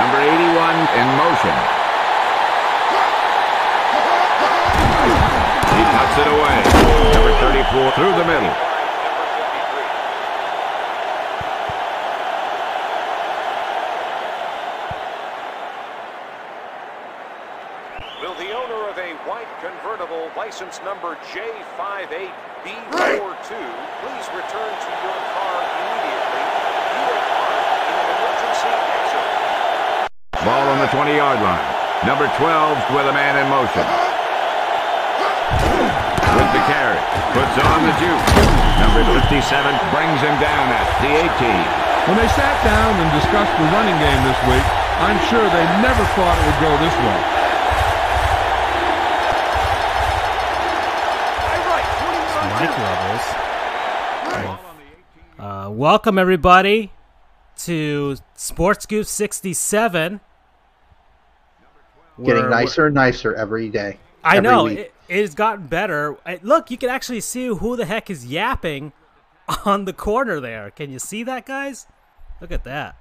Number 81 in motion. He cuts it away. Number 34 through the middle. Will the owner of a white convertible license number J58B42 please return to your car immediately? You are parked in an emergency exit. Ball on the 20-yard line. Number 12 with a man in motion. With the carry. Puts on the juke. Number 57 brings him down at the 18. When they sat down and discussed the running game this week, I'm sure they never thought it would go this way. Levels. Uh, welcome everybody to Sports Goofs 67. Getting nicer and nicer every day. I every know it, it has gotten better. Uh, Look, you can actually see who the heck is yapping on the corner there. Can you see that, guys? Look at that.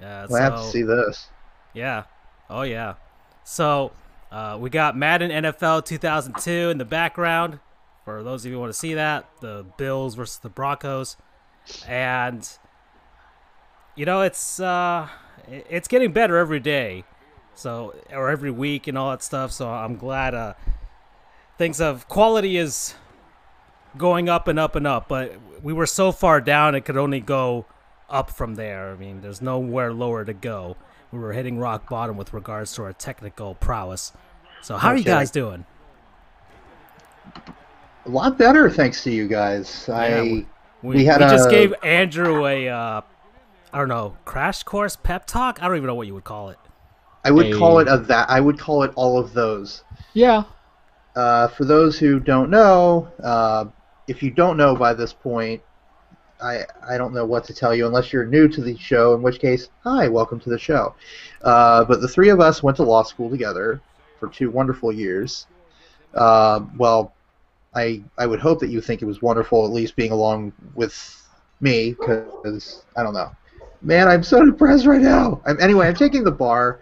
Yeah, Well, I have to see this. Yeah. Oh yeah. So uh, we got Madden NFL 2002 in the background. For those of you who want to see that, the Bills versus the Broncos, and you know it's uh, it's getting better every day, so or every week and all that stuff. So I'm glad uh, things of quality is going up and up and up. But we were so far down, it could only go up from there. I mean, there's nowhere lower to go. We were hitting rock bottom with regards to our technical prowess. So how are you guys doing? A lot better, thanks to you guys. Yeah, I we, we had just a- gave Andrew a uh, I don't know crash course pep talk. I don't even know what you would call it. I would call it a that. I would call it all of those. Yeah. Uh, for those who don't know, uh, if you don't know by this point, I I don't know what to tell you unless you're new to the show. In which case, hi, welcome to the show. Uh, but the three of us went to law school together for two wonderful years. Uh, well, I I would hope that you think it was wonderful, at least being along with me, because I don't know. Man, I'm so depressed right now. I'm, anyway, I'm taking the bar.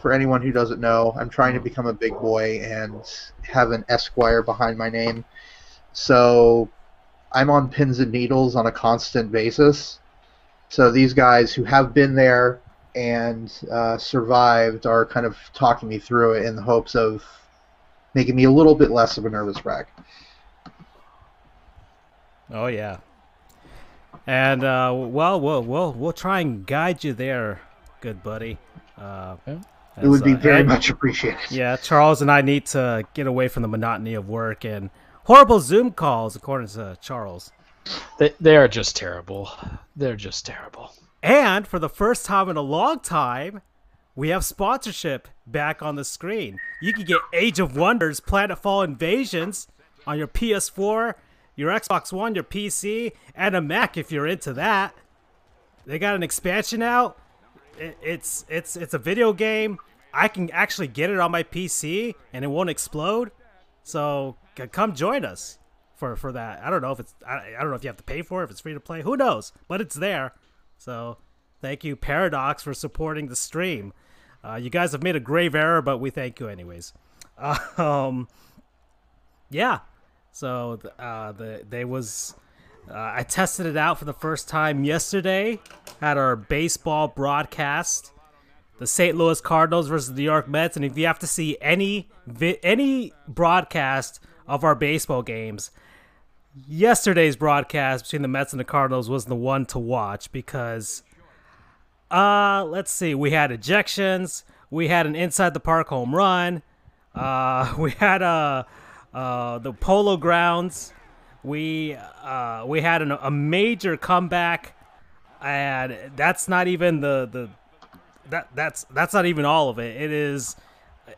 For anyone who doesn't know, I'm trying to become a big boy and have an Esquire behind my name. So I'm on pins and needles on a constant basis. So these guys who have been there and uh, survived are kind of talking me through it in the hopes of making me a little bit less of a nervous wreck. Oh yeah. And uh, well, we'll we'll we'll try and guide you there, good buddy. Uh, It would as, be uh, very and- much appreciated. Yeah, Charles and I need to get away from the monotony of work and horrible Zoom calls, according to Charles. They, they are just terrible. They're just terrible. And for the first time in a long time, we have sponsorship back on the screen. You can get Age of Wonders Planetfall Invasions on your PS4, your Xbox One, your PC, and a Mac if you're into that. They got an expansion out. It, it's it's it's a video game. I can actually get it on my PC and it won't explode. So come join us for for that. I don't know if it's I, I don't know if you have to pay for it, if it's free to play. Who knows? But it's there. So thank you Paradox for supporting the stream. Uh, you guys have made a grave error, but we thank you anyways. Um, yeah. So uh, the they was uh, I tested it out for the first time yesterday at our baseball broadcast. The St. Louis Cardinals versus the New York Mets, and if you have to see any vi- any broadcast of our baseball games, yesterday's broadcast between the Mets and the Cardinals was the one to watch because uh let's see, we had ejections, we had an inside the park home run, uh we had uh uh the polo grounds, we uh we had an, a major comeback and that's not even the the that that's that's not even all of it. It is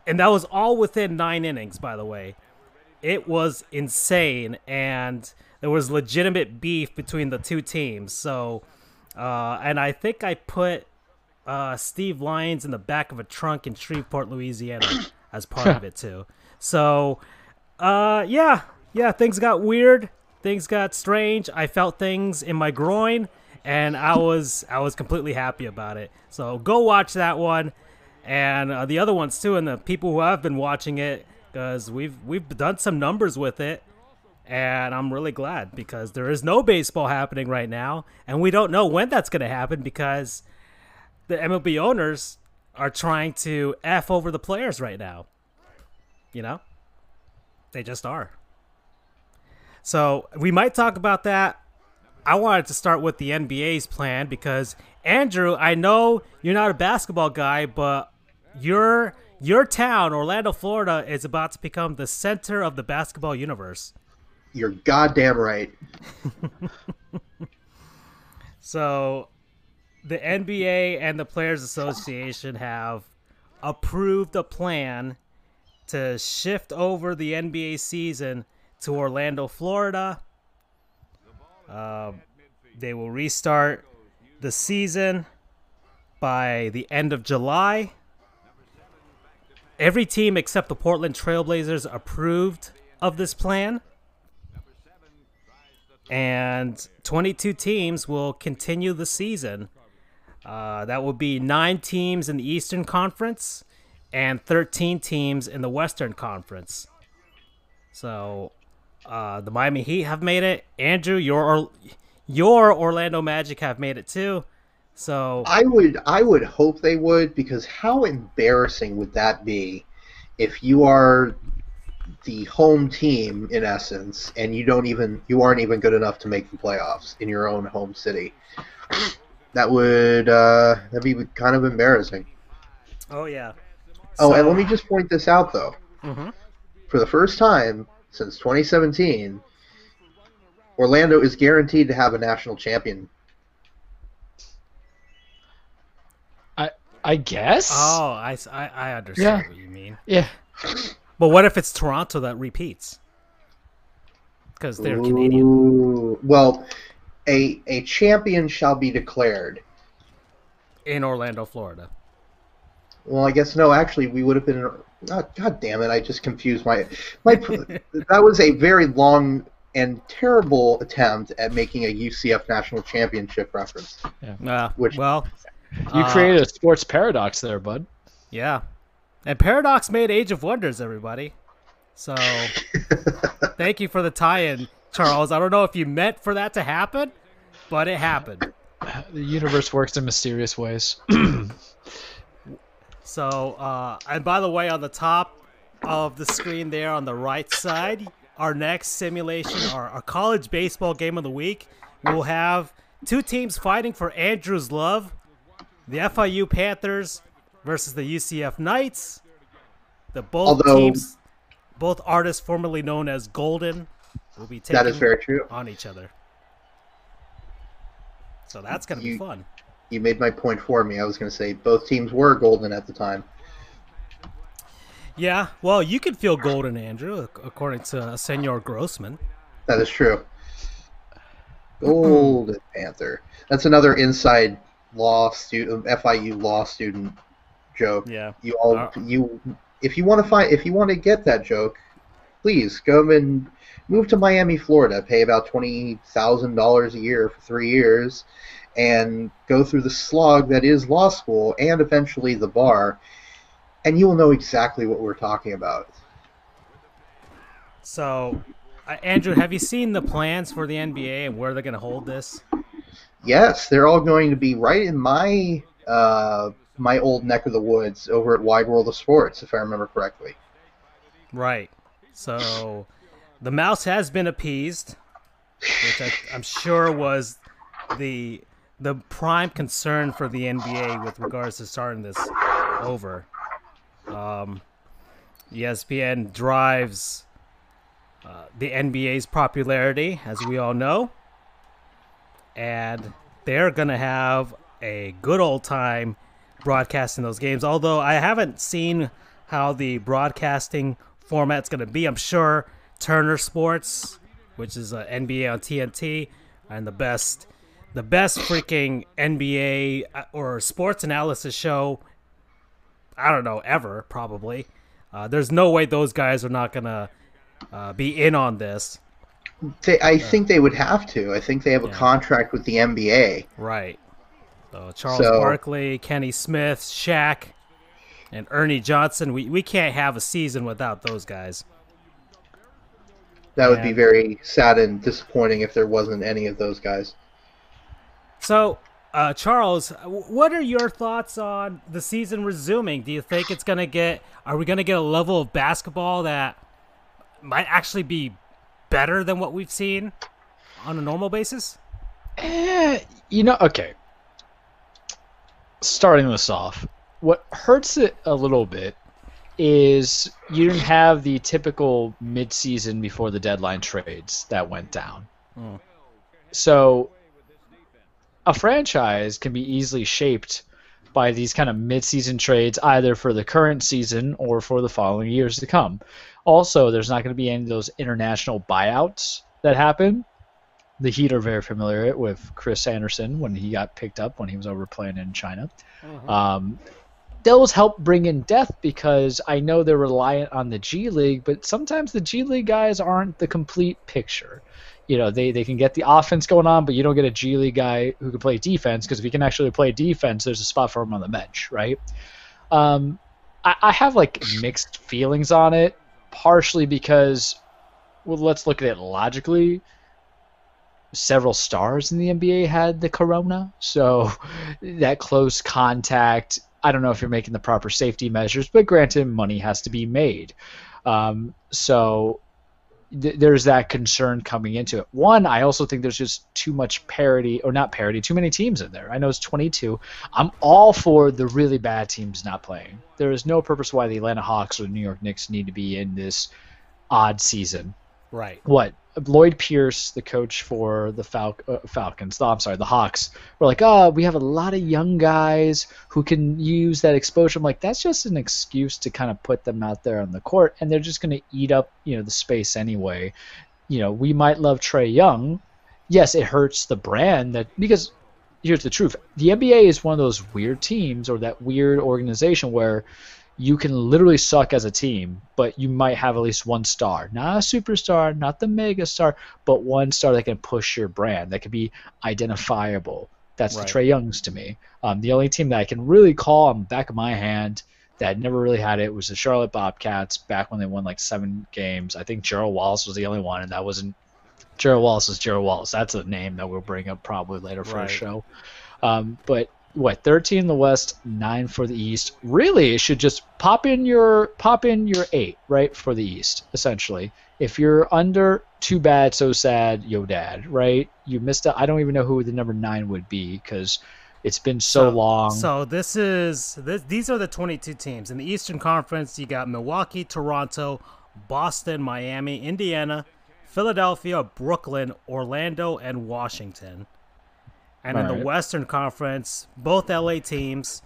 and that was all within 9 innings by the way. It was insane and there was legitimate beef between the two teams. So uh, and i think i put uh, steve lyons in the back of a trunk in shreveport louisiana as part of it too. So Uh, yeah, yeah. Things got weird. Things got strange. I felt things in my groin, and I was I was completely happy about it. So go watch that one, and uh, the other ones too, and the people who have been watching it, because we've we've done some numbers with it, and I'm really glad because there is no baseball happening right now, and we don't know when that's gonna happen because the MLB owners are trying to f over the players right now. You know, they just are. So we might talk about that. I wanted to start with the NBA's plan because Andrew, I know you're not a basketball guy, but your your town, Orlando, Florida, is about to become the center of the basketball universe. You're goddamn right. So the NBA and the Players Association have approved a plan to shift over the NBA season to Orlando, Florida. Um, they will restart the season by the end of July. Every team except the Portland Trailblazers approved of this plan. And 22 teams will continue the season. Uh, that will be nine teams in the Eastern Conference and 13 teams in the Western Conference. So uh, the Miami Heat have made it. Andrew, your your Orlando Magic have made it too. So I would I would hope they would because how embarrassing would that be if you are the home team in essence and you don't even you aren't even good enough to make the playoffs in your own home city. That would uh, that'd be kind of embarrassing. oh yeah. Oh, and let me just point this out though. Mhm. For the first time since 2017, Orlando is guaranteed to have a national champion. I I guess. Oh, I I understand Yeah. what you mean. yeah. But what if it's Toronto that repeats? Because they're Canadian. Well, a a champion shall be declared. in Orlando, Florida. Well, I guess no. Actually, we would have been. Oh, God damn it! I just confused my my. that was a very long and terrible attempt at making a UCF national championship reference. Uh, Which- well, You uh, created a sports paradox there, bud. Yeah. And Paradox made Age of Wonders, everybody. So thank you for the tie-in, Charles. I don't know if you meant for that to happen, but it happened. The universe works in mysterious ways. So, uh, and by the way, on the top of the screen there on the right side, our next simulation, our, our college baseball game of the week, we'll have two teams fighting for Andrew's love the FIU Panthers versus the UCF Knights. The both Although- teams, both artists formerly known as Golden, will be taking That is very true. on each other. So that's going to be fun. You made my point for me. I was going to say both teams were golden at the time. Yeah, well, you could feel golden, Andrew, according to Senor Grossman. That is true. Golden Panther. That's another inside law student, FIU law student joke. Yeah. You all, Uh, you, if you want to find, if you want to get that joke, please go and move to Miami, Florida. Pay about twenty thousand dollars a year for three years, and go through the slog that is law school and eventually the bar, and you will know exactly what we're talking about. So, uh, Andrew, have you seen the plans for the NBA and where they're going to hold this? Yes, they're all going to be right in my uh, my old neck of the woods over at Wide World of Sports, if I remember correctly. Right. So, the mouse has been appeased, which I, I'm sure was the the prime concern for the NBA with regards to starting this over. Um, ESPN drives uh, the NBA's popularity, as we all know, and they're gonna have a good old time broadcasting those games. Although I haven't seen how the broadcasting format's gonna be. I'm sure Turner Sports, which is uh, NBA on TNT, and the best, the best freaking NBA uh, or sports analysis show. I don't know ever probably. Uh, there's no way those guys are not gonna uh, be in on this. They, I think they would have to. I think they have a contract with the NBA. Right. So Charles So- Barkley, Kenny Smith, Shaq, and Ernie Johnson. We we can't have a season without those guys. That would be very sad and disappointing if there wasn't any of those guys. So, uh, Charles, what are your thoughts on the season resuming? Do you think it's gonna get? Are we gonna get a level of basketball that might actually be better than what we've seen on a normal basis? Eh, you know, okay. Starting this off, what hurts it a little bit is you didn't have the typical mid-season before the deadline trades that went down. Hmm. So a franchise can be easily shaped by these kind of mid-season trades either for the current season or for the following years to come. Also, there's not going to be any of those international buyouts that happen the Heat are very familiar with Chris Andersen when he got picked up when he was over playing in China. Um, those help bring in depth because I know they're reliant on the G League, but sometimes the G League guys aren't the complete picture. You know, they, they can get the offense going on, but you don't get a G League guy who can play defense because if he can actually play defense, there's a spot for him on the bench, right? Um, I, I have like mixed feelings on it, partially because, well, let's look at it logically several stars in the NBA had the corona. So that close contact, I don't know if you're making the proper safety measures, but granted, money has to be made. Um, so th- there's that concern coming into it. One, I also think there's just too much parity, or not parity, too many teams in there. I know it's 22. I'm all for the really bad teams not playing. There is no purpose why the Atlanta Hawks or the New York Knicks need to be in this odd season Right. what Lloyd Pierce, the coach for the Fal- uh, Falcons, no, I'm sorry, the Hawks, were like, oh, we have a lot of young guys who can use that exposure. I'm like, that's just an excuse to kind of put them out there on the court, and they're just going to eat up, you know, the space anyway. You know, we might love Trae Young. Yes, it hurts the brand that because here's the truth: the NBA is one of those weird teams or that weird organization where you can literally suck as a team, but you might have at least one star. Not a superstar, not the mega star, but one star that can push your brand, that can be identifiable. That's Right. the Trae Youngs to me. Um, the only team that I can really call on the back of my hand that never really had it was the Charlotte Bobcats back when they won like seven games. I think Gerald Wallace was the only one, and that wasn't Gerald Wallace is Gerald Wallace. That's a name that we'll bring up probably later for Right. a show. Um, but what 13 in the West, nine for the East. Really, it should just pop in your pop in your eight right for the East. Essentially, if you're under, too bad, so sad, yo dad. Right? You missed it. I don't even know who the number nine would be because it's been so, long. So this is this, these are the 22 teams in the Eastern Conference. You got Milwaukee, Toronto, Boston, Miami, Indiana, Philadelphia, Brooklyn, Orlando, and Washington. And in the Alright. Western Conference, both LA teams,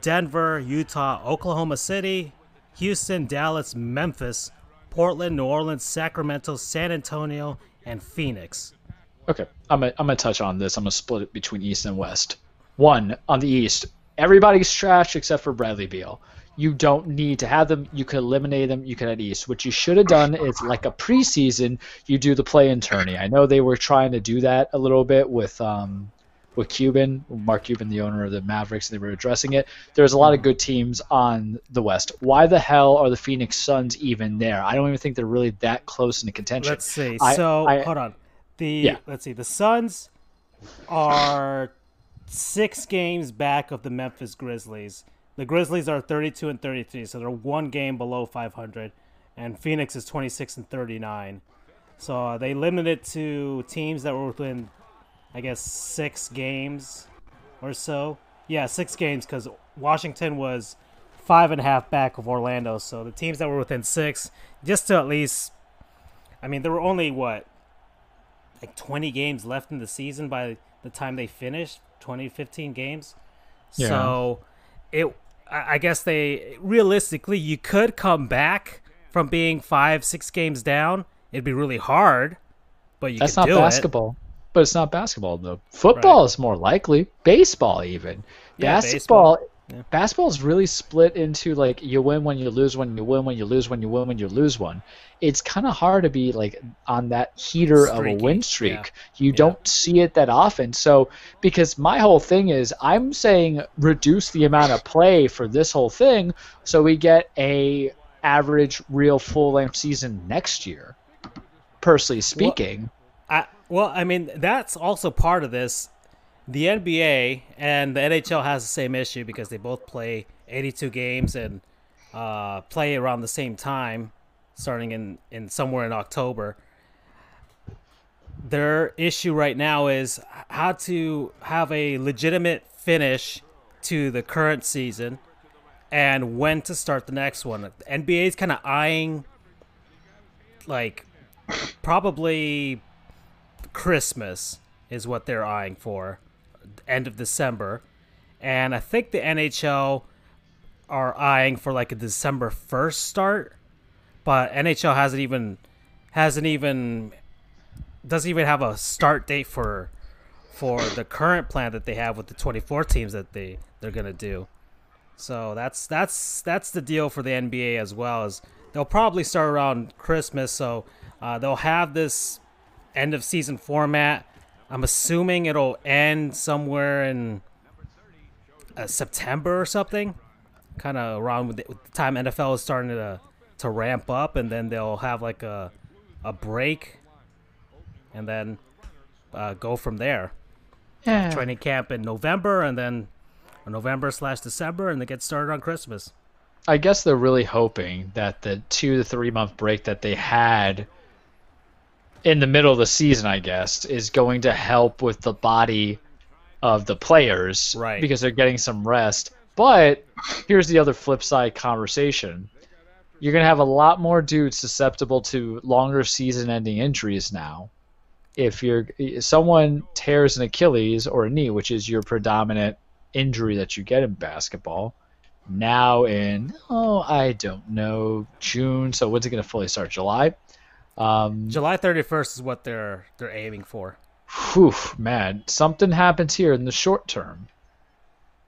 Denver, Utah, Oklahoma City, Houston, Dallas, Memphis, Portland, New Orleans, Sacramento, San Antonio, and Phoenix. Okay, I'm gonna, I'm gonna touch on this. I'm gonna split it between East and West. One on the East, everybody's trash except for Bradley Beal. You don't need to have them. You could eliminate them. You could at East. What you should have done is like a preseason. You do the play-in tourney. I know they were trying to do that a little bit with um with Cuban, Mark Cuban, the owner of the Mavericks. They were addressing it. There's a lot of good teams on the West. Why the hell are the Phoenix Suns even there? I don't even think they're really that close into contention. Let's see. I- so I- hold on. The Yeah. let's see. The Suns are six games back of the Memphis Grizzlies. The Grizzlies are 32 and 33, so they're one game below 500, and Phoenix is 26 and 39. So uh, they limited to teams that were within, I guess, six games or so. Yeah, six games because Washington was five and a half back of Orlando. So the teams that were within six, just to at least, I mean, there were only what, like 20 games left in the season by the time they finished, 2015 games. Yeah. So it, I guess they realistically, you could come back from being five, six games down. It'd be really hard, but you That's not do it. basketball. But it's not basketball though. Football Right. is more likely. Baseball even. Yeah, basketball Basketball is really split into like you win when you lose one, you win when you lose when you win when you lose one. It's kind of hard to be like on that heater of a win streak. yeah. You don't see it that often. So because my whole thing is I'm saying reduce the amount of play for this whole thing so we get a average real full length season next year. Personally speaking. I, well, I mean, that's also part of this. The NBA and the NHL has the same issue because they both play 82 games and uh, play around the same time, starting in, in somewhere in October. Their issue right now is how to have a legitimate finish to the current season and when to start the next one. The NBA is kind of eyeing like probably Christmas is what they're eyeing for, end of December, and I think the NHL are eyeing for like a December first start, but NHL hasn't even hasn't even doesn't even have a start date for for the current plan that they have with the 24 teams that they they're gonna do. So that's that's that's the deal for the NBA as well. Is they'll probably start around Christmas, so uh, they'll have this end of season format. I'm assuming it'll end somewhere in uh, September or something, kind of around with the, with the time NFL is starting to to ramp up, and then they'll have like a a break, and then uh, go from there. Yeah. Training camp in November, and then November slash December, and they get started on Christmas. I guess they're really hoping that the two to three month break that they had in the middle of the season, I guess, is going to help with the body of the players, Right. Because they're getting some rest. But here's the other flip side conversation: you're gonna have a lot more dudes susceptible to longer season-ending injuries now. If you're someone tears an Achilles or a knee, which is your predominant injury that you get in basketball, now in oh I don't know June. So when's it going to fully start? July. Um, July 31st is what they're they're aiming for. whew, man, something happens here in the short term.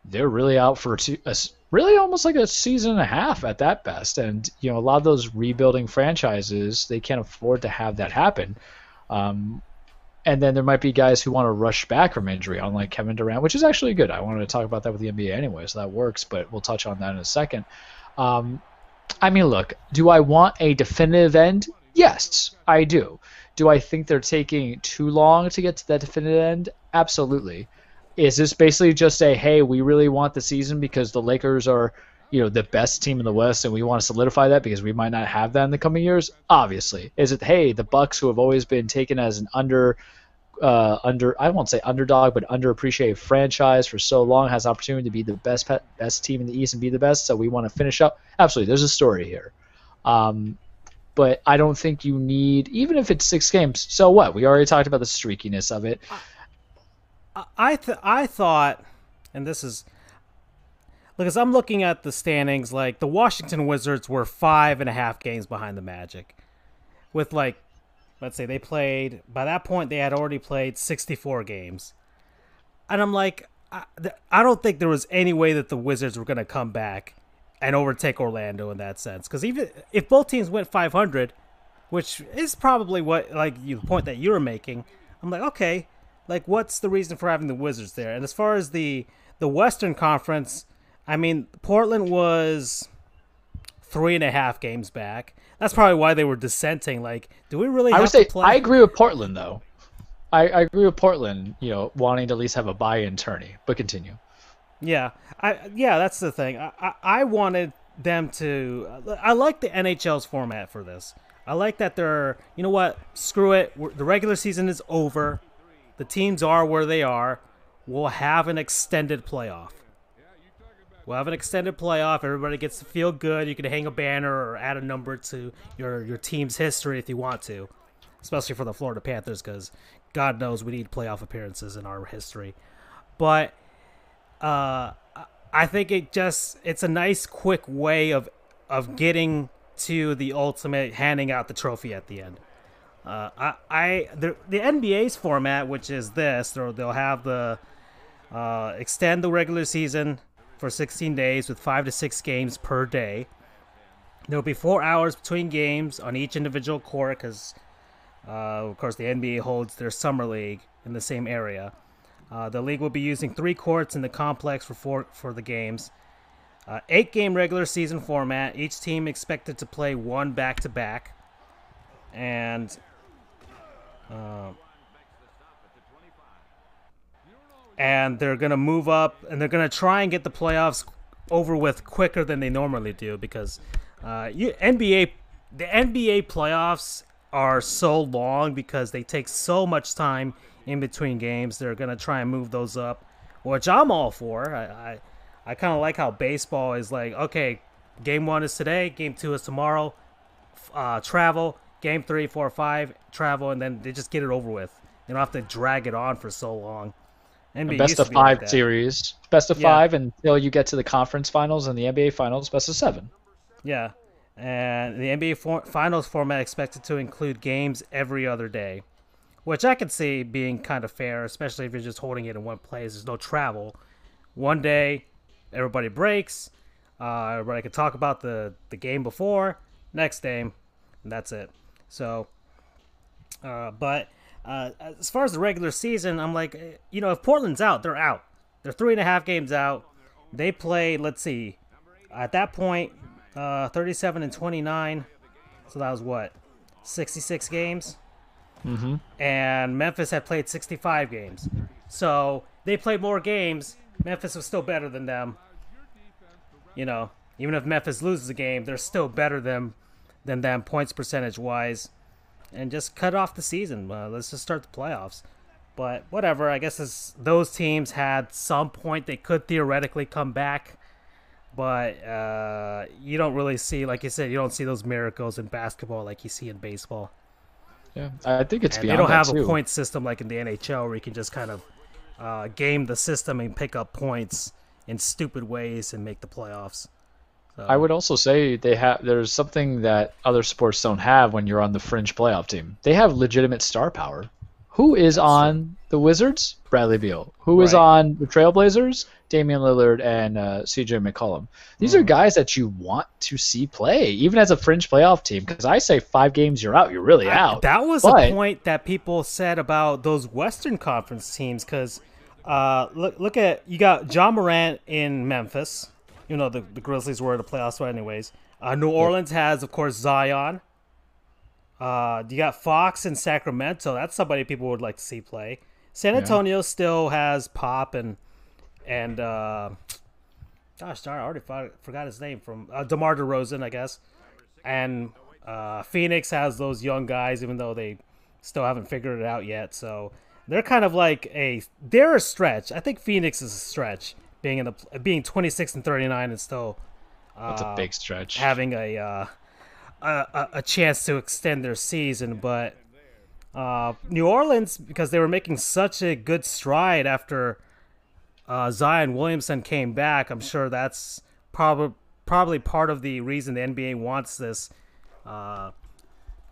They're really out for two, a really almost like a season and a half at that best. And you know a lot of those rebuilding franchises they can't afford to have that happen. Um, and then there might be guys who want to rush back from injury, unlike Kevin Durant, which is actually good. I wanted to talk about that with the NBA anyway, so that works. But we'll touch on that in a second. Um, I mean, look, do I want a definitive end? Yes, I do. Do I think they're taking too long to get to that definitive end? Absolutely. Is this basically just a hey, we really want the season because the Lakers are, you know, the best team in the West and we want to solidify that because we might not have that in the coming years? Obviously. Is it hey, the Bucks who have always been taken as an under uh, under I won't say underdog, but underappreciated franchise for so long has opportunity to be the best best team in the East and be the best. So we want to finish up. Absolutely, there's a story here, um, but I don't think you need even if it's six games. So what? We already talked about the streakiness of it. I th- I thought, and this is because I'm looking at the standings. Like the Washington Wizards were five and a half games behind the Magic, with like, let's say they played by that point they had already played 64 games, and I'm like, I, I don't think there was any way that the Wizards were going to come back and overtake Orlando in that sense. Because even if both teams went 500, which is probably what like you the point that you were making, I'm like, okay, like what's the reason for having the Wizards there? And as far as the the Western Conference, I mean, Portland was three and a half games back. That's probably why they were dissenting. Like, do we really? I have would say to play? I agree with Portland though. I, I agree with Portland. You know, wanting to at least have a buy-in tourney. But continue. Yeah, I yeah, that's the thing. I, I I wanted them to. I like the NHL's format for this. I like that they're. You know what? Screw it. We're, the regular season is over. The teams are where they are. We'll have an extended playoff. We'll have an extended playoff. Everybody gets to feel good. You can hang a banner or add a number to your your team's history if you want to, especially for the Florida Panthers, because God knows we need playoff appearances in our history. But uh, I think it just it's a nice quick way of of getting to the ultimate handing out the trophy at the end. Uh, I, I the, the NBA's format, which is this, they'll, they'll have the uh, extend the regular season for 16 days with five to six games per day. There will be four hours between games on each individual court because, uh, of course, the NBA holds their summer league in the same area. Uh, the league will be using three courts in the complex for four, for the games. Uh, eight game regular season format. Each team expected to play one back to back. And. Uh, and they're to move up and they're to try and get the playoffs over with quicker than they normally do because uh, you, NBA the NBA playoffs are so long because they take so much time in between games. They're gonna try and move those up, which I'm all for. I I, I kind of like how baseball is like, okay, game one is today, game two is tomorrow, uh, travel, game three, four, five, travel, and then they just get it over with. You don't have to drag it on for so long. NBA best used to of like five that. series, best of Yeah. five until you get to the conference finals and the NBA finals, best of seven. Yeah. And the NBA for- finals format expected to include games every other day, which I can see being kind of fair, especially if you're just holding it in one place. There's no travel. One day, everybody breaks. Uh, everybody can talk about the, the game before, next game, and that's it. So, uh, but uh, as far as the regular season, I'm like, eh, you know, if Portland's out, they're out. They're three and a half games out. They play, let's see, at that point, uh, 37 and 29. So that was what, 66 games? Mm-hmm. And Memphis had played 65 games. So they played more games. Memphis was still better than them. You know, even if Memphis loses a game, they're still better than than them points percentage wise. And just cut off the season. Uh, let's just start the playoffs. But whatever. I guess those teams had some point they could theoretically come back but uh, you don't really see, like you said, you don't see those miracles in basketball like you see in baseball. Yeah, I think it's And they don't have a point system like in the NHL where you can just kind of uh, game the system and pick up points in stupid ways and make the playoffs. So, I would also say they have. There's something that other sports don't have when you're on the fringe playoff team. They have legitimate star power. Who is on the Wizards? Bradley Beal. Who is Right. on the Trailblazers? Damian Lillard and uh, C.J. McCollum. These Mm. are guys that you want to see play, even as a fringe playoff team. Because I say five games, you're out. You're really out. That was But- a point that people said about those Western Conference teams because uh, look look at you got Ja Morant in Memphis. You know the, the Grizzlies were in the playoffs, but anyways. Uh, New Orleans has, of course, Zion. Uh, you got Fox in Sacramento. That's somebody people would like to see play. San Antonio still has Pop and and uh, gosh darn, I already forgot, his name from uh, DeMar DeRozan, I guess. And uh, Phoenix has those young guys, even though they still haven't figured it out yet. So they're kind of like a they're a stretch. I think Phoenix is a stretch, being in the being 26 and 39 and still That's a big stretch. having a uh, a, chance to extend their season, but uh, New Orleans because they were making such a good stride after uh, Zion Williamson came back. I'm sure that's probably probably part of the reason the NBA wants this uh,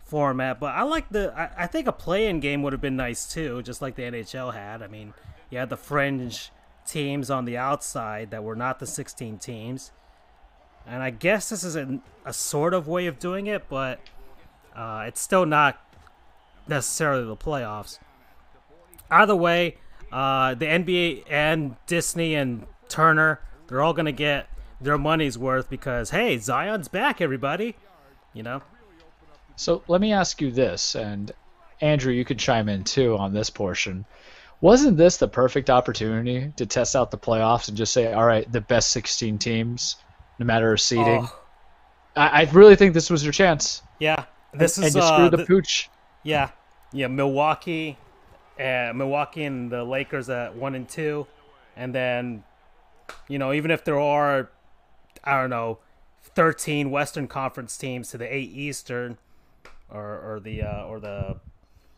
format. But I like the. I, I think a play-in game would have been nice too, just like the NHL had. I mean, you had the fringe teams on the outside that were not the 16 teams. And I guess this is a, a sort of way of doing it, but uh, it's still not necessarily the playoffs. Either way, uh, the NBA and Disney and Turner, they're all going to get their money's worth because, hey, Zion's back, everybody. You know? So let me ask you this, and Andrew, you could chime in too on this portion. Wasn't this the perfect opportunity to test out the playoffs and just say, all right, the best 16 teams, no matter seeding? Oh, I, I really think this was your chance. yeah. This and is you uh, screwed the pooch. Yeah, yeah. Milwaukee, uh, Milwaukee and the Lakers at one and two, and then, you know, even if there are, I don't know, thirteen Western Conference teams to the eight Eastern, or or the uh, or the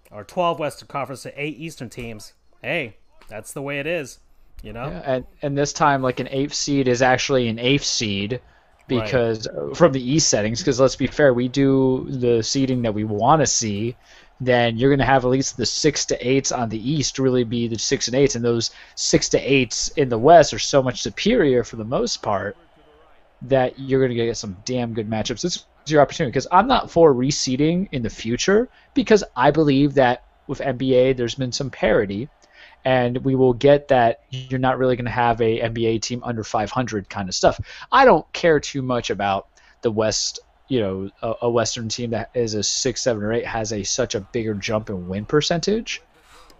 or twelve Western Conference to eight Eastern teams. Hey, that's the way it is. You know. Yeah, and and this time, like an eighth seed is actually an eighth seed because uh, from the East settings. Because let's be fair, we do the seeding that we want to see then you're going to have at least the six to eights on the East really be the six and eights, and those six to eights in the West are so much superior for the most part that you're going to get some damn good matchups. This is your opportunity because I'm not for reseeding in the future because I believe that with NBA there's been some parity, and we will get that you're not really going to have a NBA team under 500 kind of stuff. I don't care too much about the West you know a, a, Western team that is a six, seven, or eight has a such a bigger jump in win percentage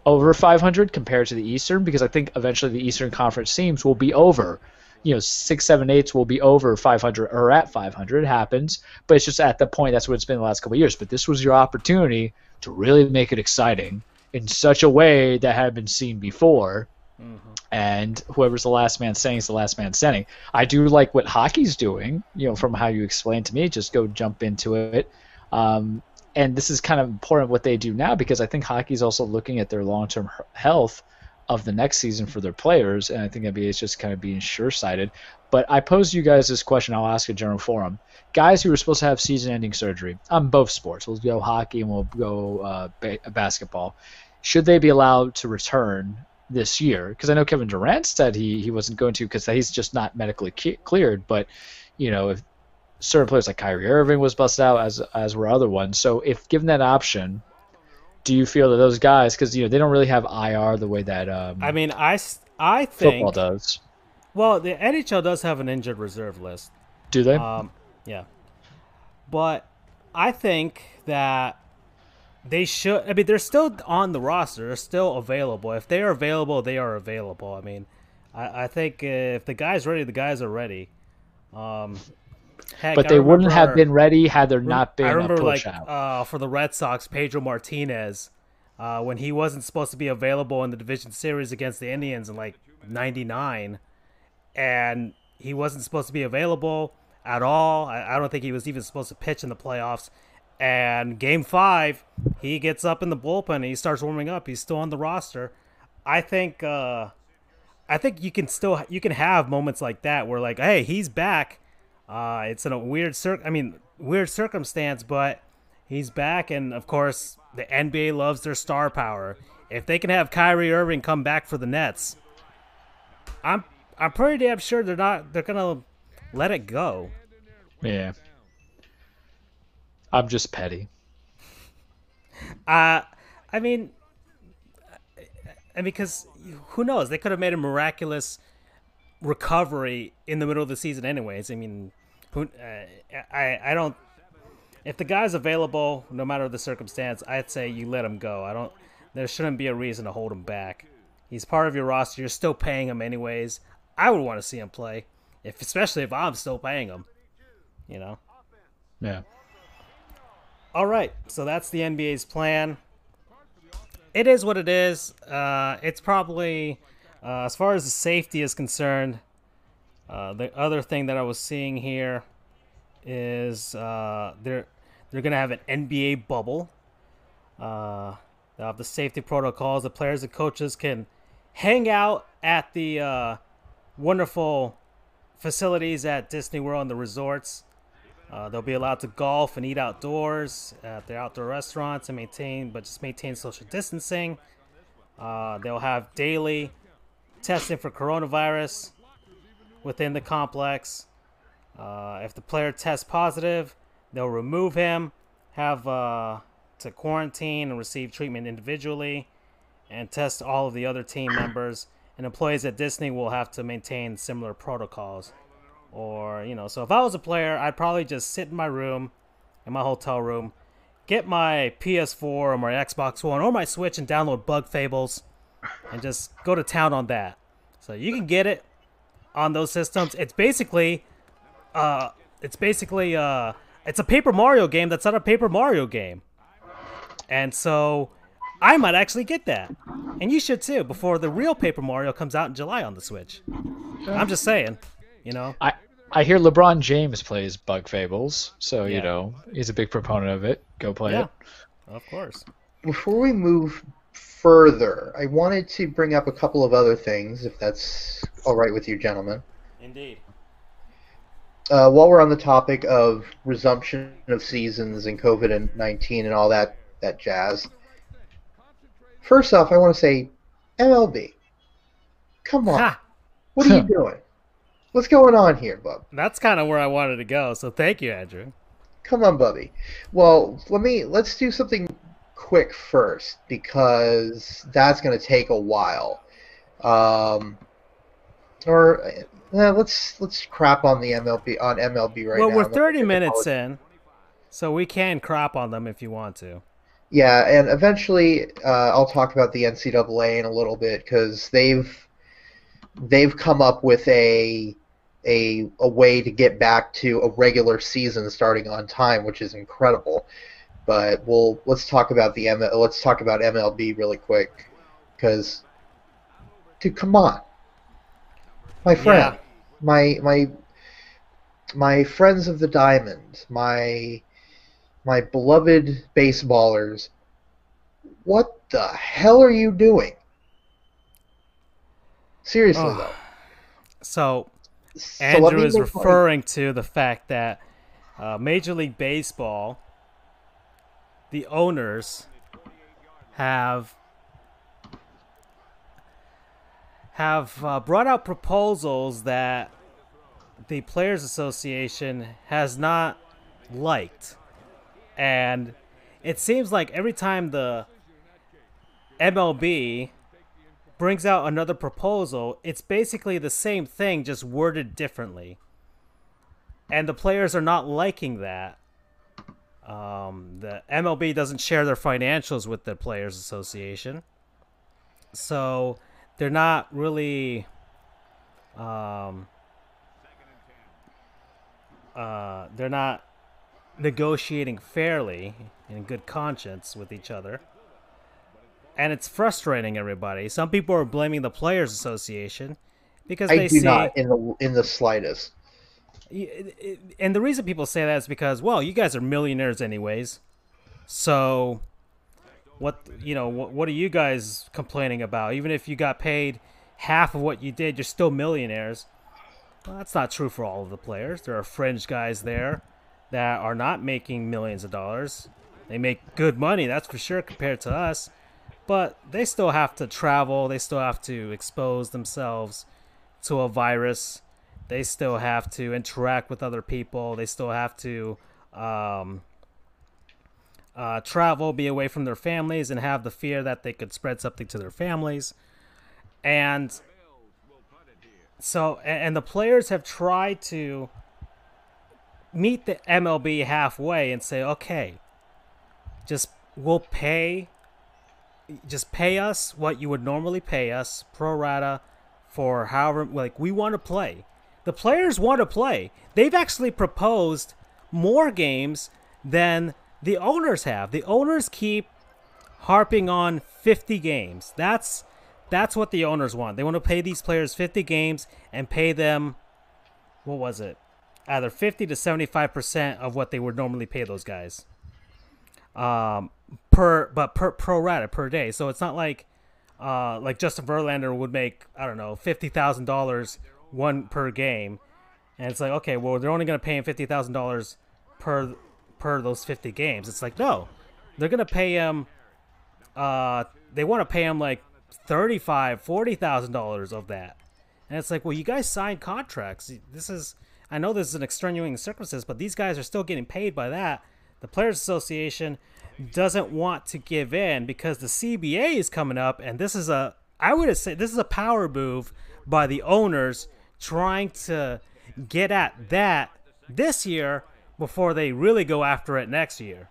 over 500 compared to the Eastern because I think eventually the Eastern Conference teams will be over. You know, six, seven, eights will be over 500 or at 500. It happens, but it's just at the point that's what it's been the last couple years. But this was your opportunity to really make it exciting in such a way that had been seen before. Mm-hmm and whoever's the last man standing is the last man standing. I do like what hockey's doing, you know, from how you explained to me. Just go jump into it. Um, and this is kind of important what they do now because I think hockey's also looking at their long-term health of the next season for their players, and I think NBA is just kind of being sure-sighted. But I pose you guys this question. I'll ask a general forum. Guys who are supposed to have season-ending surgery on both sports, we'll go hockey and we'll go uh, ba- basketball. Should they be allowed to return this year because I know Kevin Durant said he, he wasn't going to because he's just not medically cleared. But you know, if certain players like Kyrie Irving was busted out as as were other ones, so if given that option, do you feel that those guys because you know they don't really have IR the way that um, I mean I I think football does. Well, the NHL does have an injured reserve list. Do they? Um, yeah, but I think that they should. I mean, they're still on the roster. They're still available. If they are available, they are available. I mean, I, I think if the guy's ready, the guys are ready. Um, heck, but they wouldn't have been ready had there not been I remember, a push like, out. Uh, for the Red Sox, Pedro Martinez, uh, when he wasn't supposed to be available in the division series against the Indians in like '99, and he wasn't supposed to be available at all. I, I don't think he was even supposed to pitch in the playoffs and game five, he gets up in the bullpen and he starts warming up. He's still on the roster. I think uh, I think you can still you can have moments like that where like, hey, he's back. Uh, it's in a weird cir- I mean weird circumstance, but he's back, and of course the NBA loves their star power. If they can have Kyrie Irving come back for the Nets, I'm I'm pretty damn sure they're not they're gonna let it go. Yeah. I'm just petty. Uh, I mean, and because who knows, they could have made a miraculous recovery in the middle of the season, anyways. I mean, who? Uh, I I don't. If the guy's available, no matter the circumstance, I'd say you let him go. I don't. There shouldn't be a reason to hold him back. He's part of your roster. You're still paying him anyways. I would want to see him play, if especially if I'm still paying him. You know. Yeah. All right, so that's the NBA's plan. It is what it is. Uh, it's probably, uh, as far as the safety is concerned, uh, the other thing that I was seeing here is uh, they're they're gonna have an NBA bubble. Uh, they have the safety protocols. The players and coaches can hang out at the uh, wonderful facilities at Disney World and the resorts. Uh, they'll be allowed to golf and eat outdoors at their outdoor restaurants and maintain, but just maintain social distancing. Uh, they'll have daily testing for coronavirus within the complex. Uh, if the player tests positive, they'll remove him, have uh, to quarantine and receive treatment individually, and test all of the other team members. And employees at Disney will have to maintain similar protocols. Or, you know, so if I was a player, I'd probably just sit in my room, in my hotel room, get my PS4 or my Xbox One or my Switch and download Bug Fables and just go to town on that. So you can get it on those systems. It's basically uh it's basically uh it's a Paper Mario game that's not a Paper Mario game. And so I might actually get that. And you should too before the real Paper Mario comes out in July on the Switch. I'm just saying, you know. I I hear LeBron James plays Bug Fables, so Yeah. you know he's a big proponent of it. Go play Yeah. it. Of course. Before we move further, I wanted to bring up a couple of other things, if that's all right with you, gentlemen. Indeed. Uh, while we're on the topic of resumption of seasons and COVID and 19 and all that that jazz. First off, I want to say, MLB, come on, Ha! what are you doing? What's going on here, bub? That's kind of where I wanted to go. So thank you, Andrew. Come on, Bubby. Well, let me let's do something quick first because that's going to take a while. Um, or uh, let's let's crap on the MLB on MLB right well, now. Well, we're 30 minutes in, so we can crop on them if you want to. Yeah, and eventually uh, I'll talk about the NCAA in a little bit because they've they've come up with a a a way to get back to a regular season starting on time, which is incredible. But we'll let's talk about the M- let's talk about MLB really quick because dude, come on, my friend, Yeah. my my my friends of the diamond, my my beloved baseballers, what the hell are you doing? Seriously Ugh. though. So So Andrew is referring to the fact that uh, Major League Baseball, the owners, have have uh, brought out proposals that the Players Association has not liked, and it seems like every time the MLB brings out another proposal, it's basically the same thing, just worded differently. And the players are not liking that. Um, the MLB doesn't share their financials with the Players Association. So they're not really. Um, uh, they're not negotiating fairly in good conscience with each other and it's frustrating everybody. Some people are blaming the players' association because I they do see, not in the in the slightest. And the reason people say that is because, well, you guys are millionaires anyways, so what you know what, what are you guys complaining about? Even if you got paid half of what you did, you're still millionaires. Well, that's not true for all of the players. There are fringe guys there that are not making millions of dollars. They make good money, that's for sure, compared to us. But they still have to travel. They still have to expose themselves to a virus. They still have to interact with other people. They still have to um, uh, travel, be away from their families, and have the fear that they could spread something to their families. And so, and the players have tried to meet the MLB halfway and say, okay, just we'll pay, just pay us what you would normally pay us pro rata for however, like we want to play. The players want to play. They've actually proposed more games than the owners have. The owners keep harping on 50 games. That's that's what the owners want. They want to pay these players 50 games and pay them what was it? Either 50 to 75% of what they would normally pay those guys. Um per but per pro rata per day. So it's not like uh like Justin Verlander would make I don't know, $50,000 one per game. And it's like, okay, well, they're only going to pay him $50,000 per per those 50 games. It's like, no. They're going to pay him uh they want to pay him like 35 $40,000 of that. And it's like, well, you guys signed contracts. This is I know this is an extenuating circumstance, but these guys are still getting paid by that. The Players Association doesn't want to give in because the CBA is coming up, and this is a I would say this is a power move by the owners trying to get at that this year before they really go after it next year.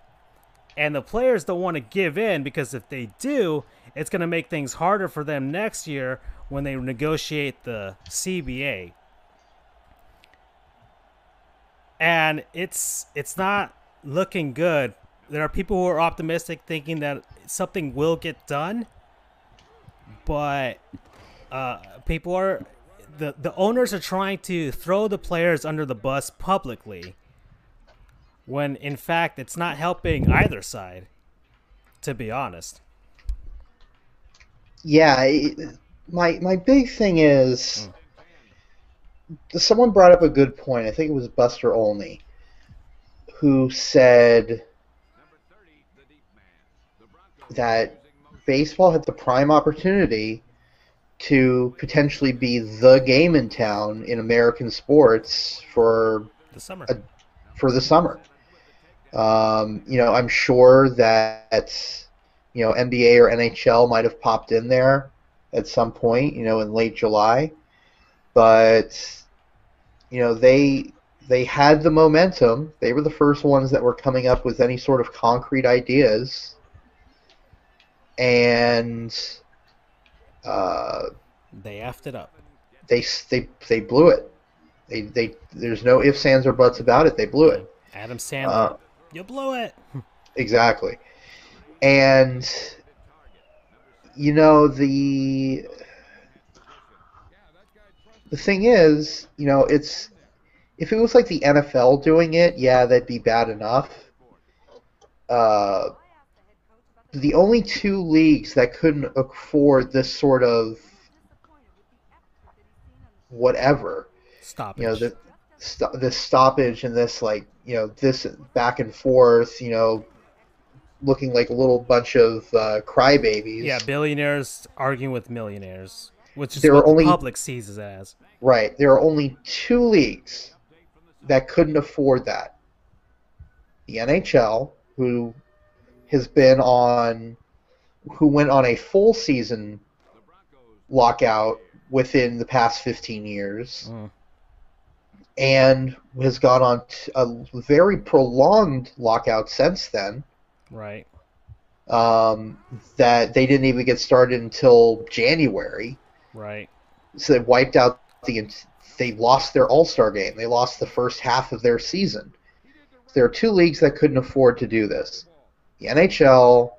And the players don't want to give in because if they do, it's going to make things harder for them next year when they negotiate the CBA. And it's it's not looking good. There are people who are optimistic thinking that something will get done, but uh, people are the the owners are trying to throw the players under the bus publicly when in fact it's not helping either side to be honest. Yeah, my my big thing is someone brought up a good point. I think it was Buster Olney who said that baseball had the prime opportunity to potentially be the game in town in American sports for The summer. a- for the summer. Um, you know, I'm sure that you know NBA or NHL might have popped in there at some point, you know, in late July, but you know they they had the momentum. They were the first ones that were coming up with any sort of concrete ideas, and uh, They effed it up. they they they blew it. They they there's no ifs, ands, or buts about it. They blew it. Adam Sandler. Uh, you blew it. Exactly. And you know the the thing is, you know, it's if it was like the NFL doing it, yeah, that'd be bad enough. Uh, the only two leagues that couldn't afford this sort of whatever Stop you know the st- this stoppage and this like you know this back and forth you know looking like a little bunch of uh, crybabies. Yeah, billionaires arguing with millionaires, which is There what are only- the public sees it as. right there are only two leagues that couldn't afford that the NHL who has been on who went on a full season lockout within the past 15 years Mm. and has gone on t- a very prolonged lockout since then. Right. Um, that they didn't even get started until January, Right. so they wiped out the. They lost their All Star game. They lost the first half of their season. There are two leagues that couldn't afford to do this: the NHL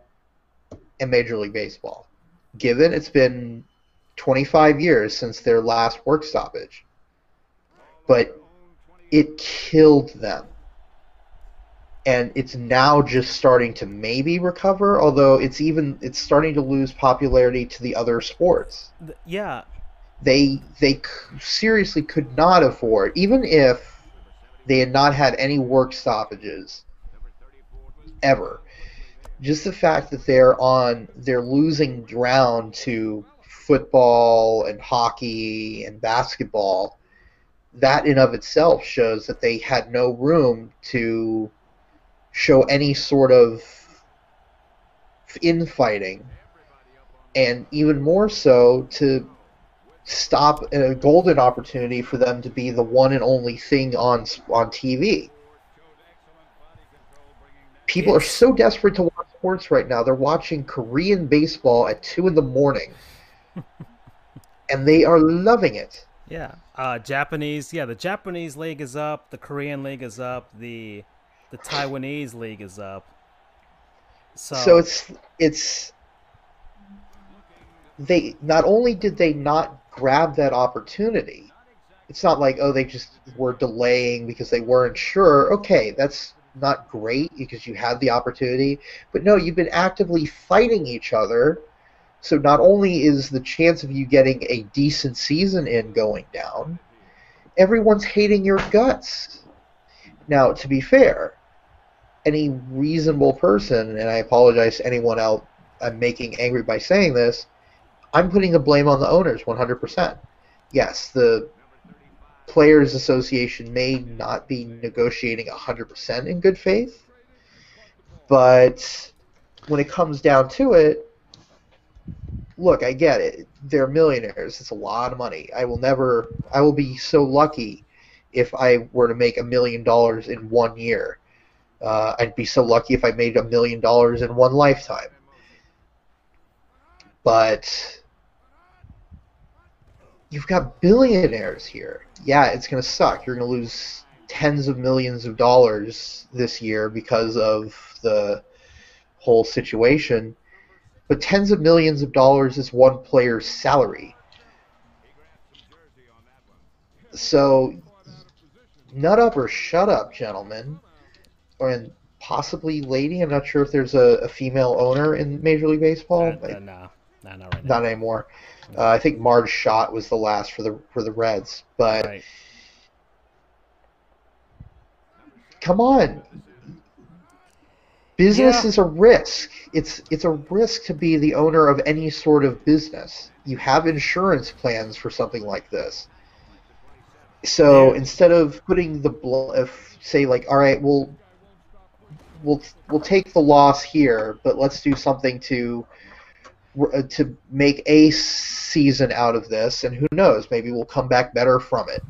and Major League Baseball. Given it's been 25 years since their last work stoppage, but it killed them. And it's now just starting to maybe recover, although it's even it's starting to lose popularity to the other sports. Yeah. They they c- seriously could not afford, even if they had not had any work stoppages ever. Just the fact that they're on they're losing ground to football and hockey and basketball, that in of itself shows that they had no room to show any sort of infighting, and even more so to stop a golden opportunity for them to be the one and only thing on on TV. People are so desperate to watch sports right now. They're watching Korean baseball at two in the morning, and they are loving it. Yeah. Uh, Japanese. Yeah, the Japanese league is up. The Korean league is up. The the Taiwanese league is up. So, So it's it's they not only did they not grab that opportunity, it's not like oh they just were delaying because they weren't sure. Okay, that's not great because you had the opportunity, but no, you've been actively fighting each other. So not only is the chance of you getting a decent season in going down, everyone's hating your guts. Now, to be fair, any reasonable person, and I apologize to anyone out I'm making angry by saying this, I'm putting the blame on the owners 100%. Yes, the Players Association may not be negotiating 100% in good faith, but when it comes down to it, look, I get it. They're millionaires. It's a lot of money. I will never, I will be so lucky if I were to make a million dollars in one year. Uh, I'd be so lucky if I made a million dollars in one lifetime. But you've got billionaires here. Yeah, it's going to suck. You're going to lose tens of millions of dollars this year because of the whole situation. But tens of millions of dollars is one player's salary. So, nut up or shut up, gentlemen. Or, and possibly lady. I'm not sure if there's a, a female owner in Major League Baseball. uh, uh, no, no, not right now. Not anymore. Uh, I think Marge Schott was the last for the for the Reds. But Right. come on, Business Yeah. is a risk. It's it's a risk to be the owner of any sort of business. You have insurance plans for something like this. So Yeah. instead of putting the bl- if say like, all right, we'll we'll we'll take the loss here, but let's do something to uh, to make a season out of this, and who knows, maybe we'll come back better from it.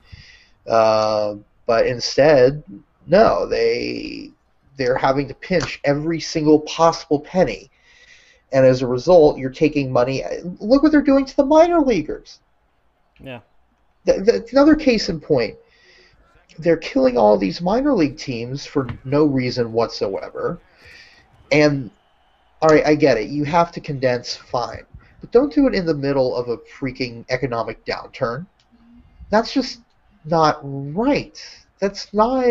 Uh, but instead, no, they they're having to pinch every single possible penny, and as a result, you're taking money. Look what they're doing to the minor leaguers. Yeah. Th- th- another case in point. They're killing all these minor league teams for no reason whatsoever. And all right, I get it. You have to condense, fine, but don't do it in the middle of a freaking economic downturn. That's just not right. That's not.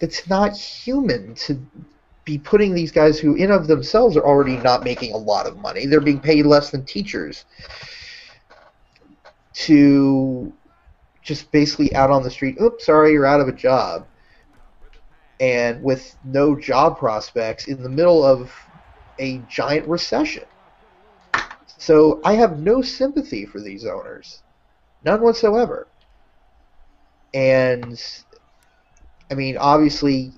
That's not human to be putting these guys who, in of themselves, are already not making a lot of money. They're being paid less than teachers to just basically out on the street. Oops, sorry, you're out of a job. And with no job prospects in the middle of a giant recession. So I have no sympathy for these owners. None whatsoever. And I mean, obviously,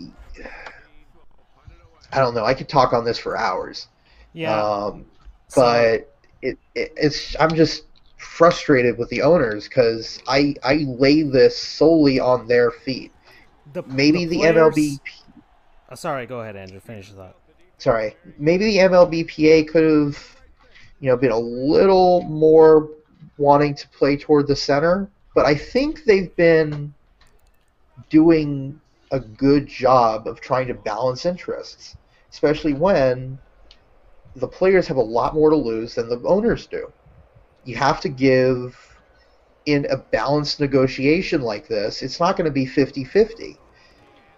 I don't know. I could talk on this for hours. Yeah. Um, So- but it, it, it's I'm just frustrated with the owners because I I lay this solely on their feet. the, Maybe the, players- MLB. Oh, sorry, go ahead, Andrew. Finish your thought. Sorry, maybe the MLBPA could have, you know, been a little more wanting to play toward the center. But I think they've been doing a good job of trying to balance interests, especially when the players have a lot more to lose than the owners do. You have to give in a balanced negotiation like this, it's not going to be 50 50.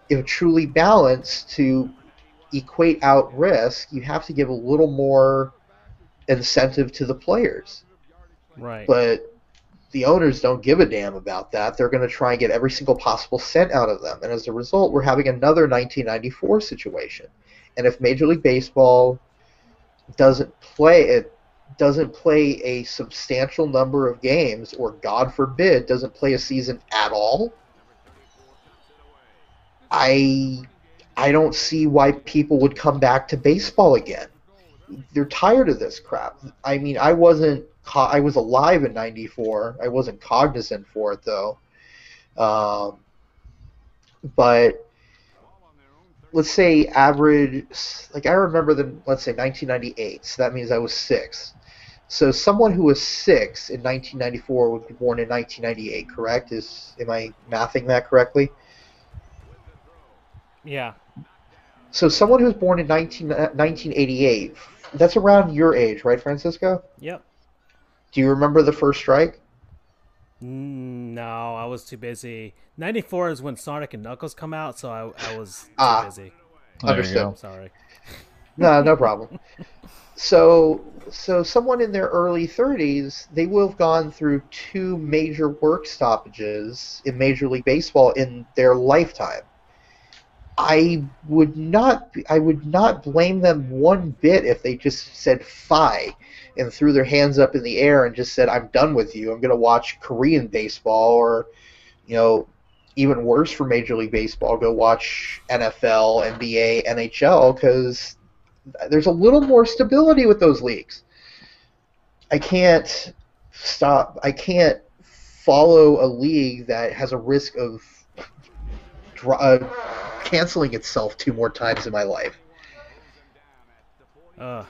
If truly balanced to equate out risk, you have to give a little more incentive to the players. Right. But the owners don't give a damn about that. They're going to try and get every single possible cent out of them. And as a result, we're having another 1994 situation. And if Major League Baseball doesn't play it doesn't play a substantial number of games or god forbid doesn't play a season at all i i don't see why people would come back to baseball again. They're tired of this crap. I mean i wasn't i was alive in 94 i wasn't cognizant for it though. Um, but let's say average like i remember the let's say 1998 so that means i was six so someone who was six in 1994 would be born in 1998 correct is am i mathing that correctly yeah. so someone who was born in 19, uh, 1988 that's around your age right francisco Yep. do you remember the first strike Mm, No, I was too busy. 94 is when Sonic and Knuckles come out, so I, I was too Ah. busy. Understood. I'm sorry. No, no problem. so, so someone in their early 30s, they will have gone through two major work stoppages in Major League Baseball in their lifetime. I would not, I would not blame them one bit if they just said "fi" and threw their hands up in the air and just said, "I'm done with you. I'm going to watch Korean baseball," or, you know, even worse for Major League Baseball, go watch NFL, NBA, NHL because there's a little more stability with those leagues. I can't stop. I can't follow a league that has a risk of uh, canceling itself two more times in my life. Uh,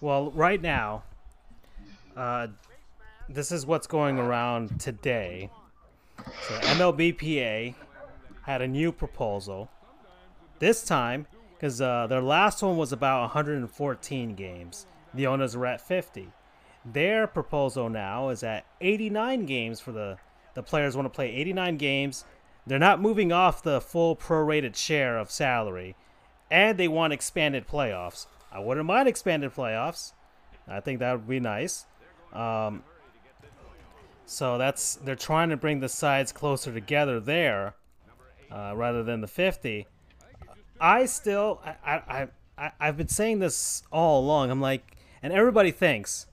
well, right now, uh, this is what's going around today. So MLBPA had a new proposal. This time, because uh, their last one was about 114 games. The owners were at 50. Their proposal now is at 89 games for the the players want to play 89 games. They're not moving off the full prorated share of salary, and they want expanded playoffs. I wouldn't mind expanded playoffs. I think that would be nice. Um, so that's they're trying to bring the sides closer together there, uh, rather than the 50. I still, I, I, I, I've been saying this all along. I'm like, and everybody thinks,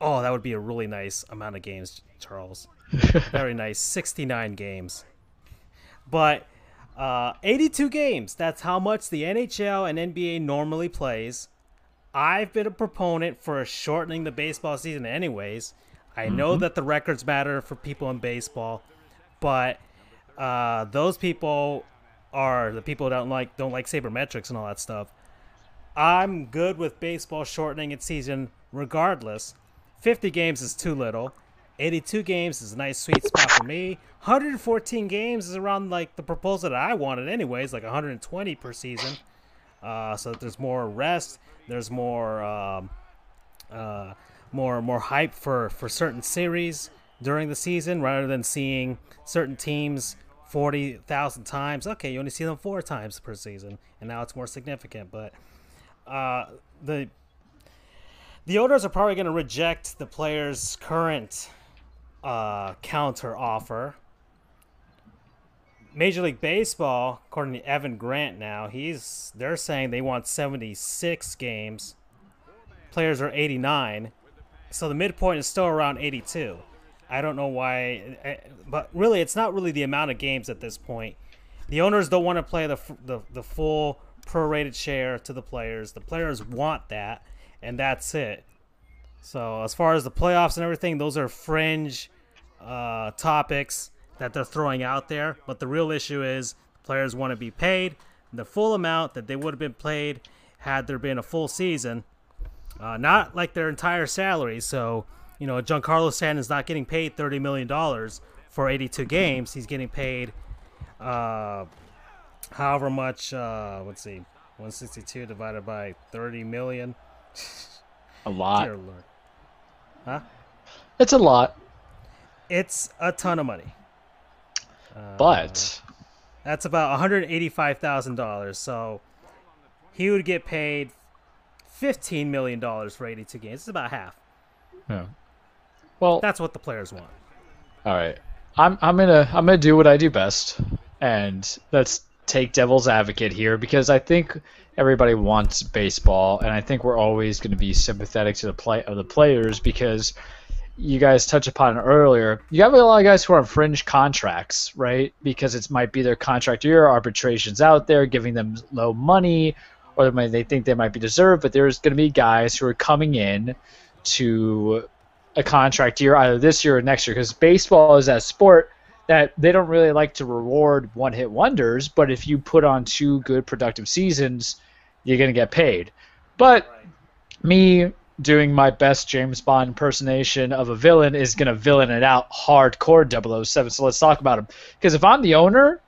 oh, that would be a really nice amount of games, Charles. Very nice, 69 games. But uh, 82 games. That's how much the NHL and NBA normally plays. I've been a proponent for shortening the baseball season, anyways. I know that the records matter for people in baseball, but uh, those people are the people that don't like don't like sabermetrics and all that stuff. I'm good with baseball shortening its season regardless. 50 games is too little. 82 games is a nice sweet spot for me. 114 games is around like the proposal that I wanted anyways, like 120 per season. Uh, so there's more rest, there's more um, uh, more more hype for for certain series during the season rather than seeing certain teams 40,000 times. Okay, you only see them four times per season, and now it's more significant. But uh, the the owners are probably going to reject the player's current uh, counter offer. Major League Baseball, according to Evan Grant, now he's they're saying they want 76 games. Players are 89, so the midpoint is still around 82. I don't know why, but really, it's not really the amount of games at this point. The owners don't want to play the the, the full prorated share to the players. The players want that, and that's it. So as far as the playoffs and everything, those are fringe uh, topics that they're throwing out there. But the real issue is players want to be paid the full amount that they would have been paid had there been a full season, uh, not like their entire salary. So you know, Giancarlo Stanton's not getting paid thirty million dollars for eighty-two games. He's getting paid, uh, however much. Uh, let's see, one sixty-two divided by thirty million. A lot. Dear Lord. Huh? It's a lot, It's a ton of money. but That's about one hundred eighty-five thousand dollars. So he would get paid fifteen million dollars for eighty-two games. It's about half. yeah. Well, That's what the players want. All right. I'm I'm gonna I'm gonna do what I do best, and let's take devil's advocate here because I think everybody wants baseball, and I think we're always going to be sympathetic to the play of the players because you guys touched upon it earlier. You have a lot of guys who are on fringe contracts, right? Because it might be their contract year, arbitrations out there giving them low money, or they think they might be deserved. But there's going to be guys who are coming in to a contract year either this year or next year because baseball is that sport that they don't really like to reward one hit wonders but if you put on two good productive seasons you're going to get paid. But me doing my best james bond impersonation of a villain is going to villain it out hardcore 007 so let's talk about him. Because if i'm the owner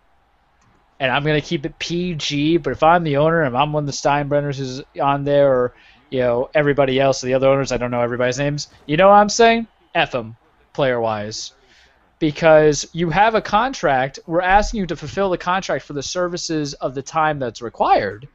and i'm going to keep it pg but if i'm the owner and i'm one of the steinbrenners who's on there or you know everybody else the other owners i don't know everybody's names. You know what i'm saying? F them player wise because you have a contract we're asking you to fulfill the contract for the services of the time that's required.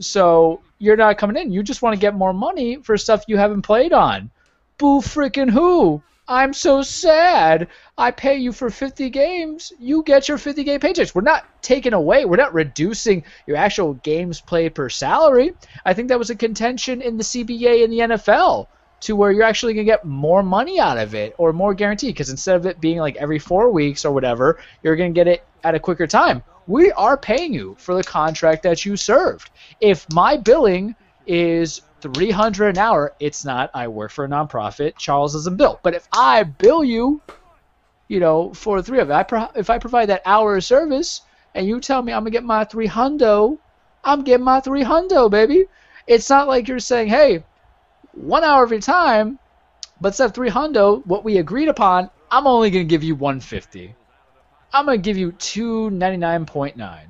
So you're not coming in. You just want to get more money for stuff you haven't played on. Boo freaking who i'm so sad. I pay you for 50 games. You get your 50 game paychecks. We're not taking away we're not reducing your actual games played per salary. I think that was a contention in the cba and the nfl to where you're actually going to get more money out of it or more guaranteed because instead of it being like every four weeks or whatever you're going to get it at a quicker time. We are paying you for the contract that you served. If my billing is 300 an hour it's not i work for a nonprofit charles doesn't bill but if i bill you you know for three of it I pro- if i provide that hour of service and you tell me i'm going to get my 300 i'm getting my 300 baby it's not like you're saying hey one hour of your time, but instead of 300, what we agreed upon, I'm only going to give you 150. I'm going to give you 299.9.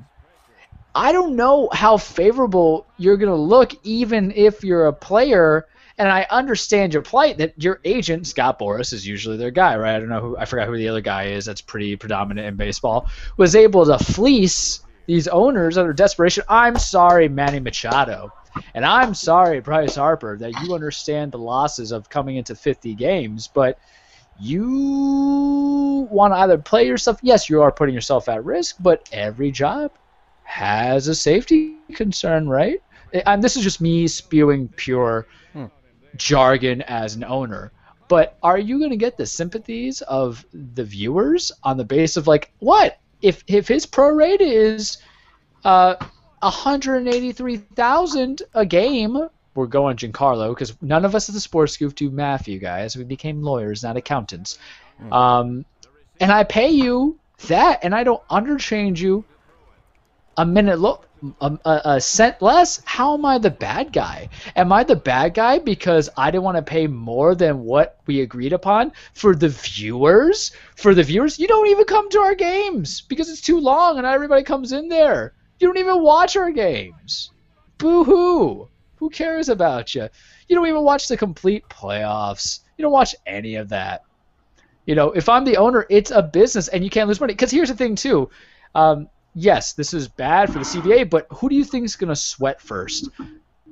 I don't know how favorable you're going to look even if you're a player and I understand your plight that your agent Scott Boras is usually their guy, right? I don't know who I forgot who the other guy is that's pretty predominant in baseball was able to fleece these owners under desperation. I'm sorry, Manny Machado. And I'm sorry, Bryce Harper, that you understand the losses of coming into 50 games, but you want to either play yourself. Yes, you are putting yourself at risk, but every job has a safety concern, right? And this is just me spewing pure jargon as an owner. But are you going to get the sympathies of the viewers on the base of like what if if his pro rate is uh 183,000 a game? We're going Giancarlo because none of us at the Sports Goofs do math, you guys. We became lawyers, not accountants. Um, and I pay you that, and I don't underchange you a minute lo- a, a, a cent less. How am I the bad guy? Am I the bad guy because I didn't want to pay more than what we agreed upon for the viewers? For the viewers, you don't even come to our games because it's too long, and not everybody comes in there. You don't even watch our games. Boo hoo. Who cares about you? You don't even watch the complete playoffs. You don't watch any of that. You know, if I'm the owner, it's a business, and you can't lose money. Because here's the thing, too. Um, yes, this is bad for the CBA, but who do you think is going to sweat first?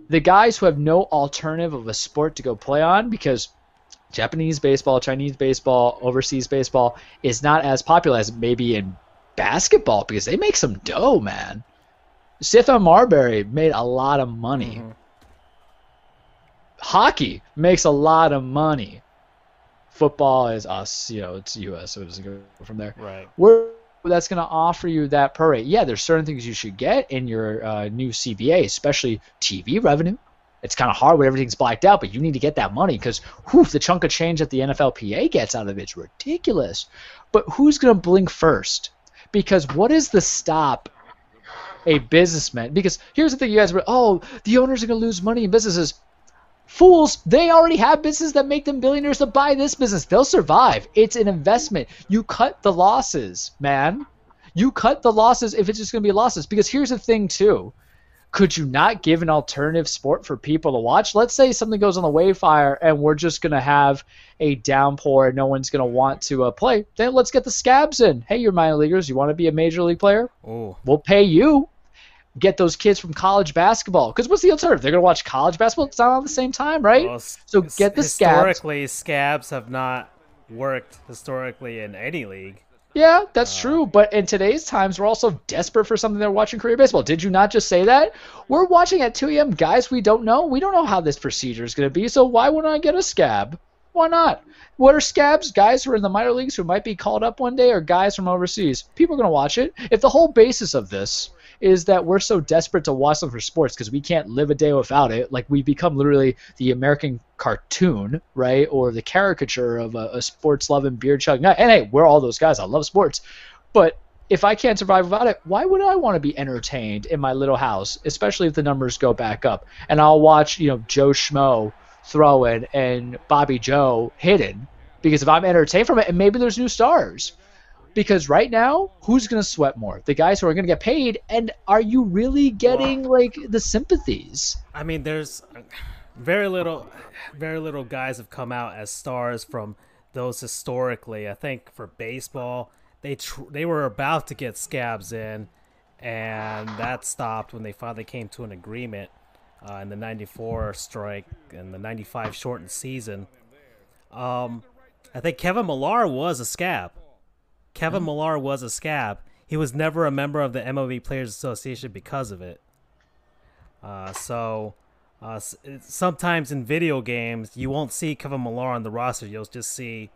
The guys who have no alternative of a sport to go play on because Japanese baseball, Chinese baseball, overseas baseball is not as popular as maybe in basketball because they make some dough, man. Stephon Marbury made a lot of money. Mm-hmm. Hockey makes a lot of money. Football is us, you know, it's U.S., so it doesn't go from there. Right. Where that's going to offer you that per rate. Yeah, there's certain things you should get in your uh, new CBA, especially TV revenue. It's kind of hard when everything's blacked out, but you need to get that money because the chunk of change that the NFLPA gets out of it's ridiculous. But who's going to blink first? Because what is the stop a businessman? Because here's the thing, you guys were, oh, the owners are going to lose money in businesses. Fools, they already have businesses that make them billionaires to buy this business. They'll survive. It's an investment. You cut the losses, man. You cut the losses if it's just going to be losses. Because here's the thing, too. Could you not give an alternative sport for people to watch? Let's say something goes on the Wayfire and we're just going to have a downpour and no one's going to want to uh, play. Then let's get the scabs in. Hey, you're minor leaguers. You want to be a major league player? Oh, We'll pay you. Get those kids from college basketball. Because what's the alternative? They're going to watch college basketball. It's not at the same time, right? well, so get the scabs. Historically, scabs have not worked historically in any league. Yeah, that's uh, true. But in today's times, we're also desperate for something. They're watching Korean baseball. Did you not just say that? We're watching at 2 a.m. guys we don't know. We don't know how this procedure is going to be. So why wouldn't I get a scab? Why not? What are scabs? Guys who are in the minor leagues who might be called up one day, or guys from overseas? People are going to watch it. If the whole basis of this is that we're so desperate to watch them for sports because we can't live a day without it, like we've become literally the American cartoon, right, or the caricature of a, a sports-loving, beer-chugging guy. And hey, we're all those guys. I love sports, but if I can't survive without it, why would I want to be entertained in my little house, especially if the numbers go back up? And I'll watch, you know, Joe Schmo throwing and Bobby Joe hitting because if I'm entertained from it, and maybe there's new stars. Because right now, who's going to sweat more? The guys who are going to get paid, and are you really getting like the sympathies? I mean, there's very little, very little guys have come out as stars from those historically. I think for baseball, they tr- they were about to get scabs in, and that stopped when they finally came to an agreement uh, in the '94 strike and the '95 shortened season. Um, I think Kevin Millar was a scab. Kevin Millar was a scab. He was never a member of the MLB Players Association because of it. Uh, so uh, sometimes in video games, you won't see Kevin Millar on the roster. You'll just see,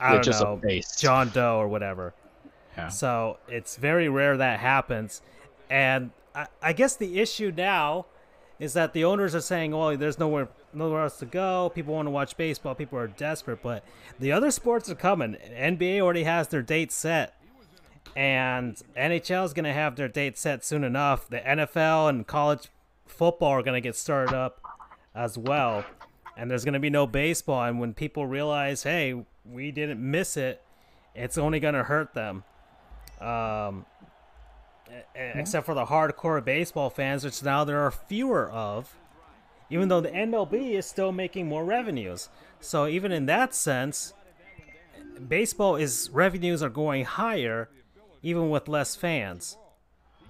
I don't know. John Doe or whatever. Yeah. So it's very rare that happens. And I, I guess the issue now is that the owners are saying, "Well, there's nowhere nowhere else to go. People want to watch baseball. People are desperate." But the other sports are coming. NBA already has their date set, and NHL is going to have their date set soon enough. The NFL and college football are going to get started up as well, and there's going to be no baseball. And when people realize, "Hey, we didn't miss it," it's only going to hurt them. Um, e- except for the hardcore baseball fans, which now there are fewer of, even though the MLB is still making more revenues. So even in that sense, baseball is revenues are going higher, even with less fans.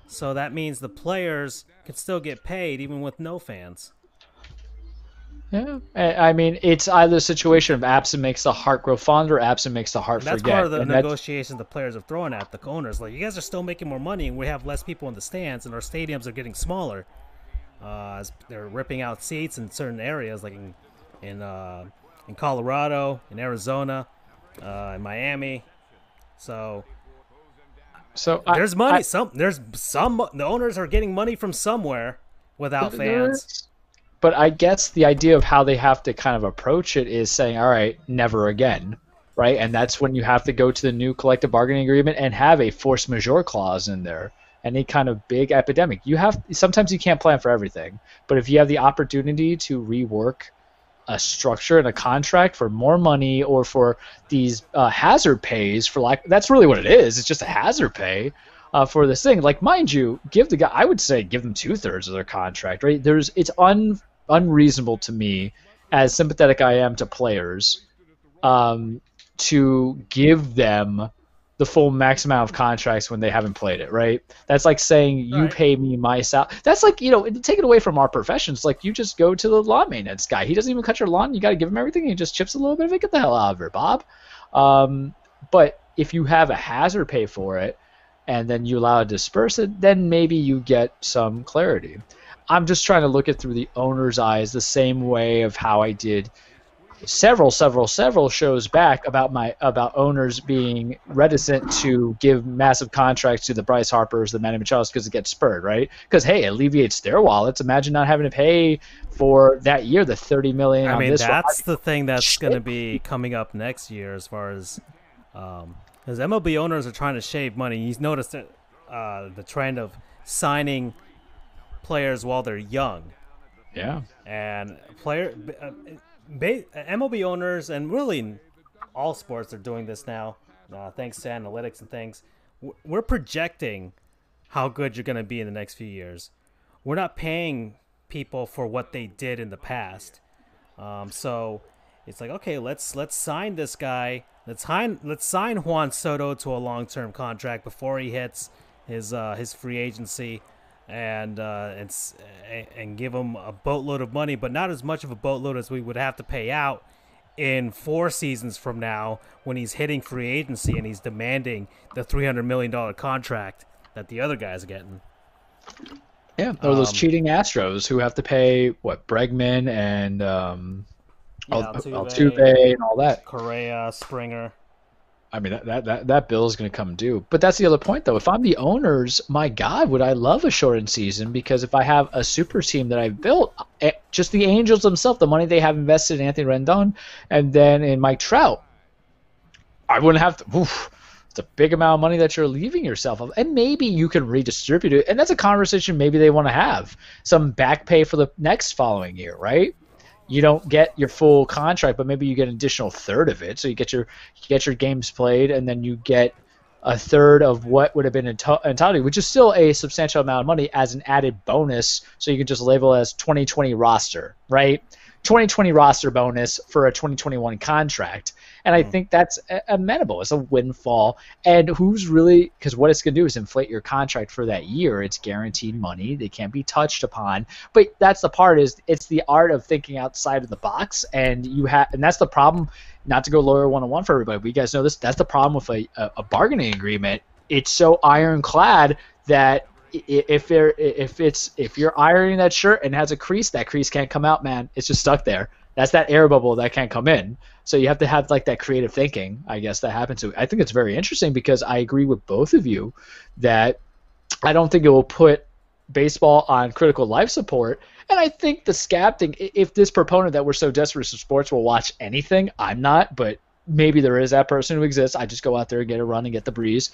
So that means the players can still get paid even with no fans. Yeah, I mean, it's either a situation of absent makes the heart grow fonder, or absent makes the heart That's forget. That's part of the and negotiations the players are throwing at the owners. Like, you guys are still making more money, and we have less people in the stands, and our stadiums are getting smaller. Uh, as they're ripping out seats in certain areas, like in in uh, in Colorado, in Arizona, uh, in Miami. So so I- there's money. I- some there's some the owners are getting money from somewhere without fans. But I guess the idea of how they have to kind of approach it is saying, all right, never again, right? And that's when you have to go to the new collective bargaining agreement and have a force majeure clause in there. Any kind of big epidemic, you have sometimes you can't plan for everything, but if you have the opportunity to rework a structure and a contract for more money or for these uh, hazard pays for like that's really what it is. It's just a hazard pay uh, for this thing. Like, mind you, give the guy. I would say give them two thirds of their contract. Right? There's it's un unreasonable to me, as sympathetic I am to players, um, to give them the full max amount of contracts when they haven't played it, right? That's like saying you Right. pay me my salary. That's like you know, take it away from our professions. Like you just go to the lawn maintenance guy. He doesn't even cut your lawn. You got to give him everything. He just chips a little bit of it. Get the hell out of here, Bob. Um, but if you have a hazard pay for it, and then you allow it to disperse it, then maybe you get some clarity. I'm just trying to look it through the owner's eyes, the same way of how I did several, several, several shows back about my about owners being reticent to give massive contracts to the Bryce Harpers, the Manny Machados, because it gets spurred, right? Because hey, it alleviates their wallets. Imagine not having to pay for that year the thirty million. I on mean, this one. that's the thing that's going to be coming up next year as far as because MLB owners are trying to shave money. You've noticed that, uh, the trend of signing players while they're young, yeah. and player uh, ba- MLB owners and really all sports are doing this now, uh, thanks to analytics and things. We're projecting how good you're going to be in the next few years. We're not paying people for what they did in the past. Um, so it's like, okay, let's let's sign this guy. Let's sign let's sign Juan Soto to a long term contract before he hits his uh, his free agency, and uh, and and give him a boatload of money, but not as much of a boatload as we would have to pay out in four seasons from now when he's hitting free agency and he's demanding the three hundred million dollar contract that the other guy's are getting. Yeah, or those Um, cheating Astros who have to pay what Bregman and um, Yeah, Altuve. Altuve and all that. Correa, Springer. I mean, that that that, bill is going to come due. But that's the other point, though. If I'm the owners, my God, would I love a shortened season? Because if I have a super team that I've built, eh, just the Angels themselves, the money they have invested in Anthony Rendon, and then in Mike Trout, I wouldn't have to. Oof, it's a big amount of money that you're leaving yourself of, and maybe you can redistribute it. And that's a conversation maybe they want to have some back pay for the next following year, right? You don't get your full contract, but maybe you get an additional third of it. So you get your you get your games played, and then you get a third of what would have been enti- entitled, which is still a substantial amount of money as an added bonus. So you can just label as 2020 roster, right? 2020 roster bonus for a 2021 contract. And I hmm. think that's amenable. It's a windfall. And who's really, because what it's going to do is inflate your contract for that year. It's guaranteed money. They can't be touched upon. But that's the part is it's the art of thinking outside of the box. And you have, and that's the problem. Not to go lawyer one on one for everybody, but you guys know this. That's the problem with a, a, a bargaining agreement. It's so ironclad that if there if it's if you're ironing that shirt and has a crease, that crease can't come out, man. It's just stuck there. That's that air bubble that can't come in. So you have to have like that creative thinking, I guess, that happens. So I think it's very interesting because I agree with both of you that I don't think it will put baseball on critical life support. And I think the scab thing, if this proponent that we're so desperate for sports will watch anything, I'm not, but maybe there is that person who exists. I just go out there and get a run and get the breeze.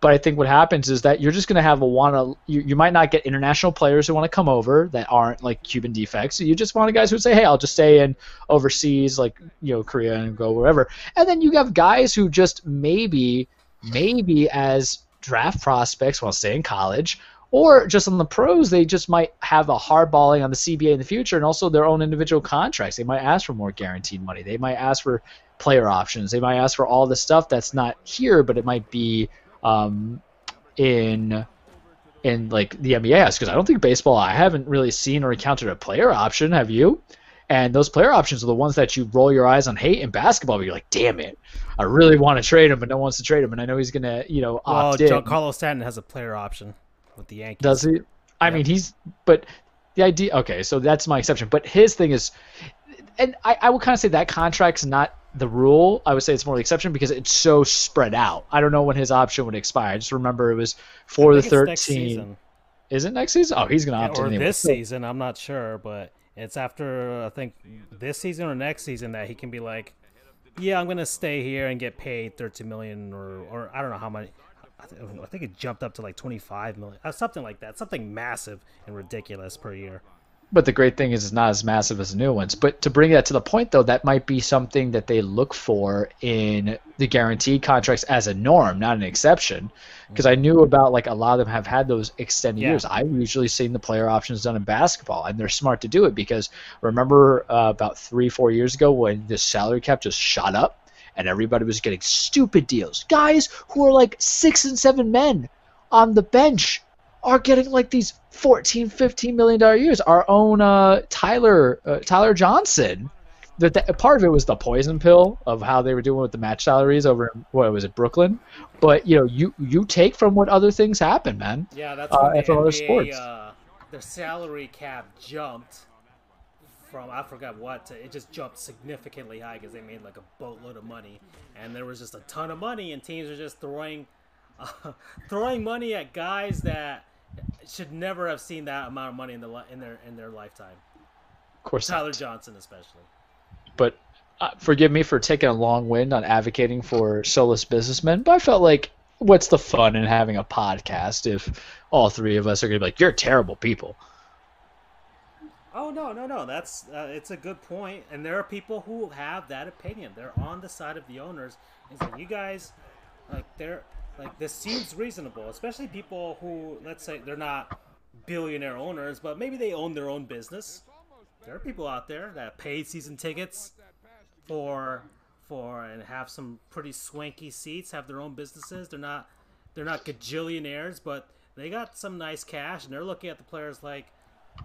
But I think what happens is that you're just going to have a want to. You, you might not get international players who want to come over that aren't like Cuban defects. You just want guys who say, "Hey, I'll just stay in overseas, like you know Korea and go wherever." And then you have guys who just maybe, maybe as draft prospects want to stay in college, or just on the pros, they just might have a hardballing on the CBA in the future, and also their own individual contracts. They might ask for more guaranteed money. They might ask for player options. They might ask for all the stuff that's not here, but it might be um, in in like the NBA has because I don't think baseball I haven't really seen or encountered a player option. Have you? And those player options are the ones that you roll your eyes on hate in basketball. But you're like, damn it, I really want to trade him, but no one wants to trade him, and I know he's gonna, you know, Well, opt in. Giancarlo Stanton has a player option with the Yankees. Does he? I mean, he's. But the idea. Okay, so that's my exception. But his thing is, and I, I would kind of say that contract's not the rule. I would say it's more the exception because it's so spread out. I don't know when his option would expire. I just remember it was for the think it's next 13. season. Is it next season? Oh, he's gonna opt or in anyway. this season. I'm not sure, but it's after I think this season or next season that he can be like, yeah, I'm gonna stay here and get paid 13 million or or I don't know how many. I, th- I think it jumped up to like 25 million, uh, something like that, something massive and ridiculous per year. But the great thing is, it's not as massive as the new ones. But to bring that to the point, though, that might be something that they look for in the guaranteed contracts as a norm, not an exception. Because I knew about like a lot of them have had those extended Yeah. years. I've usually seen the player options done in basketball, and they're smart to do it because remember uh, about three, four years ago when the salary cap just shot up and everybody was getting stupid deals. Guys who are like six and seven men on the bench are getting like these 14 15 million dollar years. Our own uh, tyler uh, tyler johnson that that- part of it was the poison pill of how they were doing with the match salaries over in, what was it brooklyn? But you know you you take from what other things happen man. Yeah, that's Uh, the other NBA, sports. Uh, their salary cap jumped from I forgot what to, it just jumped significantly high because they made like a boatload of money, and there was just a ton of money, and teams were just throwing uh, throwing money at guys that should never have seen that amount of money in the in their in their lifetime. of course Tyler not. Johnson especially. but uh, forgive me for taking a long wind on advocating for soulless businessmen but i felt like what's the fun in having a podcast if all three of us are going to be like you're terrible people Oh no, no, no. That's uh, it's a good point, and there are people who have that opinion. They're on the side of the owners. Is that you guys like they're like this seems reasonable, especially people who let's say they're not billionaire owners, but maybe they own their own business. There are people out there that pay season tickets for for and have some pretty swanky seats, have their own businesses. They're not they're not gajillionaires, but they got some nice cash, and they're looking at the players like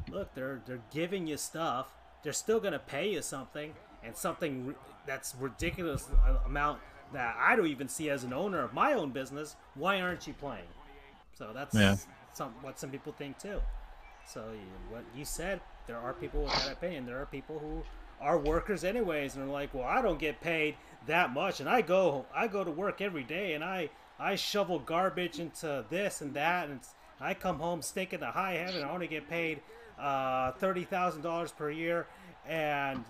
look, they're they're giving you stuff. They're still gonna pay you something, and something that's ridiculous amount that I don't even see as an owner of my own business. Why aren't you playing? So that's Yeah. some what some people think too. So you, what you said, there are people with that opinion. There are people who are workers anyways, and are like, well, I don't get paid that much, and I go I go to work every day, and I I shovel garbage into this and that, and I come home stinking to high heaven. I only get paid uh, thirty thousand dollars per year, and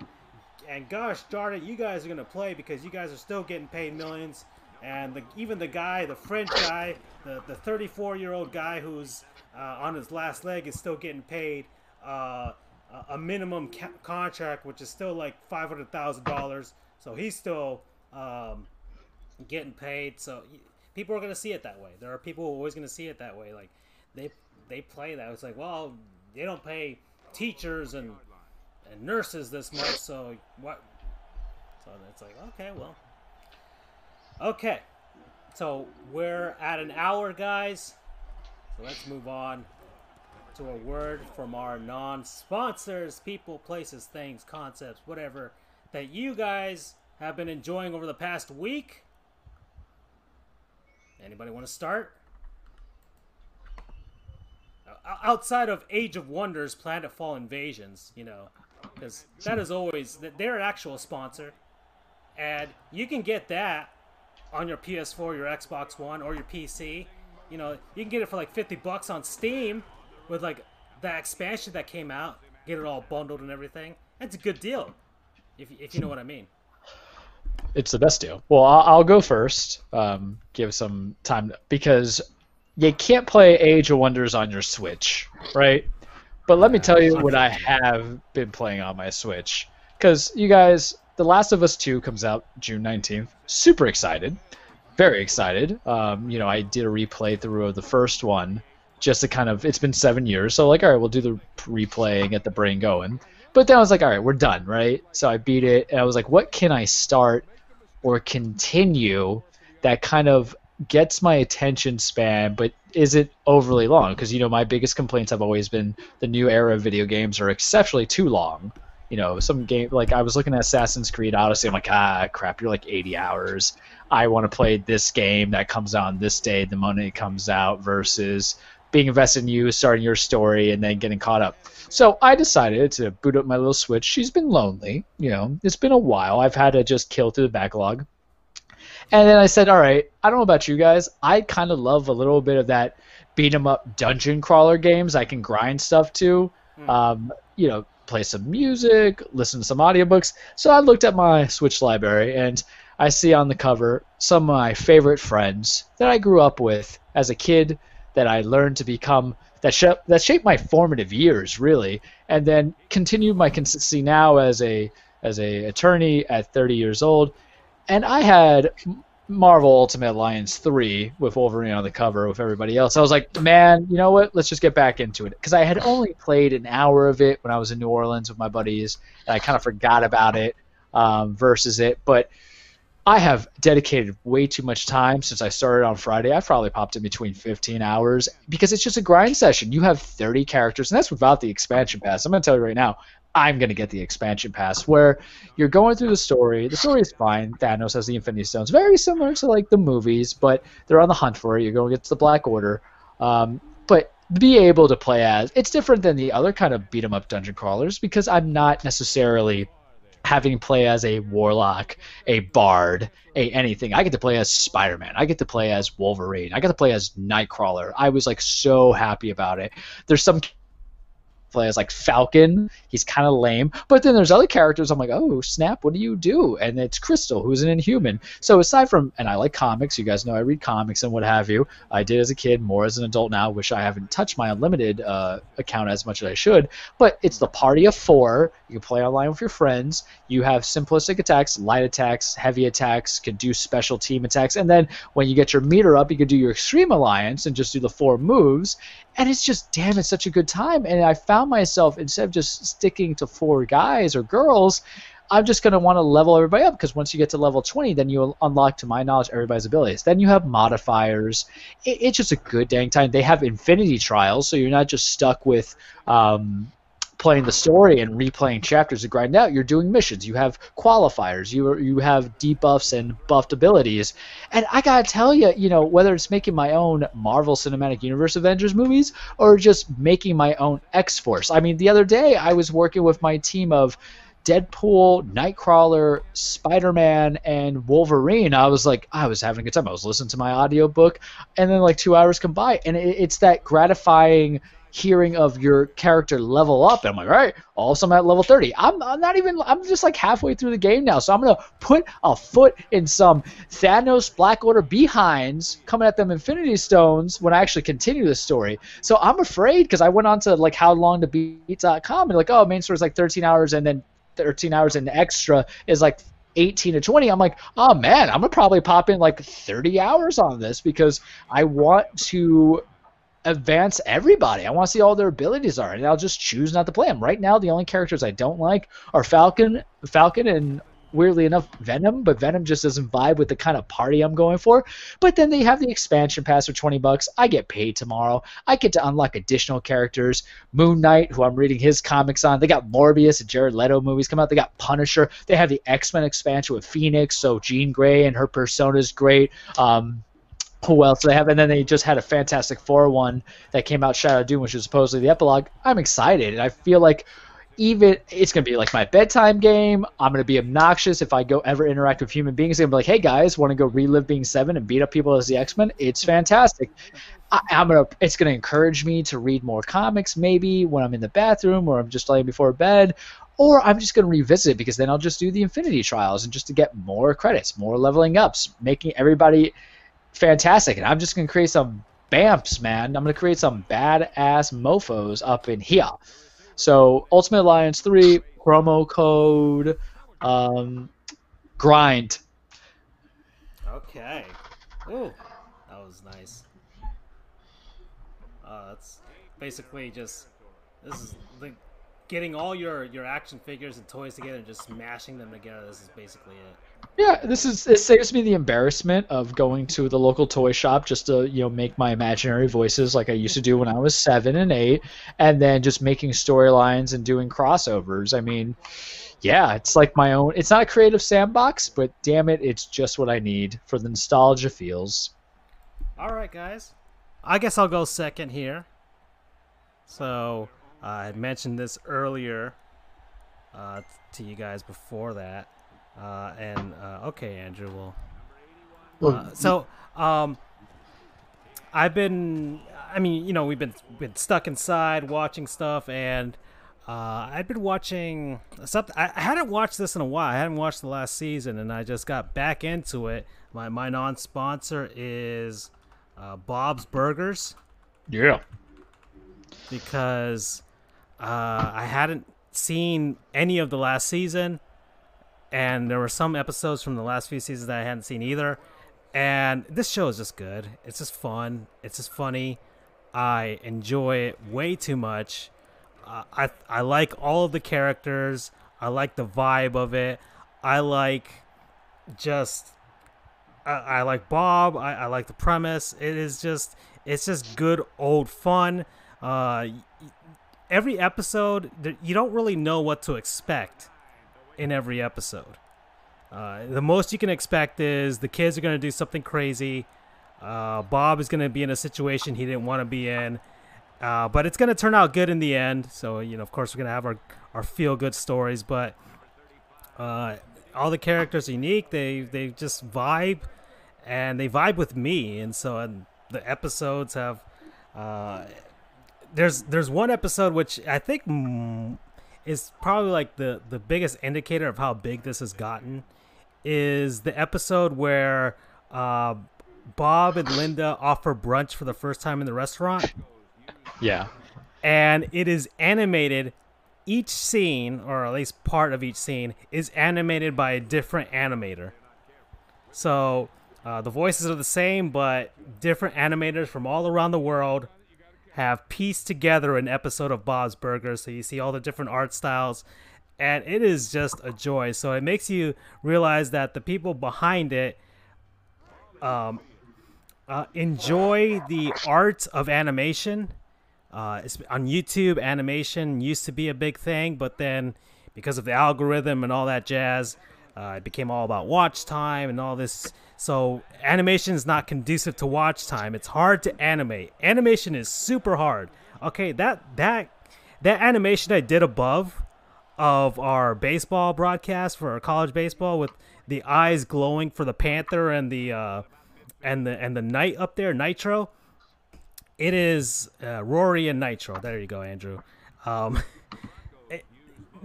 and gosh darn it, you guys are gonna play because you guys are still getting paid millions. And the, even the guy, the French guy, the the 34 year old guy who's uh, on his last leg is still getting paid uh, a- minimum ca- contract, which is still like five hundred thousand dollars. So he's still um, getting paid. So people are gonna see it that way. There are people who are always gonna see it that way. Like they they play that. It's like, well, they don't pay teachers and and nurses this much, so what? So it's like, okay, well, okay. So we're at an hour, guys. So let's move on to a word from our non-sponsors, people, places, things, concepts, whatever that you guys have been enjoying over the past week. Anybody want to start? Outside of Age of Wonders, Planetfall Invasions, you know, because that is always they're an actual sponsor, and you can get that on your PS4, your Xbox One, or your PC. You know, you can get it for like 50 bucks on Steam with like that expansion that came out. Get it all bundled and everything. That's a good deal, if, if you know what I mean. It's the best deal. Well, I'll, I'll go first. Um, give some time because you can't play Age of Wonders on your Switch, right? But let me tell you what I have been playing on my Switch. Because you guys, The Last of Us 2 comes out June 19th. Super excited. Very excited. Um, you know, I did a replay through of the first one just to kind of, it's been seven years. So, like, all right, we'll do the replay and get the brain going. But then I was like, all right, we're done, right? So I beat it, and I was like, what can I start or continue that kind of gets my attention span but isn't overly long because you know my biggest complaints have always been the new era of video games are exceptionally too long you know, some game like I was looking at Assassin's Creed Odyssey. I'm like, ah, crap, you're like 80 hours. I want to play this game that comes out on this day, the money comes out, versus being invested in you, starting your story, and then getting caught up. So I decided to boot up my little Switch. She's been lonely, you know, it's been a while. I've had to just kill through the backlog. And then I said, all right, I don't know about you guys. I kind of love a little bit of that beat 'em up dungeon crawler games I can grind stuff to. Um, you know, play some music, listen to some audiobooks. So I looked at my Switch library and I see on the cover some of my favorite friends that I grew up with as a kid that I learned to become that sh- that shaped my formative years really and then continued my consistency now as a as a attorney at 30 years old and I had Marvel Ultimate Alliance 3 with Wolverine on the cover with everybody else. I was like, man, you know what? Let's just get back into it. Because I had only played an hour of it when I was in New Orleans with my buddies, and I kind of forgot about it um, versus it. But I have dedicated way too much time since I started on Friday. I've probably popped in between 15 hours because it's just a grind session. You have 30 characters, and that's without the expansion pass. I'm going to tell you right now, I'm to get the expansion pass where you're going through the story. The story is fine. Thanos has the Infinity Stones, very similar to like the movies, but they're on the hunt for it. You're going to get to the Black Order. Um, but be able to play as it's different than the other kind of beat 'em up dungeon crawlers because I'm not necessarily having play as a warlock, a bard, a anything. I get to play as Spider-Man. I get to play as Wolverine. I get to play as Nightcrawler. I was like so happy about it. There's some play as like Falcon. He's kind of lame. But then there's other characters. I'm like, oh snap, what do you do? And it's Crystal, who's an Inhuman. So aside from, and I like comics. You guys know I read comics and what have you. I did as a kid, more as an adult now. Wish I haven't touched my unlimited uh, account as much as I should. But it's the party of four. You play online with your friends. You have simplistic attacks, light attacks, heavy attacks. Can do special team attacks, and then when you get your meter up, you can do your extreme alliance and just do the four moves and it's just damn it's such a good time. And i found myself instead of just sticking to four guys or girls i'm just going to want to level everybody up. Because once you get to level 20 then you unlock to my knowledge everybody's abilities. Then you have modifiers. It, it's just a good dang time. They have infinity trials so you're not just stuck with um, playing the story and replaying chapters to grind out. You're doing missions. You have qualifiers. You you have debuffs and buffed abilities. And I gotta tell you, you know, whether it's making my own Marvel Cinematic Universe Avengers movies or just making my own X Force. I mean, the other day I was working with my team of Deadpool, Nightcrawler, Spider-Man, and Wolverine. I was like, I was having a good time. I was listening to my audiobook, and then like two hours come by, and it, it's that gratifying hearing of your character level up. And I'm like, all right, also I'm at level 30. I'm, I'm not even, I'm just like halfway through the game now. So I'm going to put a foot in some Thanos Black Order behinds coming at them Infinity Stones when I actually continue the story. So I'm afraid because I went on to like how long to beat.com and like, oh, main story is like 13 hours and then 13 hours and extra is like 18 to 20 i'm like oh man i'm gonna probably pop in like 30 hours on this because i want to advance everybody. I want to see all their abilities are, and I'll just choose not to play them. Right now, the only characters I don't like are Falcon, Falcon, and weirdly enough, Venom. But Venom just doesn't vibe with the kind of party I'm going for. But then they have the expansion pass for 20 bucks. I get paid tomorrow. I get to unlock additional characters. Moon Knight, who I'm reading his comics on. They got Morbius and Jared Leto movies come out. They got Punisher. They have the X Men expansion with Phoenix. So Jean Grey and her persona is great. Um, who else they have? And then they just had a Fantastic Four one that came out, Shadow Doom, which is supposedly the epilogue. I'm excited, and I feel like even it's gonna be like my bedtime game. I'm gonna be obnoxious if I go ever interact with human beings. I'm gonna be like, hey guys, want to go relive being seven and beat up people as the X Men? It's fantastic. I, am gonna. It's gonna encourage me to read more comics, maybe when I'm in the bathroom or I'm just laying before bed. Or I'm just going to revisit it because then I'll just do the Infinity Trials and just to get more credits, more leveling ups, making everybody fantastic. And I'm just gonna create some bamps, man. I'm gonna create some badass mofos up in here. So Ultimate Alliance 3 promo code um, grind. Okay. Ooh, that was nice. Uh, that's basically just this is the getting all your your action figures and toys together and just smashing them together. This is basically it. Yeah, this is it saves me the embarrassment of going to the local toy shop just to you know make my imaginary voices like I used to do when I was seven and eight, and then just making storylines and doing crossovers. I mean, yeah, it's like my own. It's not a creative sandbox, but damn it, it's just what I need for the nostalgia feels. All right, guys. I guess I'll go second here. So uh, I mentioned this earlier uh, to you guys before that, uh, and uh, okay, Andrew. Well, Well, uh, so um, I've been. I mean, you know, we've been been stuck inside watching stuff, and uh, I've been watching something. I, I hadn't watched this in a while. I hadn't watched the last season, and I just got back into it. My my non-sponsor is uh, Bob's Burgers Yeah. because uh, I hadn't seen any of the last season, and there were some episodes from the last few seasons that I hadn't seen either. And this show is just good. It's just fun. It's just funny. I enjoy it way too much. Uh, I I like all of the characters. I like the vibe of it. I like just I, I like Bob. I, I like the premise. It is just it's just good old fun. Uh, every episode, you don't really know what to expect in every episode. Uh, the most you can expect is the kids are going to do something crazy. Uh, Bob is going to be in a situation he didn't want to be in. Uh, but it's going to turn out good in the end. So, you know, of course, we're going to have our, our feel good stories. But uh, all the characters are unique. They, they just vibe and they vibe with me. And so and the episodes have. Uh, there's there's one episode which I think is probably like the the biggest indicator of how big this has gotten is the episode where uh, Bob and Linda offer brunch for the first time in the restaurant Yeah. and it is animated each scene or at least part of each scene is animated by a different animator so uh, the voices are the same but different animators from all around the world have pieced together an episode of bob's burgers so you see all the different art styles and it is just a joy so it makes you realize that the people behind it um, uh, enjoy the art of animation uh, on YouTube, animation used to be a big thing, but then because of the algorithm and all that jazz, uh, it became all about watch time and all this. So animation is not conducive to watch time. It's hard to animate. Animation is super hard. Okay, that that that animation I did above of our baseball broadcast for our college baseball with the eyes glowing for the panther and the uh, and the and the night up there, Nitro it is uh, Rory and Nitro. There you go, Andrew. Um, it-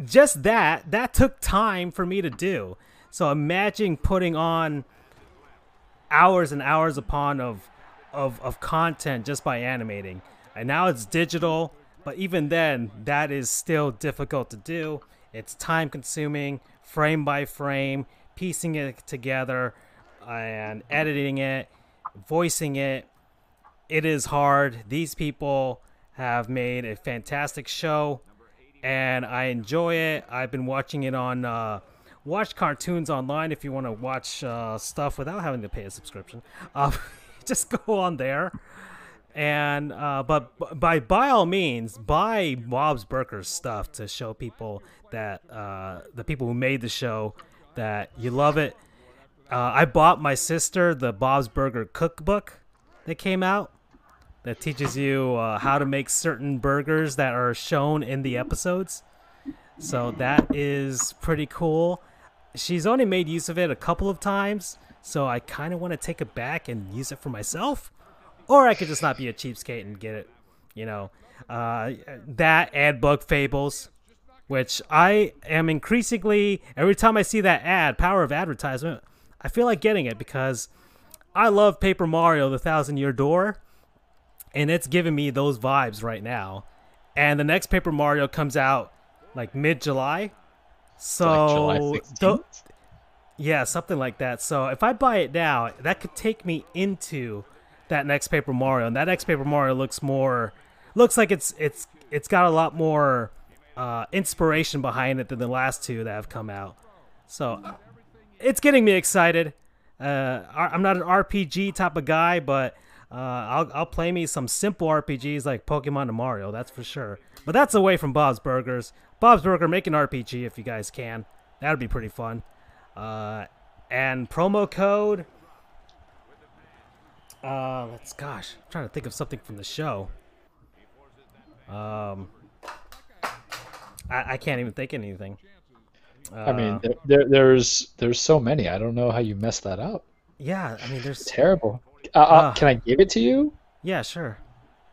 just that that took time for me to do. So imagine putting on hours and hours upon of of of content just by animating. And now it's digital, but even then, that is still difficult to do. It's time consuming, frame by frame, piecing it together, and editing it, voicing it it is hard. These people have made a fantastic show, and I enjoy it. I've been watching it on uh, Watch Cartoons Online if you want to watch uh, stuff without having to pay a subscription. Uh, just go on there. And uh, but by by all means, buy Bob's Burgers stuff to show people that uh, the people who made the show that you love it. Uh, I bought my sister the Bob's Burger cookbook that came out that teaches you uh, how to make certain burgers that are shown in the episodes. So that is pretty cool. She's only made use of it a couple of times, so I kind of want to take it back and use it for myself. Or I could just not be a cheapskate and get it, you know. Uh, that and Bug Fables, which I am increasingly, every time I see that ad, power of advertisement, I feel like getting it because I love Paper Mario, the Thousand Year Door and it's giving me those vibes right now. And the next Paper Mario comes out like mid July. So July tho- 16th? yeah, something like that. So if I buy it now, that could take me into that next Paper Mario, and that next Paper Mario looks more looks like it's it's it's got a lot more uh, inspiration behind it than the last two that have come out. So uh, it's getting me excited. Uh, I'm not an RPG type of guy, but uh, I'll I'll play me some simple RPGs like Pokemon and Mario. That's for sure. But that's away from Bob's Burgers. Bob's Burger, make an RPG if you guys can. That'd be pretty fun. Uh, and promo code. Uh, let's gosh, I'm trying to think of something from the show. Um, I, I can't even think of anything. I mean, Uh, there, there, there's there's so many. I don't know how you messed that up. yeah, I mean, there's Terrible. Uh, uh, can I give it to you? yeah, sure.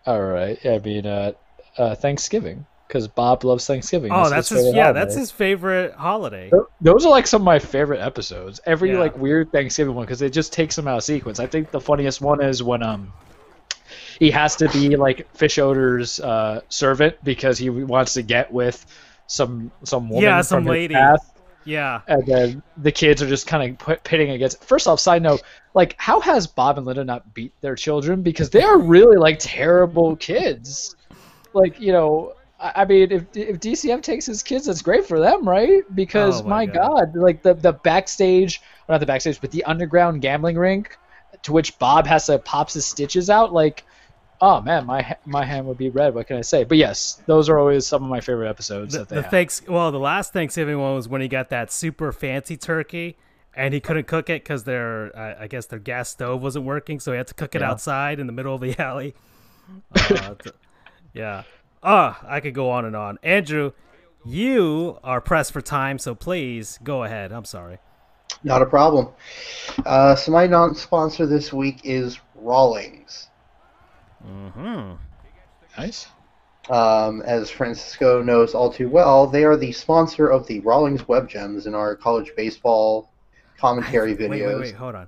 All right. I mean, uh, uh, Thanksgiving, because Bob loves Thanksgiving. Oh, that's his favorite yeah, holiday. that's his favorite holiday. Those are like some of my favorite episodes. Every Yeah. like weird Thanksgiving one because it just takes them out of sequence. I think the funniest one is when um he has to be like Fischoeder's uh, servant because he wants to get with some some woman. Yeah, some lady. past, Yeah, and then the kids are just kind of pitting against. First off, side note, like how has Bob and Linda not beat their children because they are really like terrible kids. Like you know, I mean, if if DCM takes his kids, that's great for them, right? Because Oh, my my God. God. like the the backstage, or not the backstage, but the underground gambling rink, to which Bob has to pops his stitches out, like. Oh man, my my hand would be red. What can I say? But yes, those are always some of my favorite episodes the, the thanks well, the last Thanksgiving one was when he got that super fancy turkey, and he couldn't cook it because their I I guess their gas stove wasn't working, so he had to cook it Yeah. outside in the middle of the alley. Uh, yeah. Ah, I could go on and on. Andrew, you are pressed for time, so please go ahead. I'm sorry. Not a problem. Uh, so my non-sponsor this week is Rawlings. Hmm. nice. Um, as Francisco knows all too well, they are the sponsor of the Rawlings Web Gems in our college baseball commentary videos. Wait, wait, wait. Hold on.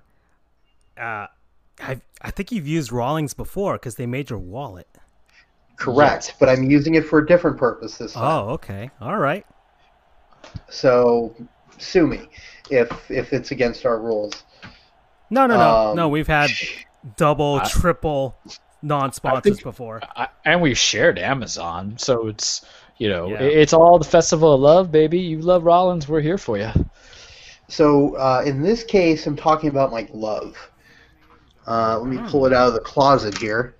Uh, I I think you've used Rawlings before because they made your wallet. Correct, but I'm using it for a different purpose this time. Oh, okay. All right. So sue me if if it's against our rules. No, no, no, Um, no. We've had double, I- triple non-sponsors think- before. I, and we've shared Amazon, so it's you know Yeah. it's all the festival of love, baby. You love Rawlings, we're here for you. So uh, in this case, I'm talking about my glove. Uh, let me pull it out of the closet here.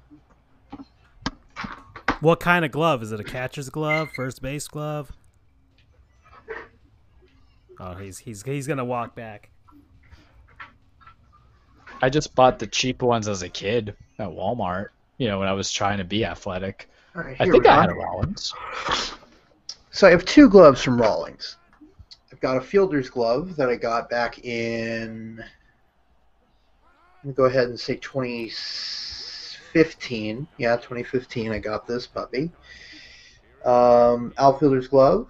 What kind of glove? Is it a catcher's glove? First base glove? Oh, he's he's he's gonna walk back. I just bought the cheap ones as a kid at Walmart. You know when I was trying to be athletic. All right, I think I had a Rawlings. So I have two gloves from Rawlings. I've got a fielder's glove that I got back in. Let me go ahead and say 2015. Yeah, 2015. I got this puppy. Um, outfielder's glove.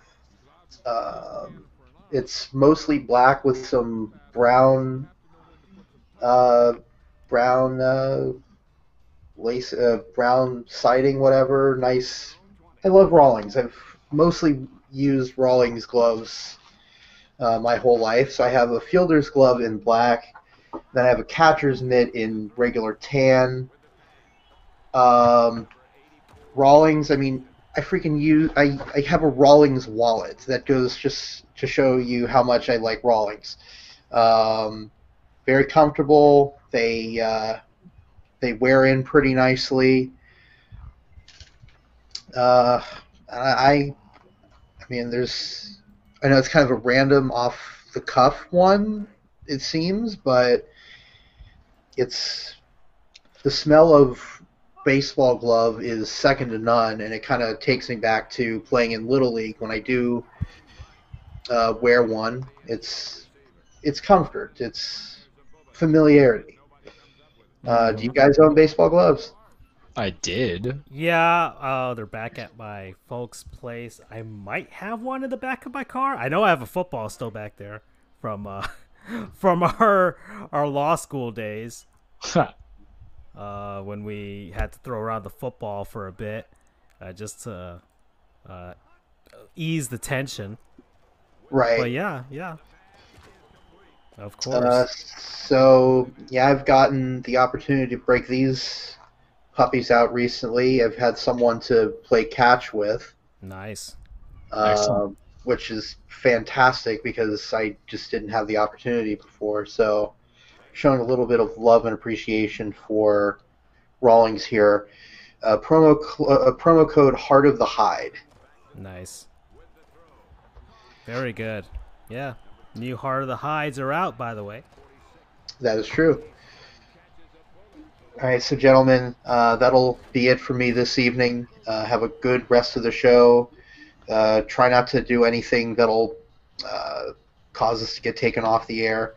Um, it's mostly black with some brown, uh, brown uh, lace, uh, brown siding, whatever. Nice. I love Rawlings. I've mostly used Rawlings gloves uh, my whole life. So I have a fielder's glove in black, then I have a catcher's mitt in regular tan. Um, Rawlings, I mean, I freaking use. I, I have a Rawlings wallet that goes just to show you how much I like Rawlings. Um, very comfortable. They uh, they wear in pretty nicely. Uh, I, I I mean, there's I know it's kind of a random off the cuff one, it seems, but it's the smell of baseball glove is second to none, and it kind of takes me back to playing in little league when I do uh, wear one. It's it's comfort, it's familiarity. Uh, do you guys own baseball gloves? I did. Yeah, uh, they're back at my folks' place. I might have one in the back of my car. I know I have a football still back there from uh, from our our law school days. uh, when we had to throw around the football for a bit, uh, just to uh, ease the tension. Right. But yeah, yeah, of course. Uh, so yeah, I've gotten the opportunity to break these puppies out recently. I've had someone to play catch with. nice. Excellent. um, which is fantastic because I just didn't have the opportunity before. So, showing a little bit of love and appreciation for Rawlings here. Uh, promo cl- uh, promo code Heart of the Hide. Nice. Very good. Yeah. New Heart of the Hides are out, by the way. That is true. All right, so gentlemen, uh, that'll be it for me this evening. Uh, have a good rest of the show. Uh, try not to do anything that'll uh, cause us to get taken off the air.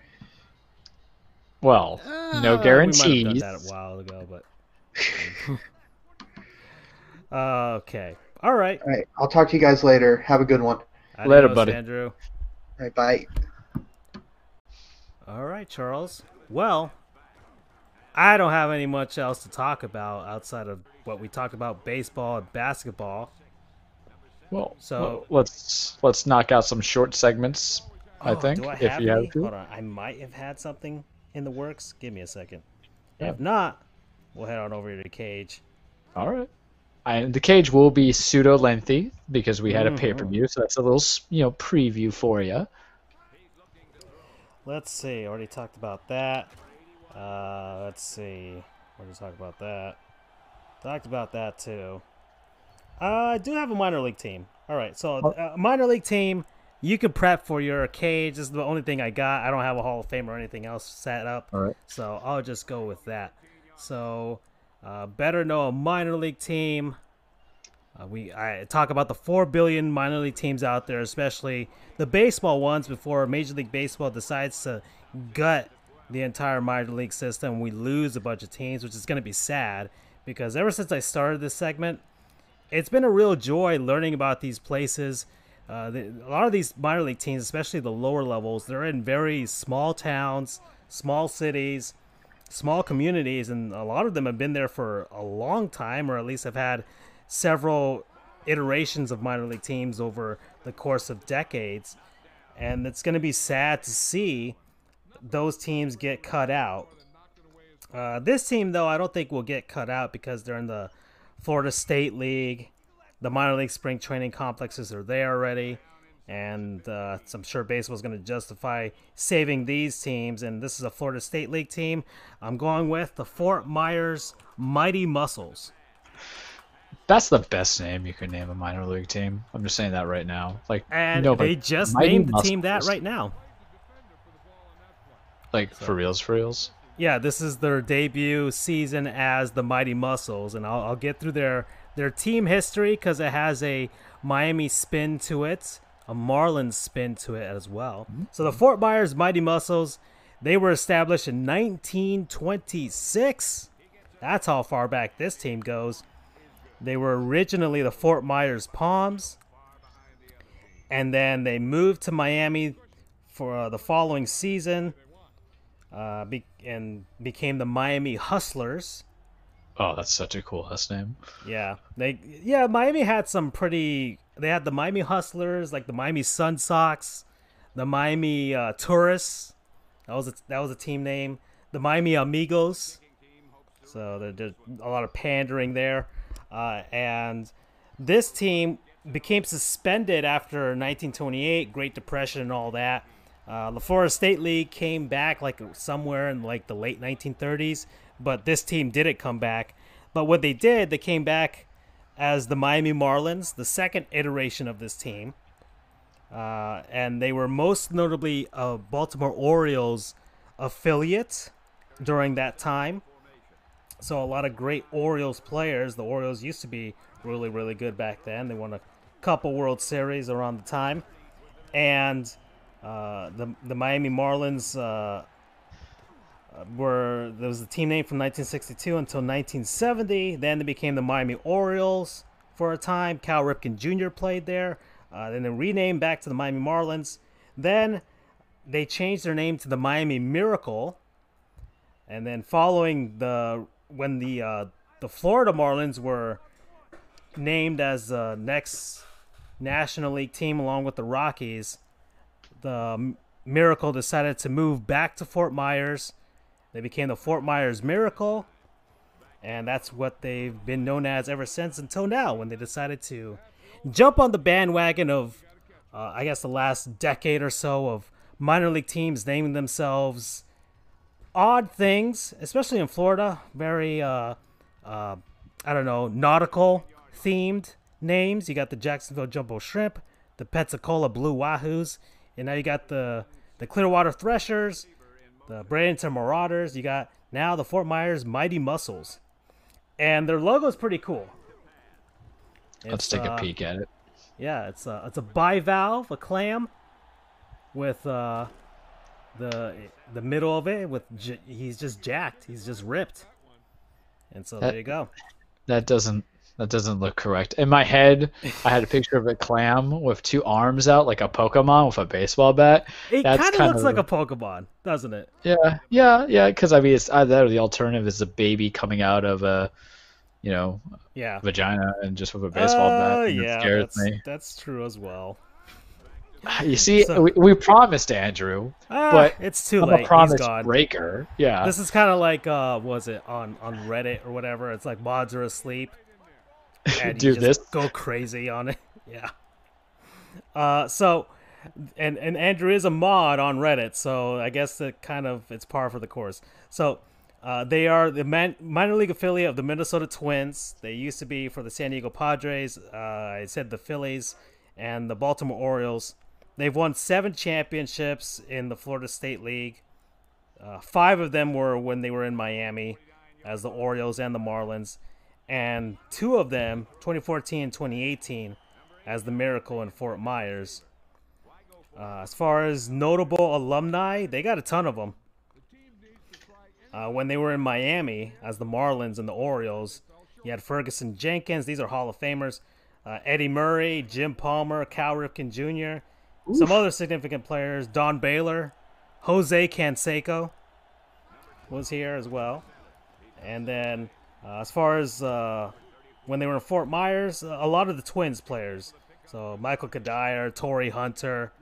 Well, no Uh, We might have done that a while ago, but. Uh, okay. All right. All right, I'll talk to you guys later. Have a good one. Later, buddy. Andrew. All right, bye. All right, Charles. Well, I don't have any much else to talk about outside of what we talked about baseball and basketball. Well, So- well, let's let's knock out some short segments. I Oh, think do I if have you any? have to. Hold on. I might have had something in the works. Give me a second. Yeah. If not, we'll head on over to the cage. All right. And the cage will be pseudo lengthy because we had a Mhm. pay per view, so that's a little you know preview for you. Let's see. Already talked about that. Uh, let's see. Already talked about that. Talked about that too. Uh, I do have a minor league team. All right, so uh, minor league team. You can prep for your cage. This is the only thing I got. I don't have a Hall of Fame or anything else set up. All right. So I'll just go with that. So, uh, better know a minor league team. Uh, we I talk about the four billion minor league teams out there, especially the baseball ones. Before Major League Baseball decides to gut the entire minor league system, we lose a bunch of teams, which is going to be sad because ever since I started this segment, it's been a real joy learning about these places. Uh, a lot of these minor league teams, especially the lower levels, they're in very small towns, small cities, small communities, and a lot of them have been there for a long time, or at least have had several iterations of minor league teams over the course of decades. And it's going to be sad to see those teams get cut out. Uh, this team, though, I don't think will get cut out because they're in the Florida State League. The minor league spring training complexes are there already. And uh, I'm sure baseball's going to justify saving these teams. And this is a Florida State League team. I'm going with the Fort Myers Mighty Mussels. That's the best name you could name a minor league team. I'm just saying that right now. Like And no, they just named the team that right now. Like for reals, for reals. Yeah, this is their debut season as the Mighty Mussels, and I'll, I'll get through their their team history because it has a Miami spin to it, a Marlins spin to it as well. So the Fort Myers Mighty Mussels, they were established in 1926. That's how far back this team goes. They were originally the Fort Myers Palms, and then they moved to Miami for uh, the following season uh, be- and became the Miami Hustlers. Oh, that's such a cool last name. Yeah, they yeah Miami had some pretty. They had the Miami Hustlers, like the Miami Sun Sox, the Miami uh, Tourists. That was a, that was a team name. The Miami Amigos. So there- there's a lot of pandering there, uh, and this team became suspended after 1928, Great Depression, and all that. Uh, the Florida State League came back like somewhere in like the late 1930s, but this team didn't come back. But what they did, they came back as the Miami Marlins, the second iteration of this team. Uh, and they were most notably a Baltimore Orioles affiliate during that time. So a lot of great Orioles players. The Orioles used to be really, really good back then. They won a couple World Series around the time, and uh, the the Miami Marlins uh, were there was a team name from 1962 until 1970. Then they became the Miami Orioles for a time. Cal Ripken Jr. played there. Uh, then they renamed back to the Miami Marlins. Then they changed their name to the Miami Miracle. And then following the when the uh, the Florida Marlins were named as the next National League team along with the Rockies, the Miracle decided to move back to Fort Myers. They became the Fort Myers Miracle, and that's what they've been known as ever since until now when they decided to jump on the bandwagon of, uh, I guess, the last decade or so of minor league teams naming themselves odd things, especially in Florida. Very, uh, uh, I don't know, nautical themed names. You got the Jacksonville Jumbo Shrimp, the Pensacola Blue Wahoos, and now you got the the Clearwater Threshers, the Bradenton Marauders. You got now the Fort Myers Mighty Mussels, and their logo's pretty cool. Let's take a uh, peek at it. yeah, it's a it's a bivalve, a clam, with uh, the the middle of it with j- he's just jacked, he's just ripped, and so That- there you go. That doesn't that doesn't look correct. In my head, I had a picture of a clam with two arms out, like a Pokemon with a baseball bat. It That's kind of looks like a Pokemon, doesn't it? Yeah, yeah, yeah. Because I mean, it's either that the alternative is a baby coming out of a, you know, Yeah. vagina and just with a baseball bat. Uh, it yeah, scares that's, me. that's true as well. You see, So- we, we promised Andrew, Ah, but it's too I'm late. a promise breaker. Yeah. This is kind of like uh, was it on on Reddit or whatever? It's like mods are asleep, and Do this. go crazy on it. Yeah. Uh, so, and and Andrew is a mod on Reddit, so I guess it kind of it's par for the course. So. Uh, they are the man- minor league affiliate of the Minnesota Twins. They used to be for the San Diego Padres. Uh, I said the Phillies and the Baltimore Orioles. They've won seven championships in the Florida State League. Uh, five of them were when they were in Miami, as the Orioles and the Marlins, and two of them, 2014 and 2018, as the Miracle in Fort Myers. Uh, as far as notable alumni, they got a ton of them. Uh, when they were in Miami, as the Marlins and the Orioles, you had Ferguson Jenkins. These are Hall of Famers. Uh, Eddie Murray, Jim Palmer, Cal Ripken Jr. Some other significant players: Don Baylor, Jose Canseco was here as well. And then, uh, as far as uh, when they were in Fort Myers, a lot of the Twins players. So Michael Cuddyer, Torii Hunter,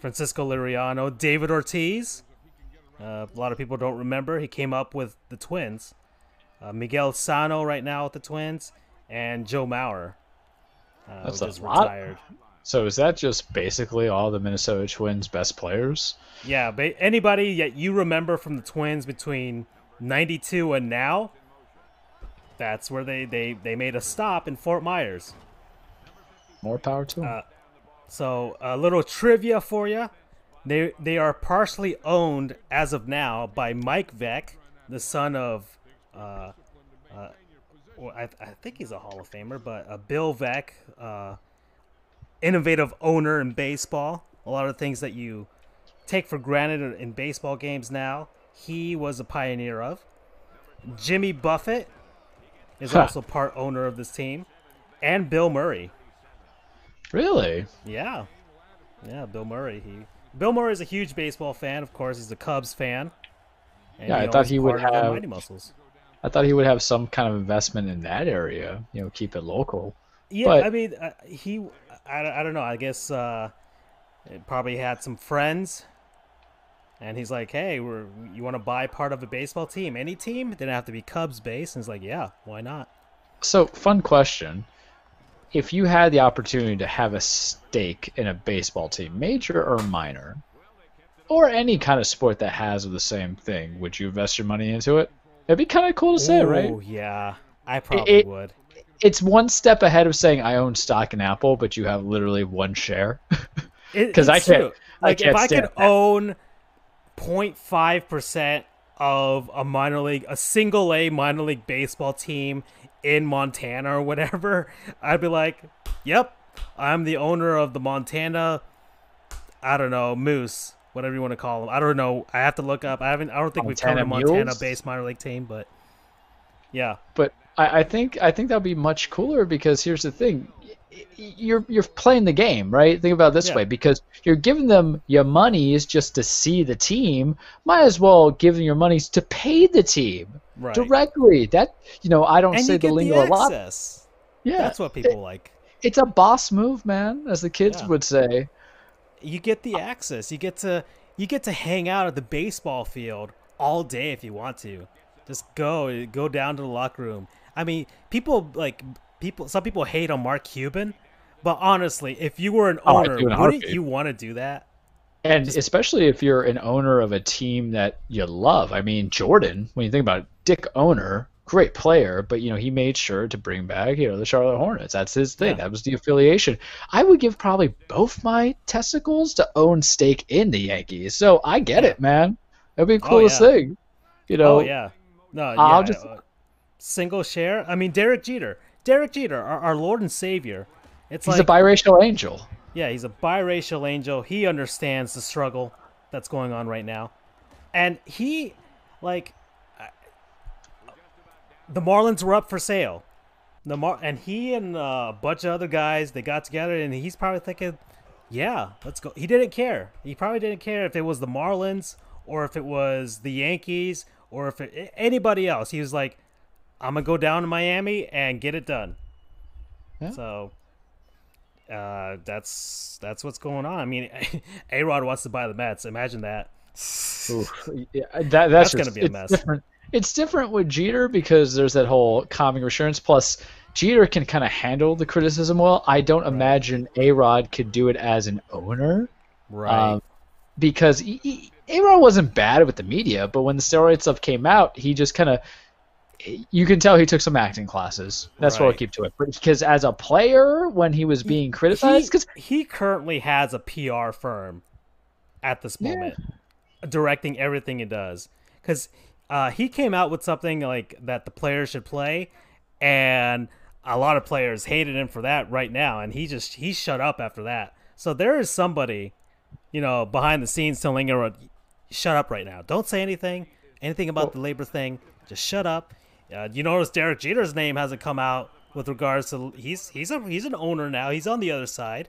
Francisco Liriano, David Ortiz. Uh, a lot of people don't remember. He came up with the Twins. Uh, Miguel Sano right now with the Twins, and Joe Mauer, uh, That's a lot. retired. so is that just basically all the Minnesota Twins' best players? Yeah, but anybody that you remember from the Twins between 92 and now, that's where they, they, they made a stop in Fort Myers. More power to them. Uh, So, a little trivia for you. They, they are partially owned as of now by Mike Veeck, the son of, uh, uh, well, I, I think he's a Hall of Famer, but uh, Bill Veeck, uh, innovative owner in baseball. A lot of things that you take for granted in baseball games now, he was a pioneer of. Jimmy Buffett is Huh. also part owner of this team, and Bill Murray. really? Yeah, yeah, Bill Murray. He Bill Murray is a huge baseball fan. Of course, he's a Cubs fan. Yeah, I thought he would part of the have- Mighty Mussels. I thought he would have some kind of investment in that area. You know, keep it local. Yeah, But- I mean, uh, he. I, I don't know. I guess uh, it probably had some friends, and he's like, "Hey, we're you want to buy part of a baseball team? Any team? Didn't have to be Cubs based." And he's like, "Yeah, why not?" So, fun question. If you had the opportunity to have a stake in a baseball team, major or minor, or any kind of sport that has the same thing, would you invest your money into it? It'd be kind of cool to say, right? Oh yeah, I probably it- would. It's one step ahead of saying I own stock in Apple, but you have literally one share. It- 'Cause I can't- true. I can't if I could that. own 0.5 percent of a minor league, a single A minor league baseball team in Montana or whatever, I'd be like, "Yep, I'm the owner of the Montana. I don't know Moose, whatever you want to call them. I don't know. I have to look up. I haven't. I don't think we've covered a Montana? Montana-based minor league team, but yeah, But I, I think I think that'd be much cooler because here's the thing. You're you're playing the game, right? Think about it this Yeah. way because you're giving them your monies just to see the team. Might as well give them your monies to pay the team right. directly. That you know, I don't and say the lingo the a lot. Yeah, That's what people like. it's a boss move, man, as the kids Yeah. would say. you get the uh, access. You get to you get to hang out at the baseball field all day if you want to. Just go go down to the locker room. I mean, people like people. Some people hate on Mark Cuban, But honestly, if you were an Oh, owner, it wouldn't you want to do that? And especially if you're an owner of a team that you love. I mean, Jordan, when you think about it, Dick owner, great player, but you know, he made sure to bring back, you know, the Charlotte Hornets. That's his thing. Yeah. That was the affiliation. I would give probably both my testicles to own stake in the Yankees. So I get it, man. That'd be the Oh, coolest yeah. thing. You know, oh yeah, no, I'll just- uh, single share. I mean, Derek Jeter, Derek Jeter, our, our Lord and Savior. It's he's like a biracial angel. Yeah, he's a biracial angel. He understands the struggle that's going on right now. And he, like, I- the Marlins were up for sale. The Mar- and he and uh, a bunch of other guys, they got together, and he's probably thinking, yeah, let's go. He didn't care. He probably didn't care if it was the Marlins or if it was the Yankees or if it, anybody else. He was like, I'm going to go down to Miami and get it done. Yeah. So uh, that's that's what's going on. I mean, A Rod wants to buy the Mets. Imagine that. Yeah, that, that's That's just- gonna be a it's mess. Different. It's different with Jeter because there's that whole calming assurance. Plus, Jeter can kind of handle the criticism well. I don't imagine A Rod could do it as an owner. Right. Um, because he, A-Rod wasn't bad with the media, but when the steroid stuff came out, he just kind of you can tell he took some acting classes. That's what I'll keep to it. Because as a player, when he was being criticized, because he, he currently has a PR firm at this Yeah. moment, directing everything he does. Because uh, he came out with something like that the players should play, and a lot of players hated him for that right now, and he just he shut up after that. So there is somebody, you know, behind the scenes telling her, "Shut up right now! Don't say anything, anything about the labor thing. Just shut up." Uh, you notice Derek Jeter's name hasn't come out with regards to he's he's a he's an owner now. He's on the other side,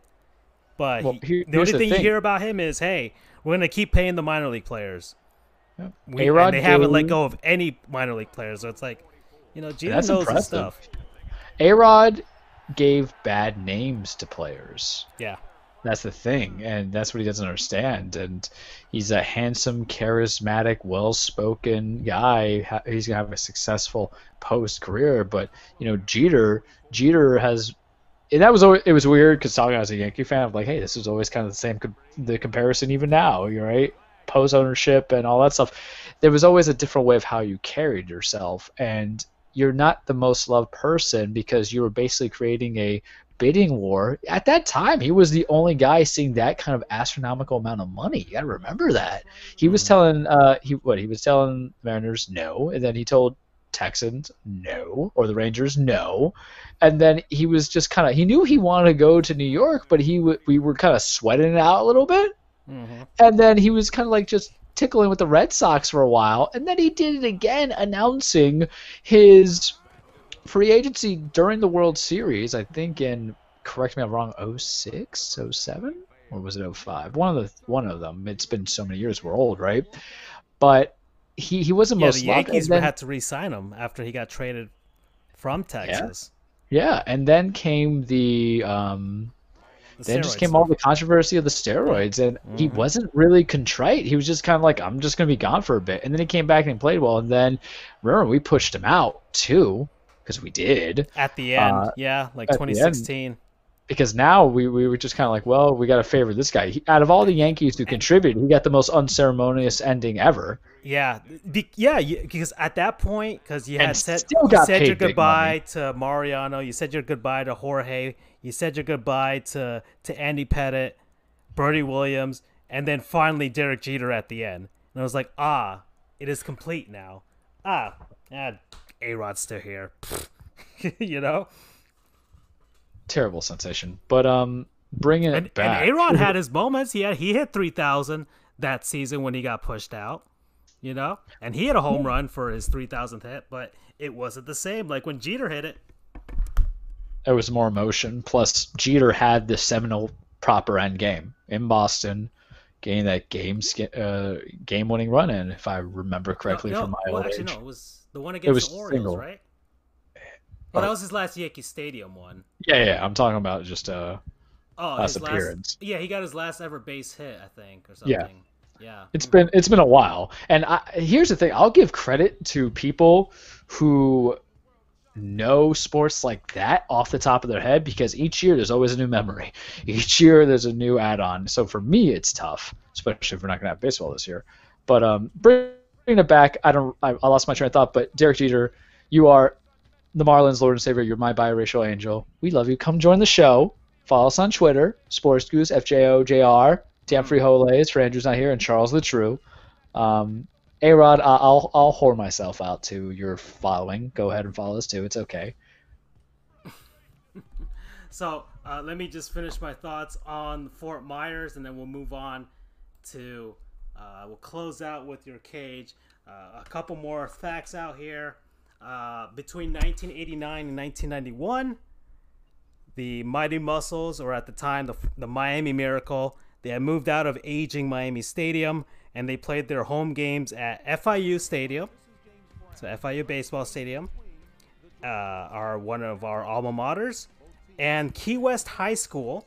but Well, he- the only the thing, you hear about him is, "Hey, we're gonna keep paying the minor league players." We, A-Rod and they haven't let go of any minor league players. So it's like, you know, Jeter That's knows his stuff. A-Rod gave bad names to players. Yeah, That's the thing, and that's what he doesn't understand. And he's a handsome, charismatic, well-spoken guy. He's gonna have a successful post-career. But you know, Jeter, Jeter has, and that was always, it was weird because talking as a Yankee fan, I'm like, hey, this is always kind of the same, the comparison even now. Right, post ownership and all that stuff. There was always a different way of how you carried yourself, and you're not the most loved person because you were basically creating a bidding war. At that time, he was the only guy seeing that kind of astronomical amount of money. You got to remember that. He was telling uh he what he was telling Mariners no, and then he told Texans no, or the Rangers no, and then he was just kind of he knew he wanted to go to New York, but he w- we were kind of sweating it out a little bit, Mhm. and then he was kind of like just tickling with the Red Sox for a while, and then he did it again, announcing his free agency during the World Series. I think in correct me if I'm wrong, 06, 07? or was it 05? One of the one of them. It's been so many years. We're old, right? But he he wasn't yeah. most The. Yankees then- had to re-sign him after he got traded from Texas. yeah, yeah. and then came the um, The then just came all the controversy of the steroids, and he Mhm. wasn't really contrite. He was just kind of like, I'm just gonna be gone for a bit, and then he came back and he played well, and then remember we pushed him out too because we did at the end. uh, yeah, like at the end. 2016. because now we, we were just kind of like, well, we got to favor this guy. He, out of all the Yankees who contributed, he got the most unceremonious ending ever. Yeah, be, yeah, you, because at that point, because you And had said, you said your goodbye to Mariano, you said your goodbye to Jorge, you said your goodbye to to Andy Pettitte, Bernie Williams, and then finally Derek Jeter at the end. And I was like, ah, it is complete now. Ah, ah A Rod's still here. you know? Terrible sensation, but um, bringing it And, back. and A Rod had his moments. He had he hit three thousand that season when he got pushed out. You know? And he had a home run for his three thousandth hit, but it wasn't the same like when Jeter hit it. there was more emotion. Plus, Jeter had the seminal proper end game in Boston, getting that game uh, game winning run in, if I remember correctly no, from my well, old actually, age. no, it was the one against was the Orioles, single. right? Well, that was his last Yankee Stadium one. Yeah, yeah, I'm talking about just uh, Oh, Last his appearance. Last, yeah, he got his last ever base hit, I think, or something. Yeah. Yeah. It's been it's been a while, and I, here's the thing: I'll give credit to people who know sports like that off the top of their head because each year there's always a new memory. Each year there's a new add-on. So for me, it's tough, especially if we're not going to have baseball this year. But um, bringing it back, I don't. I, I lost my train of thought. But Derek Jeter, you are the Marlins Lord and Savior. You're my biracial angel. We love you. Come join the show. Follow us on Twitter, Sports Goofs, FJOJR, Damn Free Holays for Andrew's not here, and Charles the True. Um, A Rod, I'll I'll whore myself out to your following. Go ahead and follow us too. It's okay. So uh, let me just finish my thoughts on Fort Myers, and then we'll move on to uh, we'll close out with your cage. Uh, a couple more facts out here. Uh, between 1989 and 1991, the Mighty Mussels, or at the time the, the Miami Miracle, they had moved out of aging Miami Stadium and they played their home games at FIU Stadium. So FIU Baseball Stadium uh, are one of our alma maters, and Key West High School.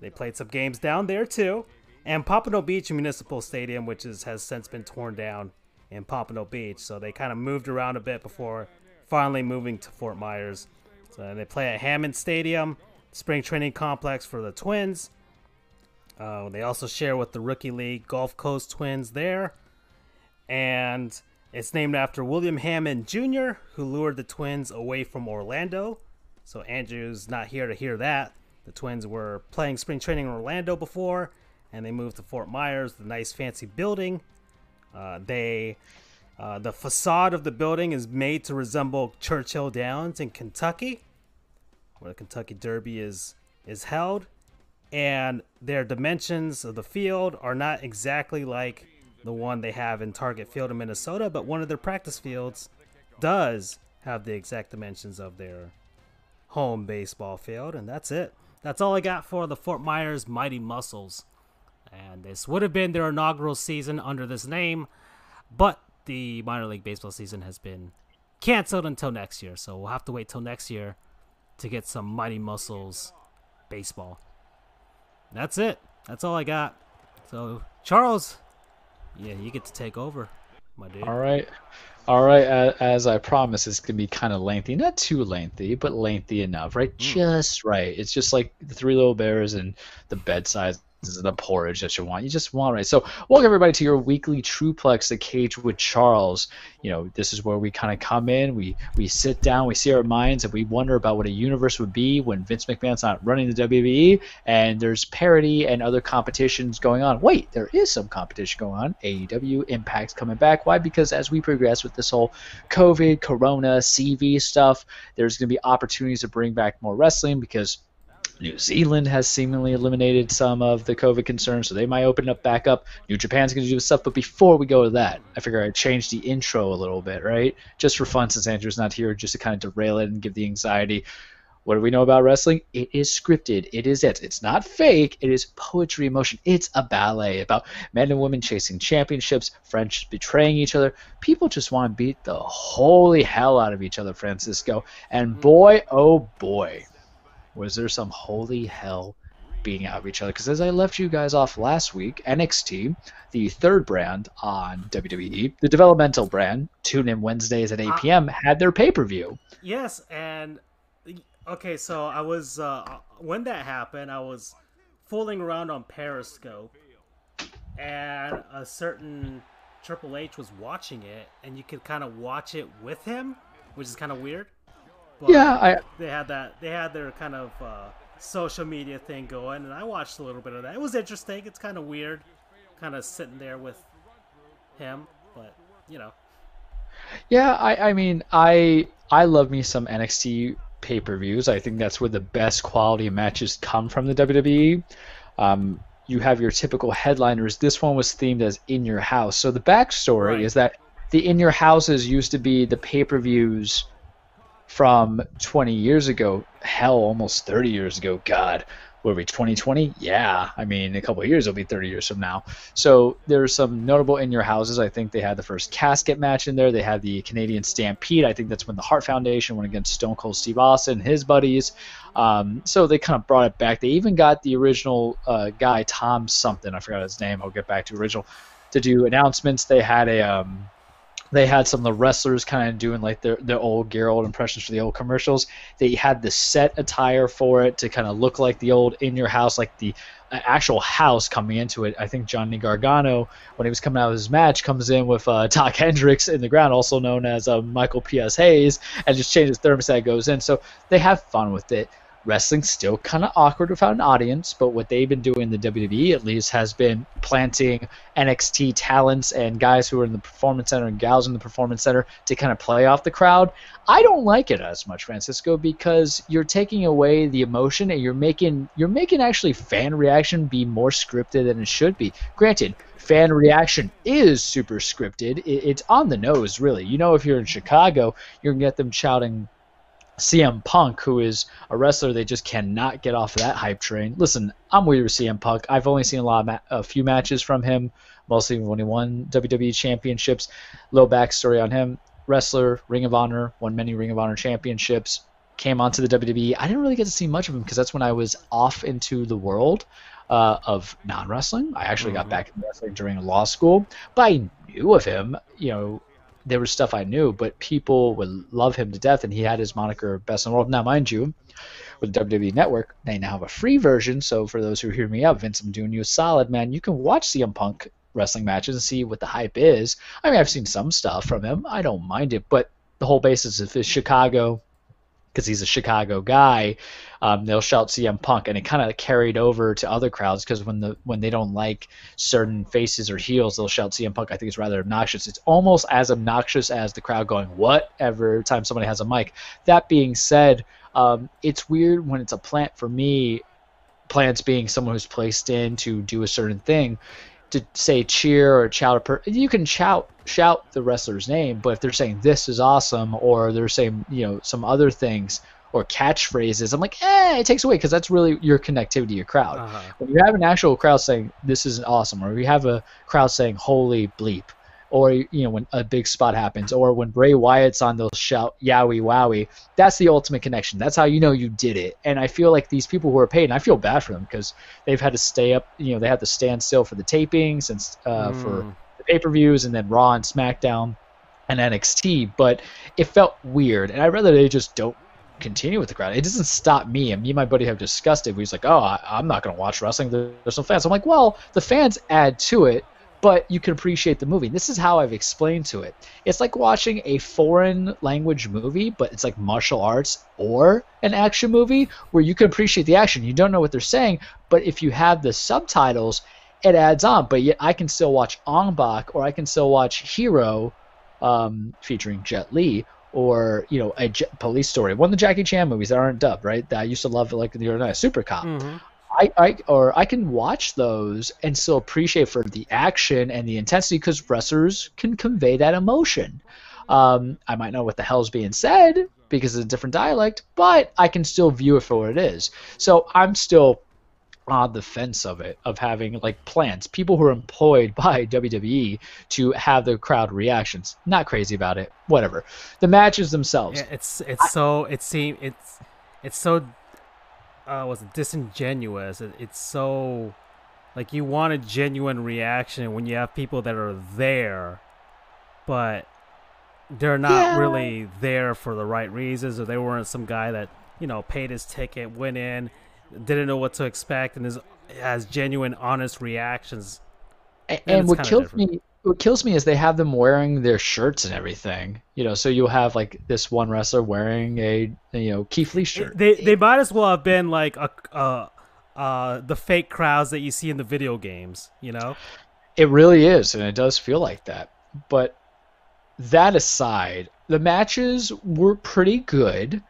They played some games down there too, and Pompano Beach Municipal Stadium, which is, has since been torn down in Pompano Beach. So they kind of moved around a bit before finally moving to Fort Myers. So they play at Hammond Stadium, spring training complex for the Twins. Uh, they also share with the Rookie League Gulf Coast Twins there. And it's named after William Hammond Jr., who lured the Twins away from Orlando. So Andrew's not here to hear that. The Twins were playing spring training in Orlando before, and they moved to Fort Myers, the nice fancy building. Uh, they, uh, the facade of the building is made to resemble Churchill Downs in Kentucky, where the Kentucky Derby is is held, and their dimensions of the field are not exactly like the one they have in Target Field in Minnesota, but one of their practice fields does have the exact dimensions of their home baseball field, and that's it. That's all I got for the Fort Myers Mighty Mussels. And this would have been their inaugural season under this name, but the minor league baseball season has been canceled until next year. So we'll have to wait till next year to get some Mighty Mussels baseball. That's it. That's all I got. So, Charles, yeah, you get to take over, my dude. All right. All right, as I promised, it's gonna be kind of lengthy, not too lengthy, but lengthy enough, right? Hmm. Just right. It's just like the Three Little Bears and the bed size is the porridge that you want. You just want right. So welcome everybody to your weekly Truplex, the cage with Charles. You know, this is where we kind of come in, we we sit down, we see our minds, and we wonder about what a universe would be when Vince McMahon's not running the WWE, and there's parody and other competitions going on. Wait, there is some competition going on. AEW Impact's coming back. Why? Because as we progress with this whole COVID, Corona, CV stuff, there's going to be opportunities to bring back more wrestling because New Zealand has seemingly eliminated some of the COVID concerns, so they might open up back up. New Japan's going to do stuff, but before we go to that, I figure I'd change the intro a little bit, right? Just for fun, since Andrew's not here, just to kind of derail it and give the anxiety. What do we know about wrestling? It is scripted. It is it. It's not fake. It is poetry in motion. It's a ballet about men and women chasing championships, friends betraying each other. People just want to beat the holy hell out of each other, Francisco. And mm-hmm. boy, oh boy, was there some holy hell beating out of each other. Because as I left you guys off last week, NXT, the third brand on WWE, the developmental brand, tune in Wednesdays at 8 p.m., had their pay per view. Yes, and okay, so I was uh, when that happened, I was fooling around on Periscope, and a certain Triple H was watching it, and you could kind of watch it with him, which is kind of weird. But yeah, I, they had that. They had their kind of uh, social media thing going, and I watched a little bit of that. It was interesting. It's kind of weird, kind of sitting there with him, but you know. Yeah, I, I mean, I I love me some NXT pay per views. I think that's where the best quality matches come from the WWE. Um, you have your typical headliners. This one was themed as in your house. So the backstory right. is that the in your houses used to be the pay per views from 20 years ago, hell, almost 30 years ago. God, will be 2020? Yeah, I mean, a couple of years it'll be 30 years from now. So there's some notable in your houses. I think they had the first casket match in there. They had the Canadian Stampede. I think that's when the Hart Foundation went against Stone Cold Steve Austin, and his buddies. Um, so they kind of brought it back. They even got the original uh, guy Tom something. I forgot his name. I'll get back to original to do announcements. They had a um, they had some of the wrestlers kind of doing like their, their old Gerald impressions for the old commercials. They had the set attire for it to kind of look like the old in your house, like the uh, actual house coming into it. I think Johnny Gargano, when he was coming out of his match, comes in with uh, Doc Hendricks in the ground, also known as uh, Michael P.S. Hayes, and just changes thermostat, goes in. So they have fun with it wrestling's still kind of awkward without an audience, but what they've been doing in the WWE at least has been planting NXT talents and guys who are in the performance center and gals in the performance center to kind of play off the crowd. I don't like it as much, Francisco, because you're taking away the emotion and you're making you're making actually fan reaction be more scripted than it should be. Granted, fan reaction is super scripted. It's on the nose, really. You know, if you're in Chicago, you're gonna get them shouting CM Punk, who is a wrestler they just cannot get off of that hype train. Listen, I'm weird with CM Punk. I've only seen a lot of ma- a few matches from him, mostly when he won WWE championships. Little backstory on him: wrestler, Ring of Honor, won many Ring of Honor championships. Came onto the WWE. I didn't really get to see much of him because that's when I was off into the world uh, of non wrestling. I actually got back into wrestling during law school, but I knew of him. You know, there was stuff I knew, but people would love him to death, and he had his moniker Best in the World. Now, mind you, with the WWE Network, they now have a free version. So for those who hear me out, Vince, I'm doing you a solid, man. You can watch CM Punk wrestling matches and see what the hype is. I mean, I've seen some stuff from him. I don't mind it, but the whole basis of his Chicago because he's a Chicago guy, um, they'll shout CM Punk, and it kind of carried over to other crowds because when the when they don't like certain faces or heels, they'll shout CM Punk. I think it's rather obnoxious. It's almost as obnoxious as the crowd going whatever every time somebody has a mic. That being said, um, it's weird when it's a plant for me. Plants being someone who's placed in to do a certain thing to say cheer or shout a per- you can shout shout the wrestler's name, but if they're saying this is awesome or they're saying you know some other things or catchphrases, I'm like, eh, it takes away because that's really your connectivity to your crowd. Uh-huh. When you have an actual crowd saying this is awesome, or you have a crowd saying holy bleep, or you know when a big spot happens, or when Bray Wyatt's on, they'll shout yowie wowie. That's the ultimate connection. That's how you know you did it. And I feel like these people who are paid, and I feel bad for them because they've had to stay up. You know, they had to stand still for the tapings and uh, for the pay-per-views, and then Raw and SmackDown and NXT. But it felt weird, and I'd rather they just don't continue with the crowd. It doesn't stop me. And me and my buddy have discussed it. He's like, "Oh, I, I'm not going to watch wrestling. There's no fans." I'm like, "Well, the fans add to it." But you can appreciate the movie. This is how I've explained to it. It's like watching a foreign language movie, but it's like martial arts or an action movie where you can appreciate the action. You don't know what they're saying, but if you have the subtitles, it adds on. But yet I can still watch Ong Bak or I can still watch Hero um, featuring Jet Li or you know a J- police story. One of the Jackie Chan movies that aren't dubbed, right? That I used to love, like the other night, Super Cop. I, I or I can watch those and still appreciate for the action and the intensity because wrestlers can convey that emotion. Um, I might know what the hell's being said because it's a different dialect, but I can still view it for what it is. So I'm still on the fence of it, of having like plants, people who are employed by WWE to have the crowd reactions. Not crazy about it. Whatever. The matches themselves. Yeah, it's it's so it it's it's so uh was it disingenuous. It, it's so like you want a genuine reaction when you have people that are there, but they're not Yeah. really there for the right reasons, or they weren't some guy that you know paid his ticket, went in, didn't know what to expect, and is has genuine, honest reactions. And and what kills different. me what kills me is they have them wearing their shirts and everything you know so you'll have like this one wrestler wearing a you know Keith Lee shirt. They they might as well have been like a uh uh the fake crowds that you see in the video games, you know. it really is and it does feel like that. But that aside the matches were pretty good.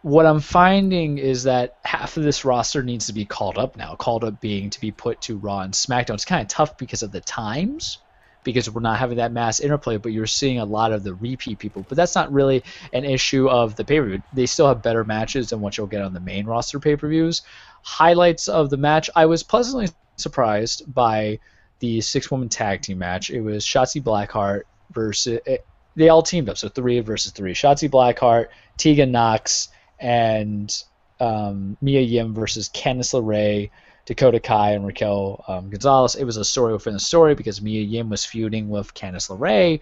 What i'm finding is that half of this roster needs to be called up now called up being to be put to raw and smackdown it's kind of tough because of the times because we're not having that mass interplay, but you're seeing a lot of the repeat people. But that's not really an issue of the pay per view. They still have better matches than what you'll get on the main roster pay per views. Highlights of the match I was pleasantly surprised by the six woman tag team match. It was Shotzi Blackheart versus. It, they all teamed up, so three versus three. Shotzi Blackheart, Tegan Knox, and um, Mia Yim versus Candice LeRae, Dakota Kai, and Raquel um, Gonzalez. It was a story within a story because Mia Yim was feuding with Candice LeRae.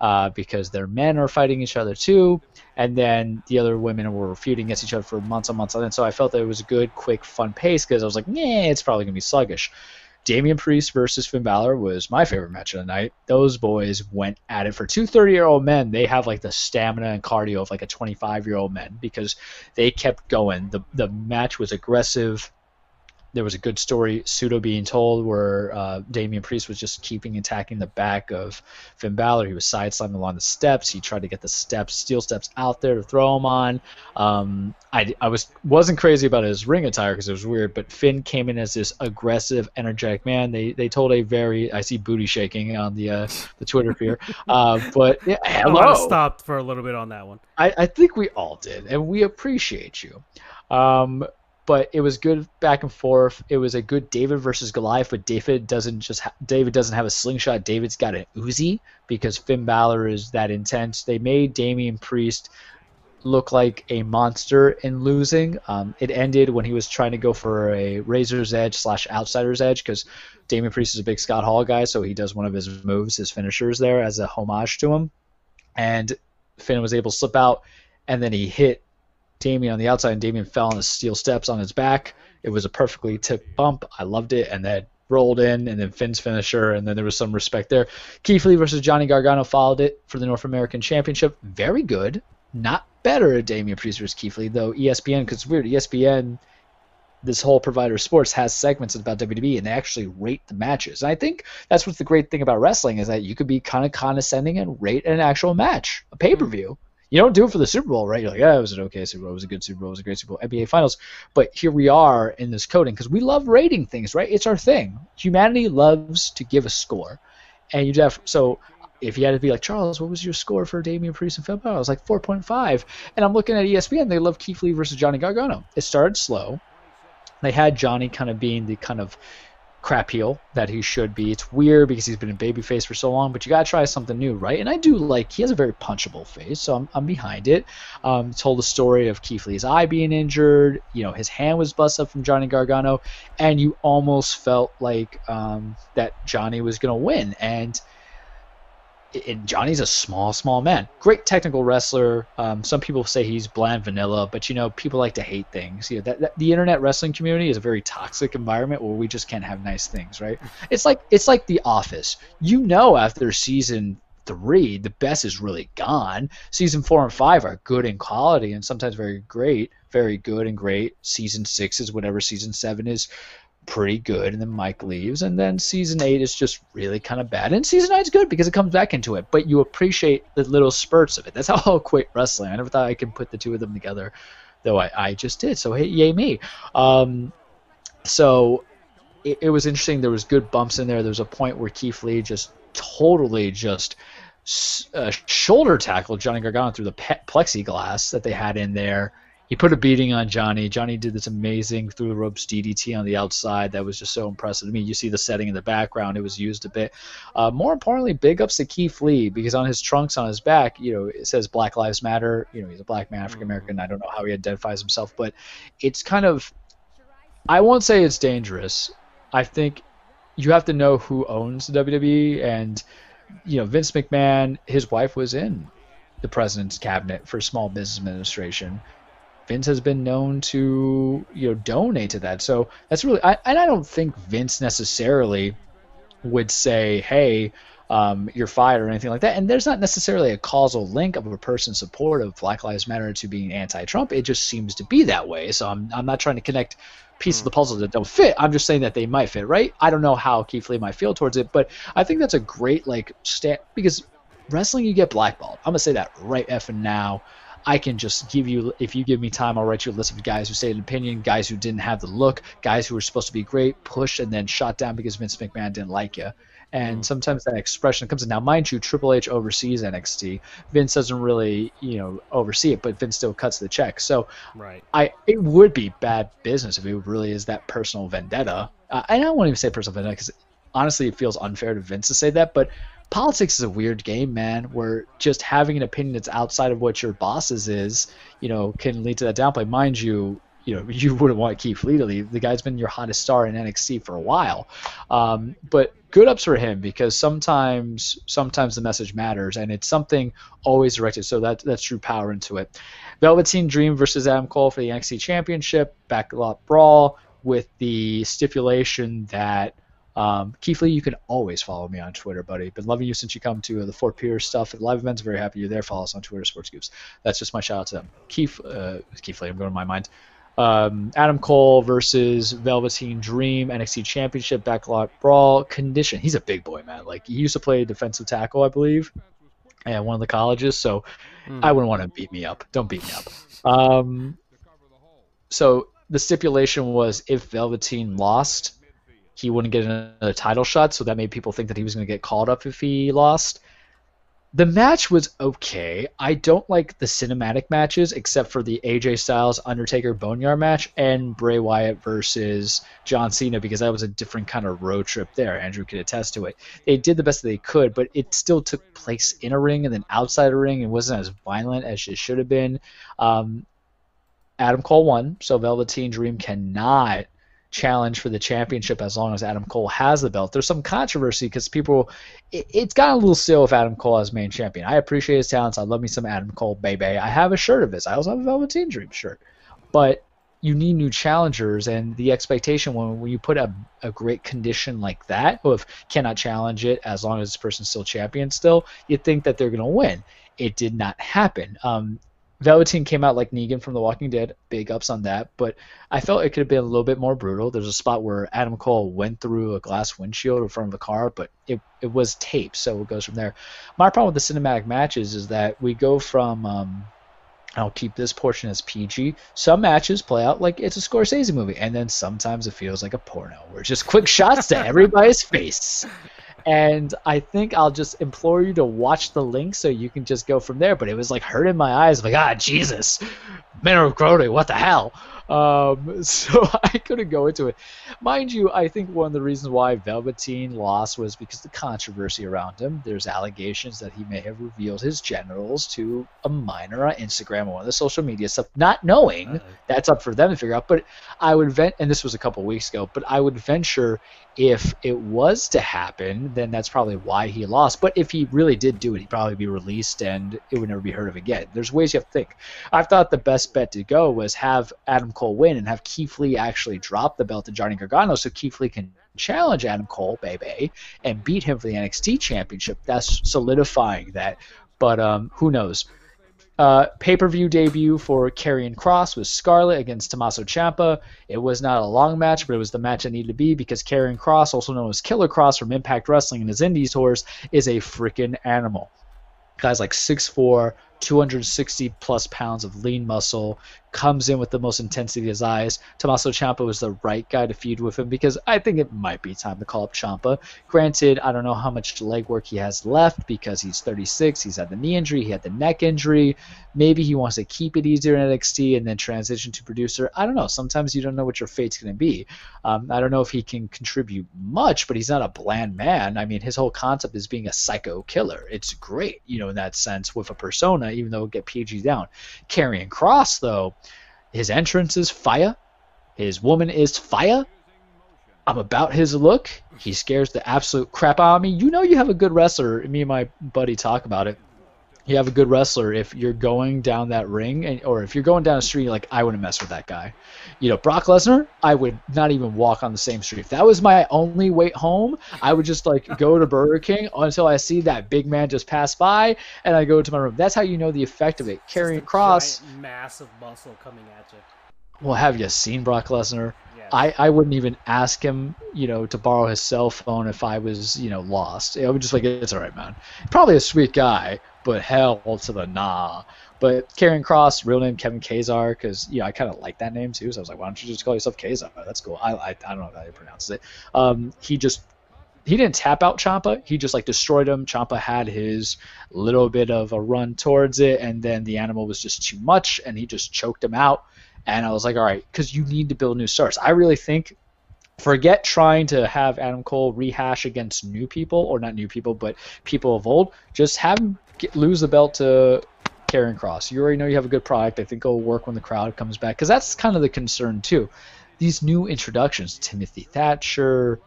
uh, because their men are fighting each other too, and then the other women were feuding against each other for months and months on end. So I felt that it was a good, quick, fun pace because I was like, yeah, it's probably gonna be sluggish. Damian Priest versus Finn Balor was my favorite match of the night. Those boys went at it for two 30 year old men. They have like the stamina and cardio of like a 25 year old man because they kept going. The the match was aggressive there was a good story pseudo being told where uh, Damian Priest was just keeping attacking the back of Finn Balor. He was side slamming along the steps. He tried to get the steps, steel steps out there to throw him on. Um, I, I was wasn't crazy about his ring attire because it was weird, but Finn came in as this aggressive, energetic man. They they told a very I see booty shaking on the uh, the Twitter fear, uh, but yeah, I hello. want to stop for a little bit on that one. I, I think we all did, and we appreciate you. Um, but it was good back and forth. It was a good David versus Goliath, but David doesn't just ha- David doesn't have a slingshot. David's got an Uzi because Finn Balor is that intense. They made Damian Priest look like a monster in losing. Um, it ended when he was trying to go for a Razor's Edge slash Outsider's Edge because Damian Priest is a big Scott Hall guy, so he does one of his moves, his finishers there as a homage to him, and Finn was able to slip out, and then he hit Damian on the outside, and Damian fell on the steel steps on his back. It was a perfectly tipped bump. I loved it, and then rolled in, and then Finn's finisher, and then there was some respect there. Keith Lee versus Johnny Gargano followed it for the North American Championship. Very good, not better at Damian Priest versus Keith Lee though. ESPN, because it's weird, ESPN. This whole provider of sports has segments about WWE, and they actually rate the matches. And I think that's what's the great thing about wrestling is that you could be kind of condescending and rate an actual match, a pay per view. You don't do it for the Super Bowl, right? You're like, yeah, it was an okay Super Bowl, it was a good Super Bowl, it was a great Super Bowl, NBA Finals. But here we are in this coding because we love rating things, right? It's our thing. Humanity loves to give a score, and you have so. If you had to be like Charles, what was your score for Damian Priest and Balor? I was like 4.5, and I'm looking at ESPN. They love Keith Lee versus Johnny Gargano. It started slow. They had Johnny kind of being the kind of crap heel that he should be. It's weird because he's been a babyface for so long, but you gotta try something new, right? And I do like he has a very punchable face, so I'm, I'm behind it. Um, told the story of Keith Lee's eye being injured. You know, his hand was busted up from Johnny Gargano, and you almost felt like um, that Johnny was gonna win. And and Johnny's a small, small man. Great technical wrestler. Um, some people say he's bland vanilla, but you know, people like to hate things. You know, that, that, the internet wrestling community is a very toxic environment where we just can't have nice things, right? It's like it's like The Office. You know, after season three, the best is really gone. Season four and five are good in quality and sometimes very great, very good and great. Season six is whatever season seven is pretty good, and then Mike leaves, and then season eight is just really kind of bad, and season nine's good because it comes back into it. But you appreciate the little spurts of it. That's how I'll quit wrestling. I never thought I could put the two of them together, though I, I just did. So hey, yay me. Um, so it, it was interesting. There was good bumps in there. There was a point where Keith Lee just totally just uh, shoulder tackled Johnny Gargano through the pe- plexiglass that they had in there he put a beating on Johnny. Johnny did this amazing through the ropes DDT on the outside that was just so impressive to me. You see the setting in the background; it was used a bit. Uh, more importantly, big ups to Keith Lee because on his trunks on his back, you know, it says Black Lives Matter. You know, he's a black man, African American. I don't know how he identifies himself, but it's kind of. I won't say it's dangerous. I think you have to know who owns the WWE, and you know, Vince McMahon, his wife was in the president's cabinet for Small Business Administration. Vince has been known to you know donate to that. So that's really I, and I don't think Vince necessarily would say, "Hey, um, you're fired" or anything like that. And there's not necessarily a causal link of a person's support of Black Lives Matter to being anti-Trump. It just seems to be that way. So I'm I'm not trying to connect pieces of the puzzle that don't fit. I'm just saying that they might fit, right? I don't know how Keith Lee might feel towards it, but I think that's a great like stat because wrestling you get blackballed. I'm gonna say that right effing now. I can just give you, if you give me time, I'll write you a list of guys who stated an opinion, guys who didn't have the look, guys who were supposed to be great, pushed and then shot down because Vince McMahon didn't like you. And mm. sometimes that expression comes in. Now, mind you, Triple H oversees NXT. Vince doesn't really, you know, oversee it, but Vince still cuts the check. So, right. I it would be bad business if it really is that personal vendetta. Uh, and I won't even say personal vendetta because honestly, it feels unfair to Vince to say that, but politics is a weird game, man, where just having an opinion that's outside of what your bosses is, you know, can lead to that downplay. Mind you, you know you wouldn't want Keith Lee to leave. The guy's been your hottest star in NXT for a while. Um, but good ups for him because sometimes sometimes the message matters and it's something always directed. So that that's true power into it. Velveteen Dream versus Adam Cole for the NXT Championship, backlot brawl with the stipulation that um, Keith Lee, you can always follow me on Twitter, buddy. Been loving you since you come to the Fort Pierce stuff at live events. Very happy you're there. Follow us on Twitter, Sports Goofs. That's just my shout out to them. Keith, uh, Keith Lee, I'm going to my mind. Um, Adam Cole versus Velveteen Dream, NXT Championship, backlot brawl, condition. He's a big boy, man. Like he used to play defensive tackle, I believe, at one of the colleges. So I wouldn't want to beat me up. Don't beat me up. Um, so the stipulation was if Velveteen lost, he wouldn't get another title shot, so that made people think that he was going to get called up if he lost. The match was okay. I don't like the cinematic matches except for the AJ Styles Undertaker Boneyard match and Bray Wyatt versus John Cena because that was a different kind of road trip there. Andrew could attest to it. They did the best that they could, but it still took place in a ring and then outside a ring and wasn't as violent as it should have been. Um, Adam Cole won, so Velveteen Dream cannot challenge for the championship as long as Adam Cole has the belt. There's some controversy because people, it, it's gotten a little stale with Adam Cole as main champion. I appreciate his talents. I love me some Adam Cole, baby. I have a shirt of his. I also have a Velveteen Dream shirt. But you need new challengers, and the expectation when, when you put a, a great condition like that, of cannot challenge it as long as this person's still champion still, you think that they're going to win. It did not happen. Um, Velveteen came out like Negan from The Walking Dead. Big ups on that. But I felt it could have been a little bit more brutal. There's a spot where Adam Cole went through a glass windshield in front of the car, but it, it was taped, so it goes from there. My problem with the cinematic matches is that we go from. Um, I'll keep this portion as PG. Some matches play out like it's a Scorsese movie, and then sometimes it feels like a porno, where it's just quick shots to everybody's face and I think I'll just implore you to watch the link so you can just go from there. But it was like hurting my eyes, like ah Jesus, Men of Crowley, what the hell? Um, so I couldn't go into it. Mind you, I think one of the reasons why Velveteen lost was because the controversy around him. There's allegations that he may have revealed his genitals to a minor on Instagram or one of the social media stuff, not knowing. That's up for them to figure out. But I would vent, and this was a couple weeks ago, but I would venture if it was to happen, then that's probably why he lost. But if he really did do it, he'd probably be released and it would never be heard of again. There's ways you have to think. I've thought the best bet to go was have Adam Cole win and have Keith Lee actually drop the belt to Johnny Gargano so Keith Lee can challenge Adam Cole, baby, and beat him for the NXT championship. That's solidifying that. But um, who knows? Uh, pay-per-view debut for Karrion Kross was Scarlett against Tommaso Ciampa. It was not a long match, but it was the match it needed to be because Karrion Kross, also known as Killer Kross from Impact Wrestling and his Indies tours, is a freaking animal. Guy's like 6'4", 260 plus pounds of lean muscle, comes in with the most intensity in his eyes. Tommaso Ciampa was the right guy to feud with him because I think it might be time to call up Ciampa. Granted, I don't know how much leg work he has left because he's 36. He's had the knee injury, he had the neck injury. Maybe he wants to keep it easier in NXT and then transition to producer. I don't know. Sometimes you don't know what your fate's going to be. Um, I don't know if he can contribute much, but he's not a bland man. I mean, his whole concept is being a psycho killer. It's great, you know, in that sense with a persona, even though get PG down. Karrion Kross, though, his entrance is fire. His woman is fire. I'm about his look. He scares the absolute crap out of me. You know you have a good wrestler. Me and my buddy talk about it. You have a good wrestler if you're going down that ring, and, or if you're going down a street, like I wouldn't mess with that guy. You know, Brock Lesnar, I would not even walk on the same street. If that was my only way home, I would just like go to Burger King until I see that big man just pass by, and I go to my room. That's how you know the effect of it. Karrion Kross. massive muscle coming at you. Well, have you seen Brock Lesnar? Yeah. I, I wouldn't even ask him, you know, to borrow his cell phone if I was, you know, lost. I would just like, it's all right, man. Probably a sweet guy, but hell to the nah. But Karrion Kross, real name Kevin Kesar, because know I kind of like that name too. So I was like, why don't you just call yourself Kesar? That's cool. I I, I don't know how he pronounces it. Um, he just he didn't tap out Ciampa. He just like destroyed him. Ciampa had his little bit of a run towards it, and then the animal was just too much, and he just choked him out. And I was like, all right, because you need to build new stars. I really think forget trying to have Adam Cole rehash against new people, or not new people, but people of old. Just have him get, lose the belt to Karrion Kross. You already know you have a good product. I think it'll work when the crowd comes back because that's kind of the concern too. These new introductions, Timothy Thatcher,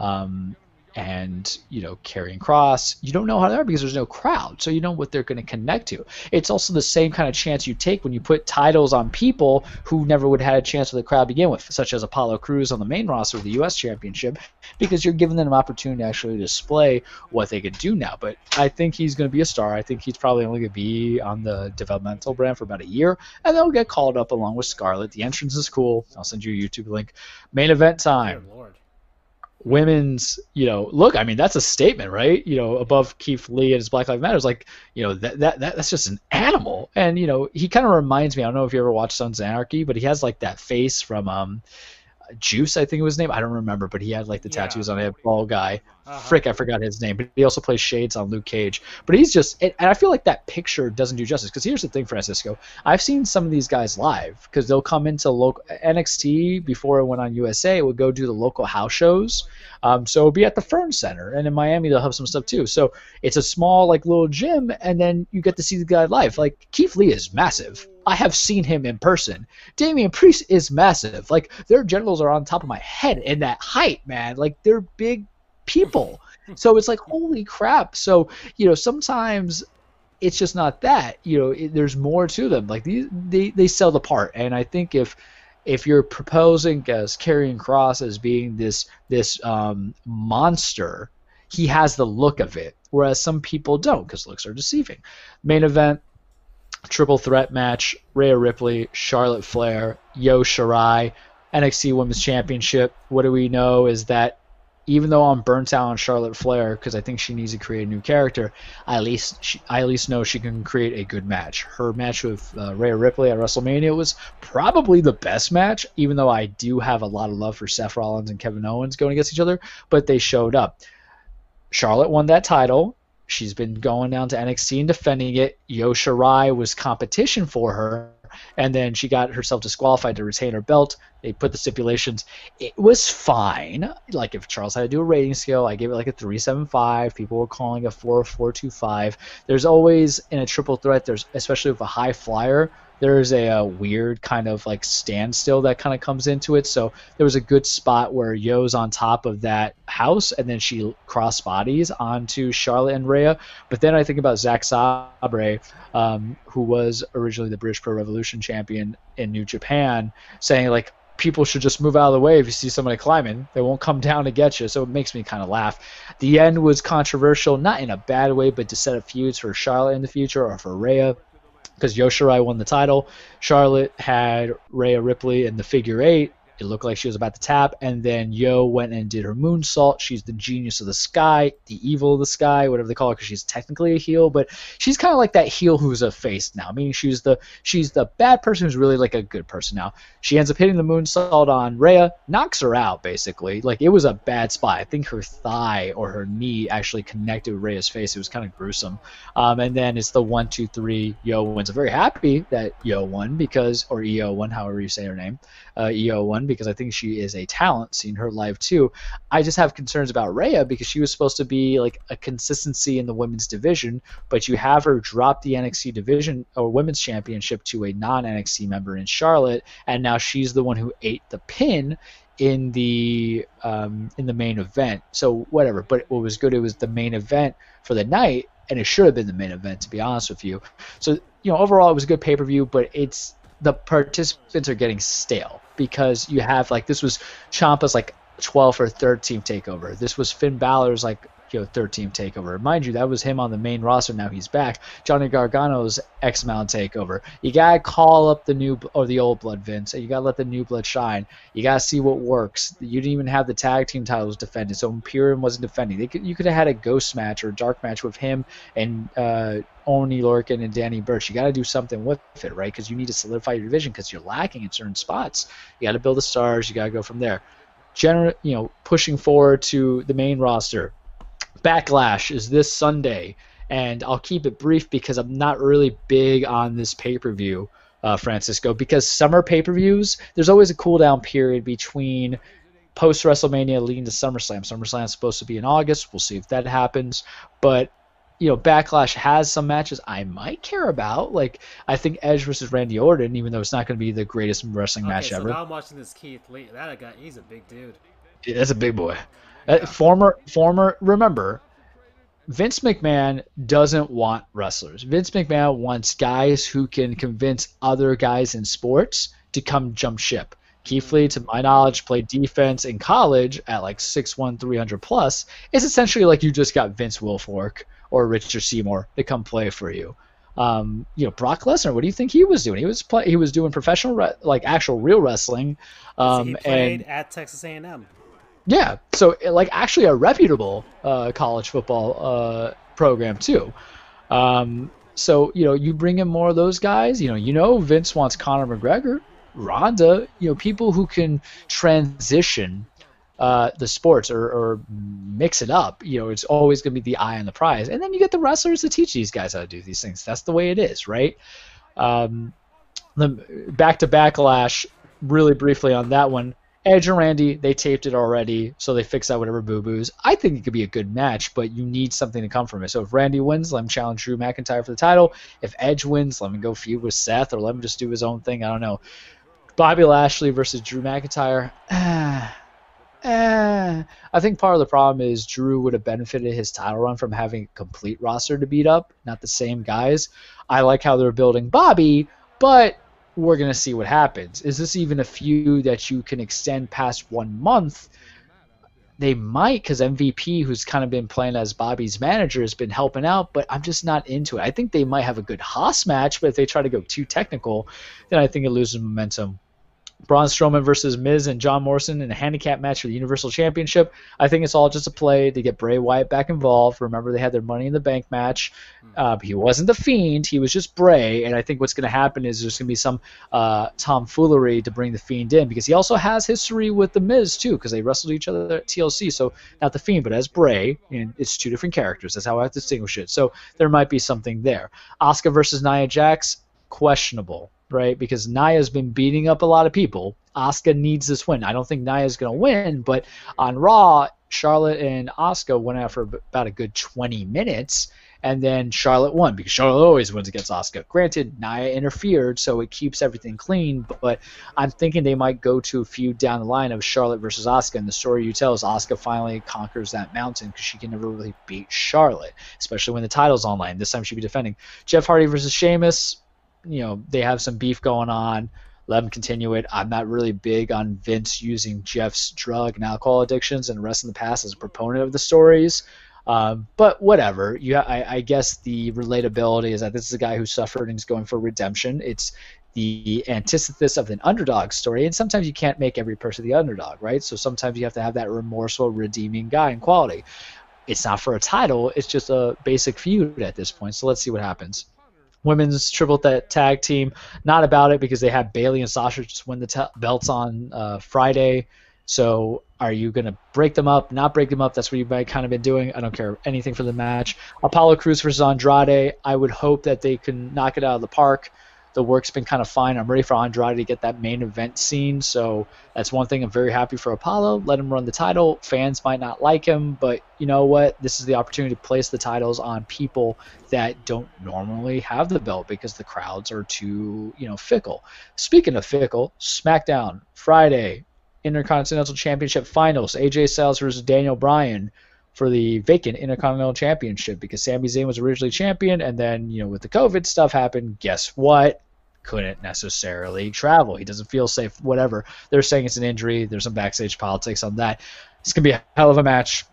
um, and you know Karrion Kross you don't know how they are because there's no crowd so you know what they're going to connect to. It's also the same kind of chance you take when you put titles on people who never would have had a chance with the crowd to begin with such as Apollo Crews on the main roster of the us championship because you're giving them an opportunity to actually display what they could do now. But i think he's going to be a star. I think he's probably only going to be on the developmental brand for about a year and they'll get called up along with scarlett. The entrance is cool. I'll send you a youtube link. Main event time. Lord. Women's, you know, look, I mean, that's a statement, right? You know, above Keith Lee and his Black Lives Matter, like, you know, that, that, that that's just an animal. And, you know, he kind of reminds me, I don't know if you ever watched Sons of Anarchy, but he has like that face from um Juice, I think it was his name. I don't remember, but he had like the Yeah. tattoos on it, bald guy. Uh-huh. Frick, I forgot his name, but he also plays Shades on Luke Cage. But he's just, and I feel like that picture doesn't do justice. Because here's the thing, Francisco, I've seen some of these guys live because they'll come into local NXT before it went on USA. Would go do the local house shows. Um, so it'll be at the Fern Center, and in Miami they'll have some stuff too. So it's a small like little gym, and then you get to see the guy live. Like Keith Lee is massive. I have seen him in person. Damian Priest is massive. Like their genitals are on top of my head in that height, man. Like they're big people. So it's like holy crap. So you know sometimes it's just not that. You know it, there's more to them. Like these they they sell the part, and I think if if you're proposing as Karrion Kross as being this this um, monster, he has the look of it, whereas some people don't because looks are deceiving. Main event, triple threat match: Rhea Ripley, Charlotte Flair, Yo Shirai, NXT Women's Championship. What do we know is that even though I'm burnt out on Charlotte Flair because I think she needs to create a new character, I at least she, I at least know she can create a good match. Her match with uh, Rhea Ripley at WrestleMania was probably the best match, even though I do have a lot of love for Seth Rollins and Kevin Owens going against each other, but they showed up. Charlotte won that title. She's been going down to NXT and defending it. Yo Shirai was competition for her, and then she got herself disqualified to retain her belt. They put the stipulations. It was fine. Like if Charles had to do a rating scale, I gave it like a three seven five. People were calling it four four two five. There's always in a triple threat. There's especially with a high flyer. There's a, uh weird kind of like standstill that kind of comes into it. So there was a good spot where Yo's on top of that house, and then she cross bodies onto Charlotte and Rhea. But then I think about Zack Sabre, um, who was originally the British Pro Revolution champion in New Japan, saying like people should just move out of the way if you see somebody climbing. They won't come down to get you. So it makes me kind of laugh. The end was controversial, not in a bad way, but to set up feuds for Charlotte in the future or for Rhea. Because Yoshirai won the title. Charlotte had Rhea Ripley in the figure eight. It looked like she was about to tap, and then Yo went and did her moonsault. She's the genius of the sky, the evil of the sky, whatever they call her, because she's technically a heel, but she's kind of like that heel who's a face now. Meaning she's the she's the bad person who's really like a good person now. She ends up hitting the moonsault on Rhea, knocks her out basically. Like it was a bad spot. I think her thigh or her knee actually connected with Rhea's face. It was kind of gruesome. Um, and then it's the one, two, three. Yo wins. I'm very happy that Yo won because, or EO won, however you say her name, uh, EO won because I think she is a talent. Seeing her live too, I just have concerns about Rhea because she was supposed to be like a consistency in the women's division, but you have her drop the NXT division or women's championship to a non NXT member in Charlotte, and now she's the one who ate the pin in the um, in the main event. So whatever. But what was good, it was the main event for the night, and it should have been the main event to be honest with you. So you know overall it was a good pay per view, but it's the participants are getting stale because you have like this was Ciampa's like 12th or 13th takeover. This was Finn Balor's like you know 13th takeover. Mind you, that was him on the main roster. Now he's back. Johnny Gargano's X amount takeover. You gotta call up the new or the old blood, Vince. You gotta let the new blood shine. You gotta see what works. You didn't even have the tag team titles defended, so Imperium wasn't defending. Could, you could have had a ghost match or a dark match with him and uh, Oni Lorcan and Danny Burch. You got to do something with it, right? Because you need to solidify your division because you're lacking in certain spots. You got to build the stars. You got to go from there. Gener- you know, pushing forward to the main roster. Backlash is this Sunday, and I'll keep it brief because I'm not really big on this pay per view, uh, Francisco. Because summer pay per views, there's always a cool down period between post WrestleMania leading to SummerSlam. SummerSlam is supposed to be in August. We'll see if that happens. But you know, Backlash has some matches I might care about. Like I think Edge versus Randy Orton, even though it's not going to be the greatest wrestling Okay, match so ever. now I'm watching this Keith Lee. That guy, he's a big dude. Yeah, That's a big boy. Uh, former, former. Remember, Vince McMahon doesn't want wrestlers. Vince McMahon wants guys who can convince other guys in sports to come jump ship. Keith Lee, to my knowledge, played defense in college at like 6'1", 300 plus. It's essentially like you just got Vince Wilfork or Richard Seymour to come play for you. Um, you know, Brock Lesnar. What do you think he was doing? He was play, He was doing professional, re- like actual real wrestling. Um, he played and at Texas A&M. Yeah, so uh, like actually a reputable uh, college football uh, program too. Um, so you know you bring in more of those guys. You know you know Vince wants Conor McGregor, Ronda. You know people who can transition uh, the sports or, or mix it up. You know it's always going to be the eye on the prize, and then you get the wrestlers to teach these guys how to do these things. That's the way it is, right? Um, the back to backlash. Really briefly on that one. Edge and Randy, they taped it already, so they fix out whatever boo boos. I think it could be a good match, but you need something to come from it. So if Randy wins, let him challenge Drew McIntyre for the title. If Edge wins, let him go feud with Seth, or let him just do his own thing. I don't know. Bobby Lashley versus Drew McIntyre. Ah. I think part of the problem is Drew would have benefited his title run from having a complete roster to beat up, not the same guys. I like how they're building Bobby, but we're going to see what happens. Is this even a feud that you can extend past one month? They might, because MVP, who's kind of been playing as Bobby's manager, has been helping out, but I'm just not into it. I think they might have a good Haas match, but if they try to go too technical, then I think it loses momentum. Braun Strowman versus Miz and John Morrison in a handicap match for the Universal Championship. I think it's all just a play to get Bray Wyatt back involved. Remember, they had their Money in the Bank match. Uh, he wasn't the Fiend; he was just Bray. And I think what's going to happen is there's going to be some uh, tomfoolery to bring the Fiend in because he also has history with the Miz too, because they wrestled each other at TLC. So not the Fiend, but as Bray, and it's two different characters. That's how I distinguish it. So there might be something there. Asuka versus Nia Jax, questionable right? Because Nia's been beating up a lot of people. Asuka needs this win. I don't think Nia's going to win, but on Raw, Charlotte and Asuka went out for about a good 20 minutes, and then Charlotte won because Charlotte always wins against Asuka. Granted, Nia interfered, so it keeps everything clean, but I'm thinking they might go to a feud down the line of Charlotte versus Asuka, and the story you tell is Asuka finally conquers that mountain because she can never really beat Charlotte, especially when the title's online. This time she'll be defending. Jeff Hardy versus Sheamus, you know they have some beef going on. Let them continue it. I'm not really big on Vince using Jeff's drug and alcohol addictions and rest of the past as a proponent of the stories. Um, but whatever. You, I, I guess the relatability is that this is a guy who suffered and is going for redemption. It's the antithesis of an underdog story, and sometimes you can't make every person the underdog, right? So sometimes you have to have that remorseful, redeeming guy in quality. It's not for a title; it's just a basic feud at this point. So let's see what happens women's triple threat tag team. Not about it because they had Bayley and Sasha just win the t- belts on uh, Friday. So are you to break them up, not break them up? That's what you might kind of been doing. I don't care anything for the match. Apollo Crews versus Andrade. I would hope that they can knock it out of the park. The work's been kind of fine. I'm ready for Andrade to get that main event scene. So that's one thing I'm very happy for Apollo. Let him run the title. Fans might not like him, but you know what? This is the opportunity to place the titles on people that don't normally have the belt because the crowds are too, you know, fickle. Speaking of fickle, SmackDown Friday, Intercontinental Championship Finals. AJ Styles versus Daniel Bryan for the vacant Intercontinental Championship because Sami Zayn was originally champion, and then you know with the COVID stuff happened. Guess what? Couldn't necessarily travel. He doesn't feel safe. Whatever. They're saying it's an injury. There's some backstage politics on that. It's gonna be a hell of a match.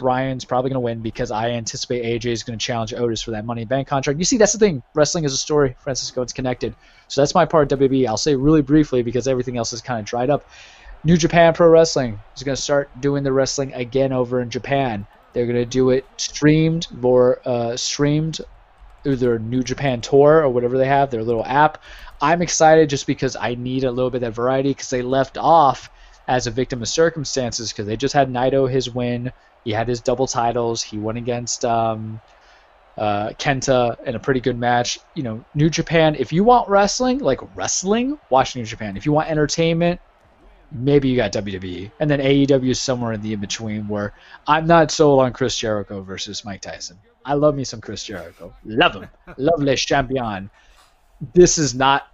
Bryan's probably going to win because I anticipate AJ is going to challenge Otis for that Money in Bank contract. You see, that's the thing. Wrestling is a story, Francisco. It's connected. So that's my part of WWE. I'll say really briefly because everything else is kind of dried up. New Japan Pro Wrestling is going to start doing the wrestling again over in Japan. They're going to do it streamed or uh, streamed through their New Japan Tour or whatever they have, their little app. I'm excited just because I need a little bit of that variety because they left off as a victim of circumstances because they just had Naito his win. He had his double titles. He went against um, uh, Kenta in a pretty good match. You know, New Japan. If you want wrestling, like wrestling, watch New Japan. If you want entertainment, maybe you got WWE, and then AEW is somewhere in the in between where I'm not sold on Chris Jericho versus Mike Tyson. I love me some Chris Jericho. Love him. love Le Champion. This is not.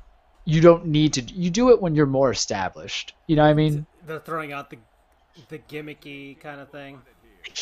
You don't need to. You do it when you're more established. You know what I mean? They're throwing out the the gimmicky kind of thing.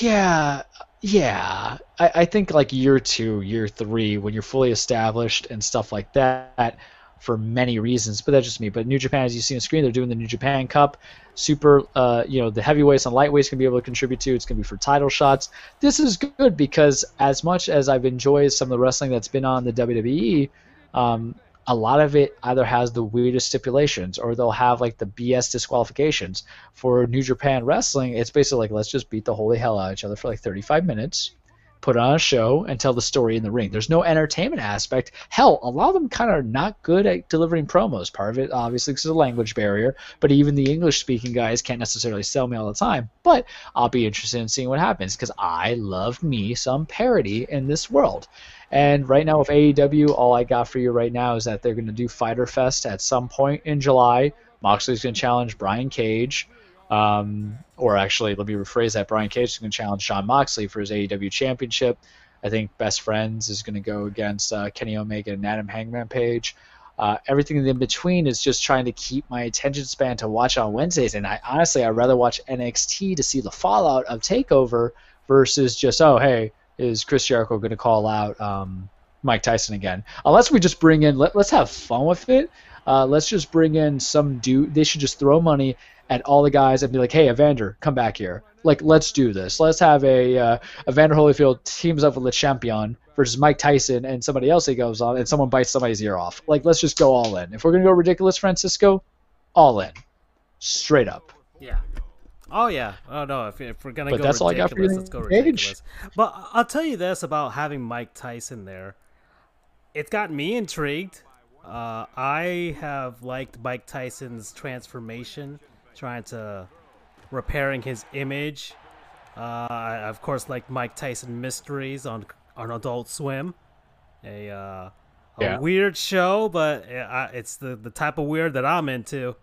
Yeah, yeah. I, I think like year two, year three, when you're fully established and stuff like that, for many reasons. But that's just me. But New Japan, as you see on the screen, they're doing the New Japan Cup. Super, uh, you know, the heavyweights and lightweights can be able to contribute to. It's going to be for title shots. This is good because as much as I've enjoyed some of the wrestling that's been on the WWE, um, a lot of it either has the weirdest stipulations or they'll have like the BS disqualifications. For New Japan Wrestling, it's basically like let's just beat the holy hell out of each other for like 35 minutes, put on a show, and tell the story in the ring. There's no entertainment aspect. Hell, a lot of them kind of are not good at delivering promos. Part of it, obviously, because of the language barrier, but even the English speaking guys can't necessarily sell me all the time. But I'll be interested in seeing what happens because I love me some parody in this world. And right now with AEW, all I got for you right now is that they're going to do Fighter Fest at some point in July. Moxley's going to challenge Brian Cage. Um, or actually, let me rephrase that. Brian Cage is going to challenge Jon Moxley for his AEW championship. I think Best Friends is going to go against uh, Kenny Omega and Adam Hangman Page. Uh, everything in between is just trying to keep my attention span to watch on Wednesdays. And I honestly, I'd rather watch NXT to see the fallout of Takeover versus just, oh, hey, is Chris Jericho going to call out um, Mike Tyson again? Unless we just bring in, let, us have fun with it. Uh, let's just bring in some dude. They should just throw money at all the guys and be like, "Hey, Evander, come back here. Like, let's do this. Let's have a uh, Evander Holyfield teams up with Le Champion versus Mike Tyson and somebody else he goes on, and someone bites somebody's ear off. Like, let's just go all in. If we're gonna go ridiculous, Francisco, all in, straight up. Yeah. Oh yeah. Oh no. If, if we're gonna But go that's all I got for ridiculous, let's go ridiculous. But I'll tell you this about having Mike Tyson there. It's got me intrigued. Uh, I have liked Mike Tyson's transformation, trying to repairing his image. Uh, I of course like Mike Tyson Mysteries on on Adult Swim, a uh, a Yeah. weird show, but it's the the type of weird that I'm into.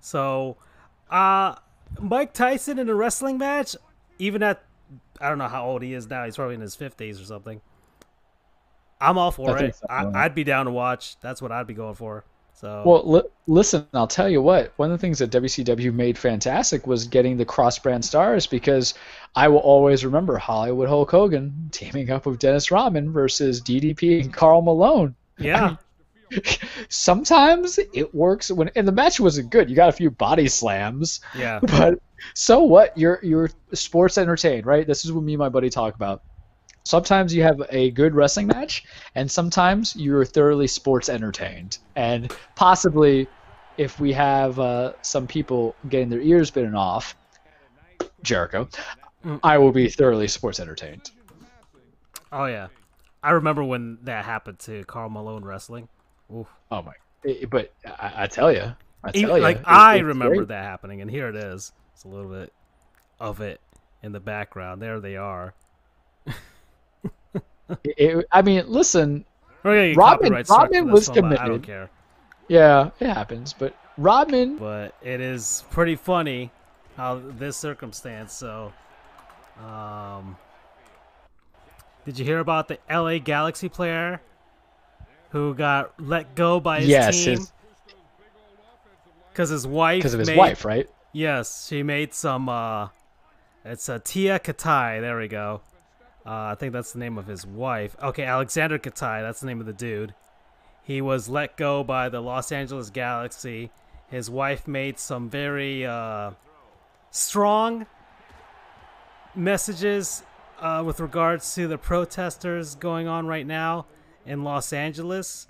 So, uh, Mike Tyson in a wrestling match, even at I don't know how old he is now. He's probably in his fifties or something. I'm all for I it. so, I. I'd be down to watch. That's what I'd be going for. So Well, li- listen, I'll tell you what. One of the things that WCW made fantastic was getting the cross-brand stars because I will always remember Hollywood Hulk Hogan teaming up with Dennis Rodman versus DDP and Karl Malone. yeah, Sometimes it works when, and the match wasn't good. You got a few body slams, yeah, but so what? You're you're sports entertained, right? This is what me and my buddy talk about. Sometimes you have a good wrestling match, and sometimes you're thoroughly sports entertained. And possibly, if we have uh, some people getting their ears bitten off, Jericho, I will be thoroughly sports entertained. oh yeah. I remember when that happened to Karl Malone wrestling. Oof. Oh my! But I, I tell you, I tell you, like I remember great. that happening, and here it is. It's a little bit of it in the background. There they are. It- it- I mean, listen, We're gonna get Robin- Robin was but I don't committed. care. yeah, it happens. But Rodman, But it is pretty funny how this circumstance. So, um, did you hear about the LA Galaxy player who got let go by his yes, team because his wife because of his made- wife, right? Yes, she made some. uh It's a Tea Katai. There we go. Uh, I think that's the name of his wife. Okay, Alexander Katai. That's the name of the dude. He was let go by the Los Angeles Galaxy. His wife made some very uh, strong messages uh, with regards to the protesters going on right now in Los Angeles,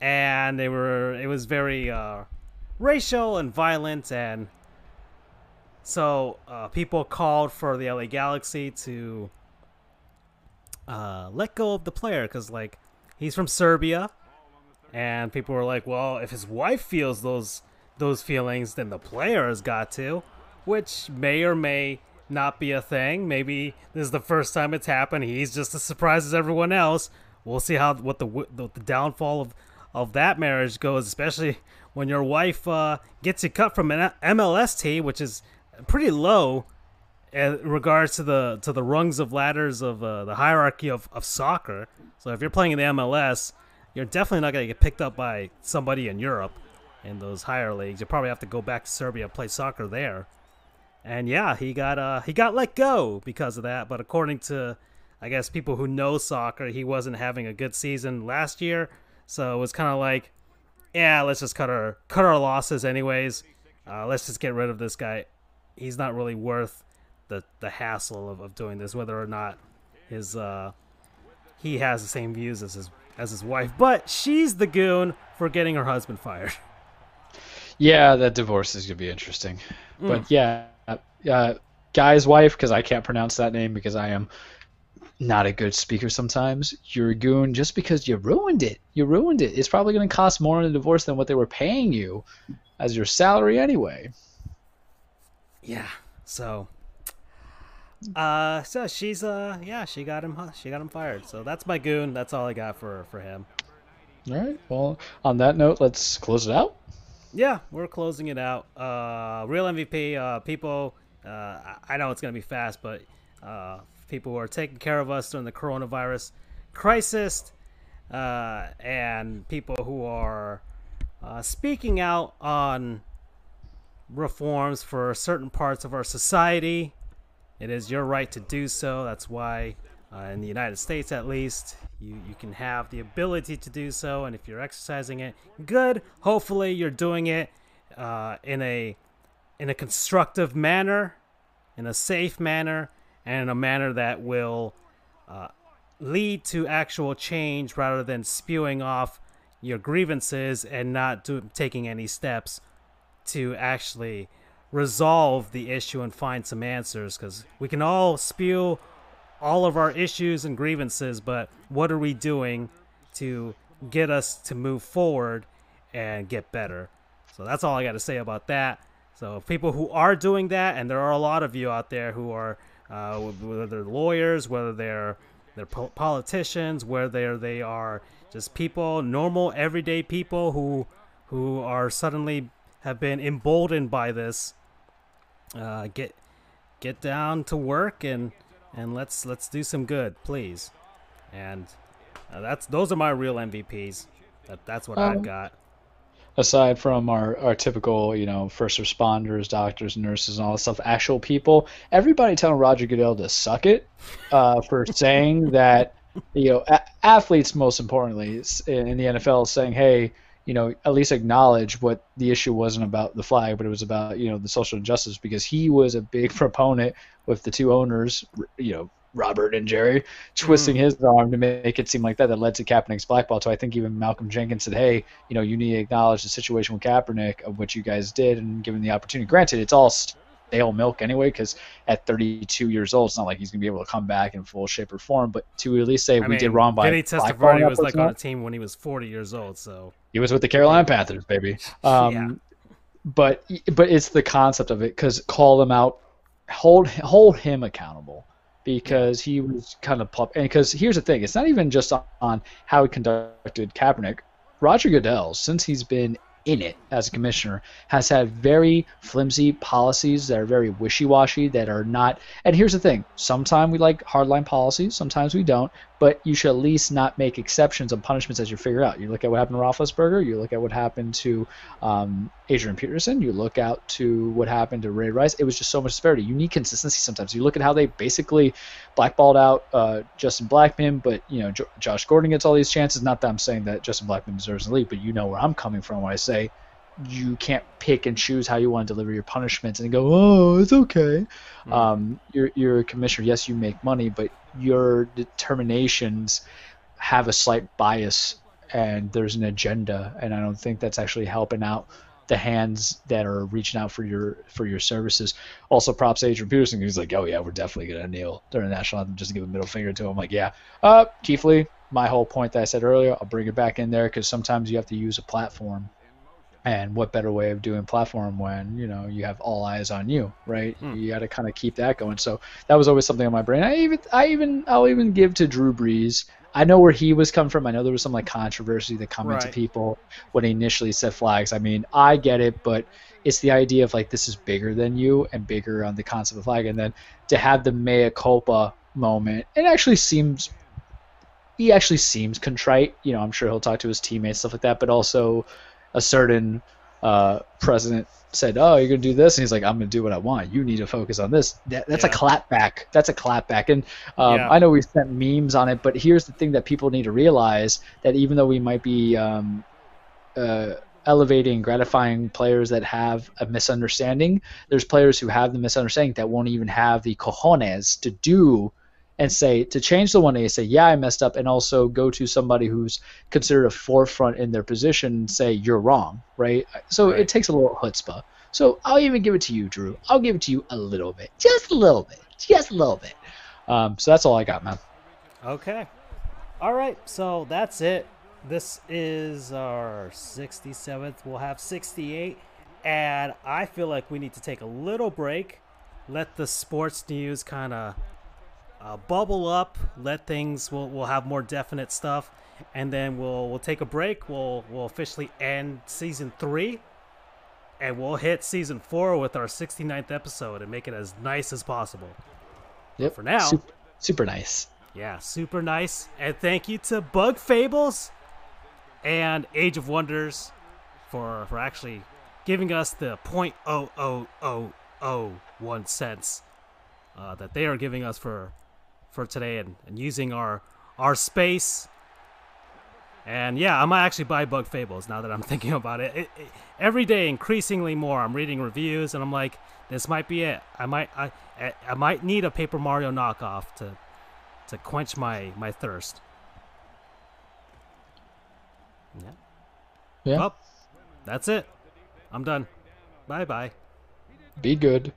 and they were. It was very uh, racial and violent and so uh, people called for the LA Galaxy to uh, let go of the player because like he's from Serbia, and people were like, well, if his wife feels those those feelings, then the player has got to, which may or may not be a thing. Maybe this is the first time it's happened. He's just as surprised as everyone else. We'll see how what the w- the, downfall of of that marriage goes, especially when your wife uh, gets you cut from an MLST, which is pretty low in regards to the to the rungs of ladders of uh, the hierarchy of, of soccer. So if you're playing in the MLS, you're definitely not going to get picked up by somebody in Europe in those higher leagues. You probably have to go back to Serbia and play soccer there. And yeah, he got uh he got let go because of that. But according to I guess people who know soccer, he wasn't having a good season last year. So it was kind of like, yeah, let's just cut our cut our losses anyways. Uh, let's just get rid of this guy. He's not really worth the the hassle of, of doing this, whether or not his uh he has the same views as his as his wife. But she's the goon for getting her husband fired. Yeah, that divorce is gonna be interesting. But yeah, uh, guy's wife, because I can't pronounce that name because I am not a good speaker sometimes. You're a goon just because you ruined it. You ruined it. It's probably gonna cost more in a divorce than what they were paying you as your salary anyway. Yeah. So uh so she's uh yeah, she got him she got him fired. So that's my goon. That's all I got for for him. All right. Well, on that note, let's close it out. Yeah, we're closing it out. Uh real MVP uh people uh I- know it's going to be fast, but uh people who are taking care of us during the coronavirus crisis uh and people who are uh, speaking out on reforms for certain parts of our society. It is your right to do so. That's why, uh, in the United States at least, you, you can have the ability to do so. And if you're exercising it, good. Hopefully, you're doing it uh, in a in a constructive manner, in a safe manner, and in a manner that will uh, lead to actual change rather than spewing off your grievances and not do, taking any steps to actually resolve the issue and find some answers because we can all spew all of our issues and grievances but what are we doing to get us to move forward and get better? So that's all i got to say about that. So people who are doing that and there are a lot of you out there who are uh, whether they're lawyers whether they're they're po- politicians whether they are just people normal everyday people who who are suddenly have been emboldened by this uh, get get down to work and and let's let's do some good please. And uh, that's those are my real mvps that, that's what i've Um, got. aside from our, our typical, you know, first responders, doctors, nurses, and all that stuff, actual people, everybody telling Roger Goodell to suck it uh, for saying that, you know, a- athletes, most importantly, in the NFL, saying, hey, you know, at least acknowledge what the issue wasn't about the flag, but it was about, you know, the social injustice because he was a big proponent with the two owners, you know, Robert and Jerry, twisting hmm. his arm to make it seem like that that led to Kaepernick's blackball. So I think even Malcolm Jenkins said, "Hey, you know, you need to acknowledge the situation with Kaepernick of what you guys did and given the opportunity." Granted, it's all stale milk anyway, because at 32 years old, it's not like he's gonna be able to come back in full shape or form. But to at least say I we did wrong by Vinny Testaverde was like on a team when he was 40 years old so he was with the Carolina Panthers, baby. Um, Yeah. But but it's the concept of it because call them out, hold hold him accountable because he was kind of pop. And because here's the thing, it's not even just on, on how he conducted Kaepernick. Roger Goodell, since he's been in it as a commissioner, has had very flimsy policies that are very wishy-washy that are not. And here's the thing: sometimes we like hardline policies, sometimes we don't. But you should at least not make exceptions and punishments as you figure out. You look at what happened to Roethlisberger. You look at what happened to um, Adrian Peterson. You look out to what happened to Ray Rice. It was just so much disparity. You need consistency sometimes. You look at how they basically blackballed out uh, Justin Blackmon, but you know Jo- Josh Gordon gets all these chances. Not that I'm saying that Justin Blackmon deserves the lead, but you know where I'm coming from when I say you can't pick and choose how you want to deliver your punishments and go, oh, it's okay. Um, you're, you're a commissioner. Yes, you make money, but your determinations have a slight bias and there's an agenda. And I don't think that's actually helping out the hands that are reaching out for your for your services. Also, props to Adrian Peterson. He's like, oh yeah, we're definitely gonna kneel during the national anthem just to give a middle finger to him. like, yeah, uh, Keith Lee. My whole point that I said earlier, I'll bring it back in there because sometimes you have to use a platform and what better way of doing platform when you know you have all eyes on you right you got to kind of keep that going so that was always something on my brain i even i even i'll even give to drew brees i know where he was coming from. I know there was some like controversy that come into people when he initially set flags. I mean i get it but it's the idea of like this is bigger than you and bigger on the concept of flag, and then to have the mea culpa moment, it actually seems he actually seems contrite. You know, I'm sure he'll talk to his teammates stuff like that, but also a certain uh, president said, "Oh, you're gonna do this," and he's like, "I'm gonna do what I want. You need to focus on this." That, that's Yeah. a clapback. That's a clapback. And um, Yeah. I know we sent memes on it, but here's the thing that people need to realize: that even though we might be um, uh, elevating, gratifying players that have a misunderstanding, there's players who have the misunderstanding that won't even have the cojones to do and say to change the one A, say, yeah, I messed up, and also go to somebody who's considered a forefront in their position and say you're wrong, right? So Right. it takes a little chutzpah. So I'll even give it to you, Drew. I'll give it to you a little bit, just a little bit, just a little bit. Um, so that's all I got, man. Okay. All right. So that's it. This is our 67th. We'll have 68. And I feel like we need to take a little break, let the sports news kind of uh, bubble up, let things, we'll, we'll have more definite stuff. And then we'll we'll take a break. We'll we'll officially end season three, and we'll hit season four with our 69th episode and make it as nice as possible. Yep. For now. super, super nice. Yeah, super nice. And thank you to Bug Fables and Age of Wonders for for actually giving us the point oh oh oh oh one cents uh, that they are giving us for for today and, and using our our space. And yeah, I might actually buy Bug Fables now that I'm thinking about it. It, it. Every day, increasingly more, I'm reading reviews and I'm like, this might be it. I might I I, I might need a Paper Mario knockoff to to quench my my thirst. Yeah. Yeah. Well, that's it. I'm done. Bye bye. Be good.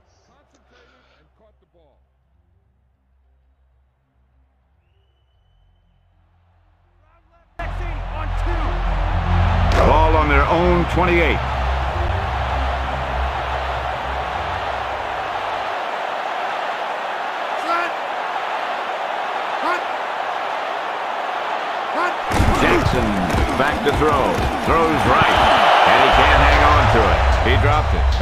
Own 28. Jackson back to throw. Throws right. And he can't hang on to it. He dropped it.